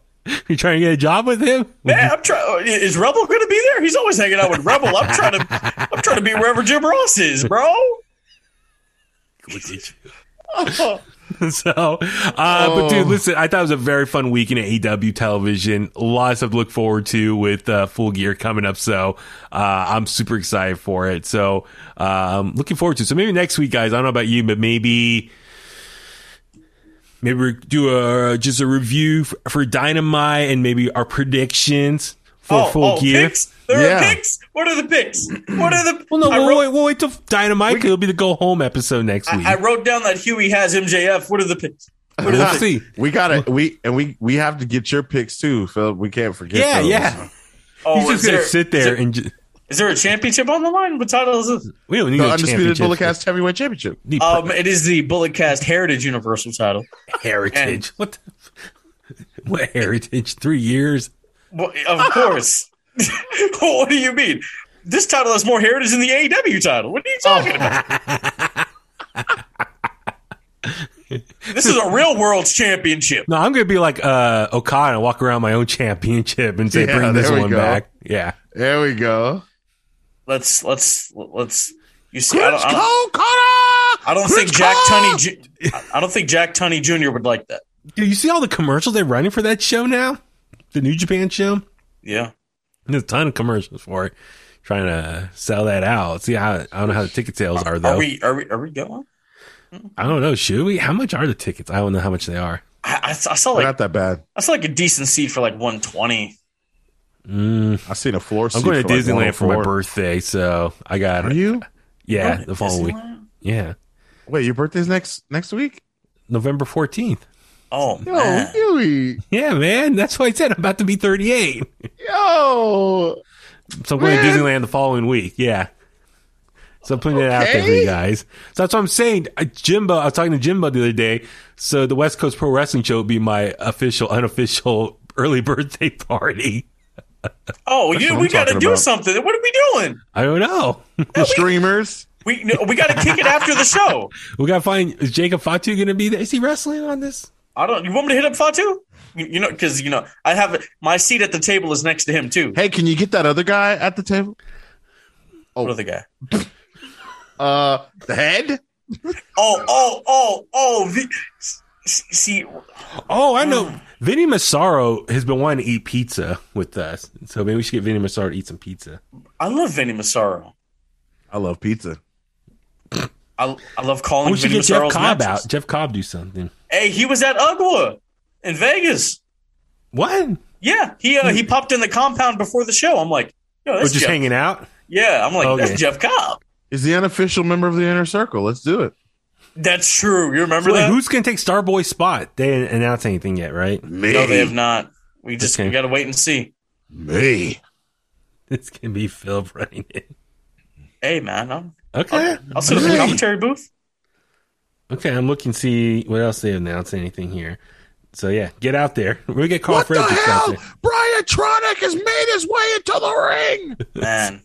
you trying to get a job with him? Man, I'm trying. Oh, is Rebel going to be there? He's always hanging out with Rebel. I'm trying to. I'm trying to be wherever Jim Ross is, bro. so, uh, but dude, listen, I thought it was a very fun week in AEW television. Lots of look forward to with uh, Full Gear coming up. So, uh, I'm super excited for it. So, um, looking forward to. it. So maybe next week, guys. I don't know about you, but maybe. Maybe we do a just a review for, for Dynamite and maybe our predictions for Full oh, Gear. picks? There are picks. What are the picks? What are the? Well, no, we'll, wrote, wait, we'll wait till Dynamite. 'cause It'll be the go home episode next week. I, I wrote down that Huey has MJF. What are the picks? We'll see. We got to We and we we have to get your picks too, Phil. We can't forget. Yeah, those. yeah. Oh, He's is just gonna there, sit is there there- and just, is there a championship on the line? What title is this? we don't need The a undisputed championship. Bulletcast Heavyweight Championship. Um, it is the Bulletcast Heritage Universal title. heritage. What? The, what heritage? Three years. Well, of course. what do you mean? This title has more heritage than the AEW title. What are you talking about? this is a real world's championship. No, I'm gonna be like uh, Okada and walk around my own championship and say, Yeah, "Bring this there we one go. back." Yeah. There we go. Let's let's let's. You see, I don't, I don't, Cole I don't think Jack Cole! Tunney. I don't think Jack Tunney Jr. would like that. Do you see all the commercials they're running for that show now? The New Japan show? Yeah. There's a ton of commercials for it. Trying to sell that out. See how I don't know how the ticket sales are though. Are we are we are we going? I don't know. Should we? How much are the tickets? I don't know how much they are. I, I, I saw They're like not that bad. I saw like a decent seat for like one twenty. Mm. I seen a floor. I'm going to for like Disneyland for my oh birthday, so I got Are you? Yeah, the following week. Yeah, Wait, your birthday's next next week? November 14th. Oh Yo, man. Huey. Yeah, man. That's why I said I'm about to be 38. Yo. So I'm going Man. to Disneyland the following week. Yeah. So I'm putting it out there for you guys. So that's what I'm saying. Uh, Jimbo, I was talking to Jimbo the other day. So the West Coast Pro Wrestling Show would be my official, unofficial early birthday party. Oh, That's you, we got to do about. something. What are we doing? I don't know. The streamers. We no, we got to kick it after the show. we got to find, is Jacob Fatu going to be there? Is he wrestling on this? I don't. You want me to hit up Fatu? You, you know, because you know, I have my seat at the table is next to him too. Hey, can you get that other guy at the table? What other guy? Uh, the head. Oh, oh, oh, oh. The, see, Oh, I know. Vinny Massaro has been wanting to eat pizza with us. So maybe we should get Vinny Massaro to eat some pizza. I love Vinny Massaro. I love pizza. I, I love calling We should Vinny get Jeff Massaro's Cobb matches. out. Jeff Cobb do something. Hey, he was at Ugwa in Vegas. What? Yeah, he uh, he popped in the compound before the show. I'm like, yo, We're just Jeff. hanging out? Yeah, I'm like, Okay. that's Jeff Cobb. Is the unofficial member of the inner circle? Let's do it. That's true. You remember Wait, that? who's going to take Starboy's spot? They didn't announce anything yet, right? Me. no, they have not. We just Okay. we got to wait and see. Me. It's going to be Phil running it. Hey, man, I'm, Okay. I'll sit in the commentary booth. Okay, I'm looking to see what else they announced anything here. So yeah, get out there. We get Karl What the Fredericks out hell? Brian Tronic has made his way into the ring. Man,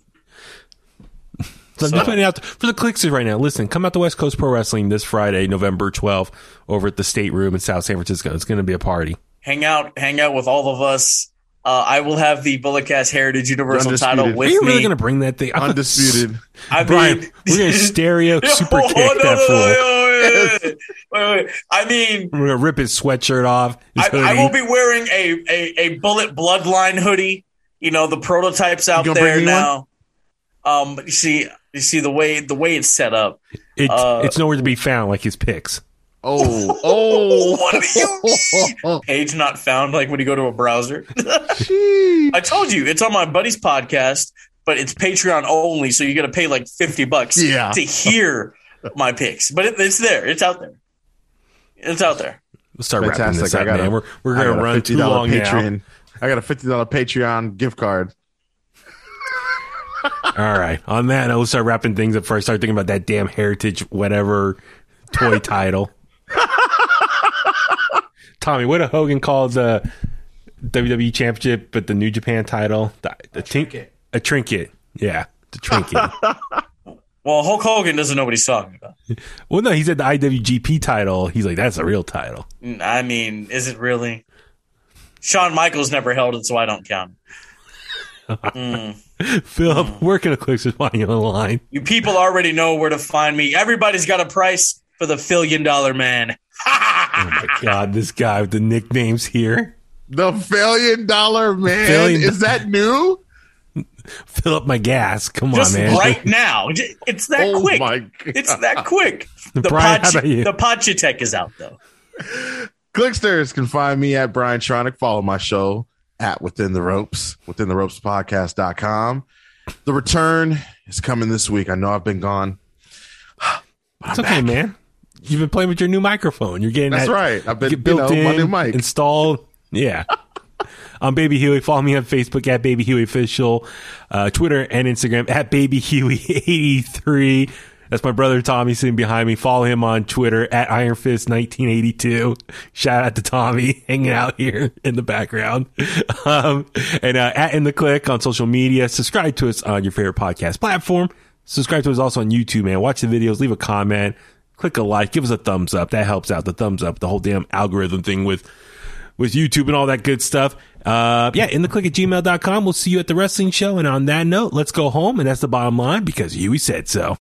So, I'm So- just putting out for the clicksters right now. Listen, come out to West Coast Pro Wrestling this Friday, November 12th, over at the State Room in South San Francisco. It's going to be a party. hang out, hang out with all of us. Uh, I will have the Bulletcast Heritage Universal Undisputed. title Are with you me. really going to bring that thing? Undisputed. I Brian, mean, we're going to stereo super Oh, kick no, that no, no, fool. wait, wait, wait, wait, wait. I mean, We're going to rip his sweatshirt off. His I. I will be wearing a, a, a bullet bloodline hoodie. You know, the prototypes out there bring me now. Um, but you see, you see the way the way it's set up. it's, uh, it's nowhere to be found like his picks. Oh, oh. What do you mean? Page not found. Like when you go to a browser. I told you it's on my buddy's podcast, but it's Patreon only, so you got to pay like fifty bucks Yeah. to hear my picks. But it, it's there. It's out there. It's out there. We'll start wrapping Fantastic. this I up, got man. a- We're, we're gonna a run too $50 long now. Patreon. I got a fifty dollar Patreon gift card. All right. On that note, we'll start wrapping things up first. Start thinking about that damn heritage, whatever toy title. Tommy, what did Hogan call the WWE Championship, but the New Japan title? The, the trinket. A trinket. Yeah, the trinket. Well, Hulk Hogan doesn't know what he's talking about. well, no, he said the IWGP title. He's like, that's a real title. I mean, is it really? Shawn Michaels never held it, so I don't count. Philip, Mm. where can a click is find you on the? You people already know where to find me. Everybody's got a price for the billion dollar man. Oh my God, this guy with the nicknames here. The billion dollar man. Billion- Is that new? Fill up my gas. Come Just on, man. right now. It's that Oh quick. my God. It's that quick. The Brian, how Pod- about you? the Podchatech is out though. Clicksters can find me at Brian Tronic. Follow my show at Within the Ropes, Within the Ropes Podcast.com. The return is coming this week. I know I've been gone. It's okay, man. You've been playing with your new microphone. You're getting That's that right. I've been, get you built know, in, my new mic. installed. Yeah. I'm Baby Huey. Follow me on Facebook at Baby Huey Official, uh, Twitter and Instagram at Baby Huey83. That's my brother Tommy sitting behind me. Follow him on Twitter at Iron Fist 1982. Shout out to Tommy hanging out here in the background. Um, and uh, at In the Click on social media. Subscribe to us on your favorite podcast platform. Subscribe to us also on YouTube, man. Watch the videos, leave a comment, click a like, give us a thumbs up. That helps out. The thumbs up, the whole damn algorithm thing with with YouTube and all that good stuff. Uh, yeah, in the click at gmail.com. We'll see you at the wrestling show. And on that note, let's go home. And that's the bottom line because Huey said so.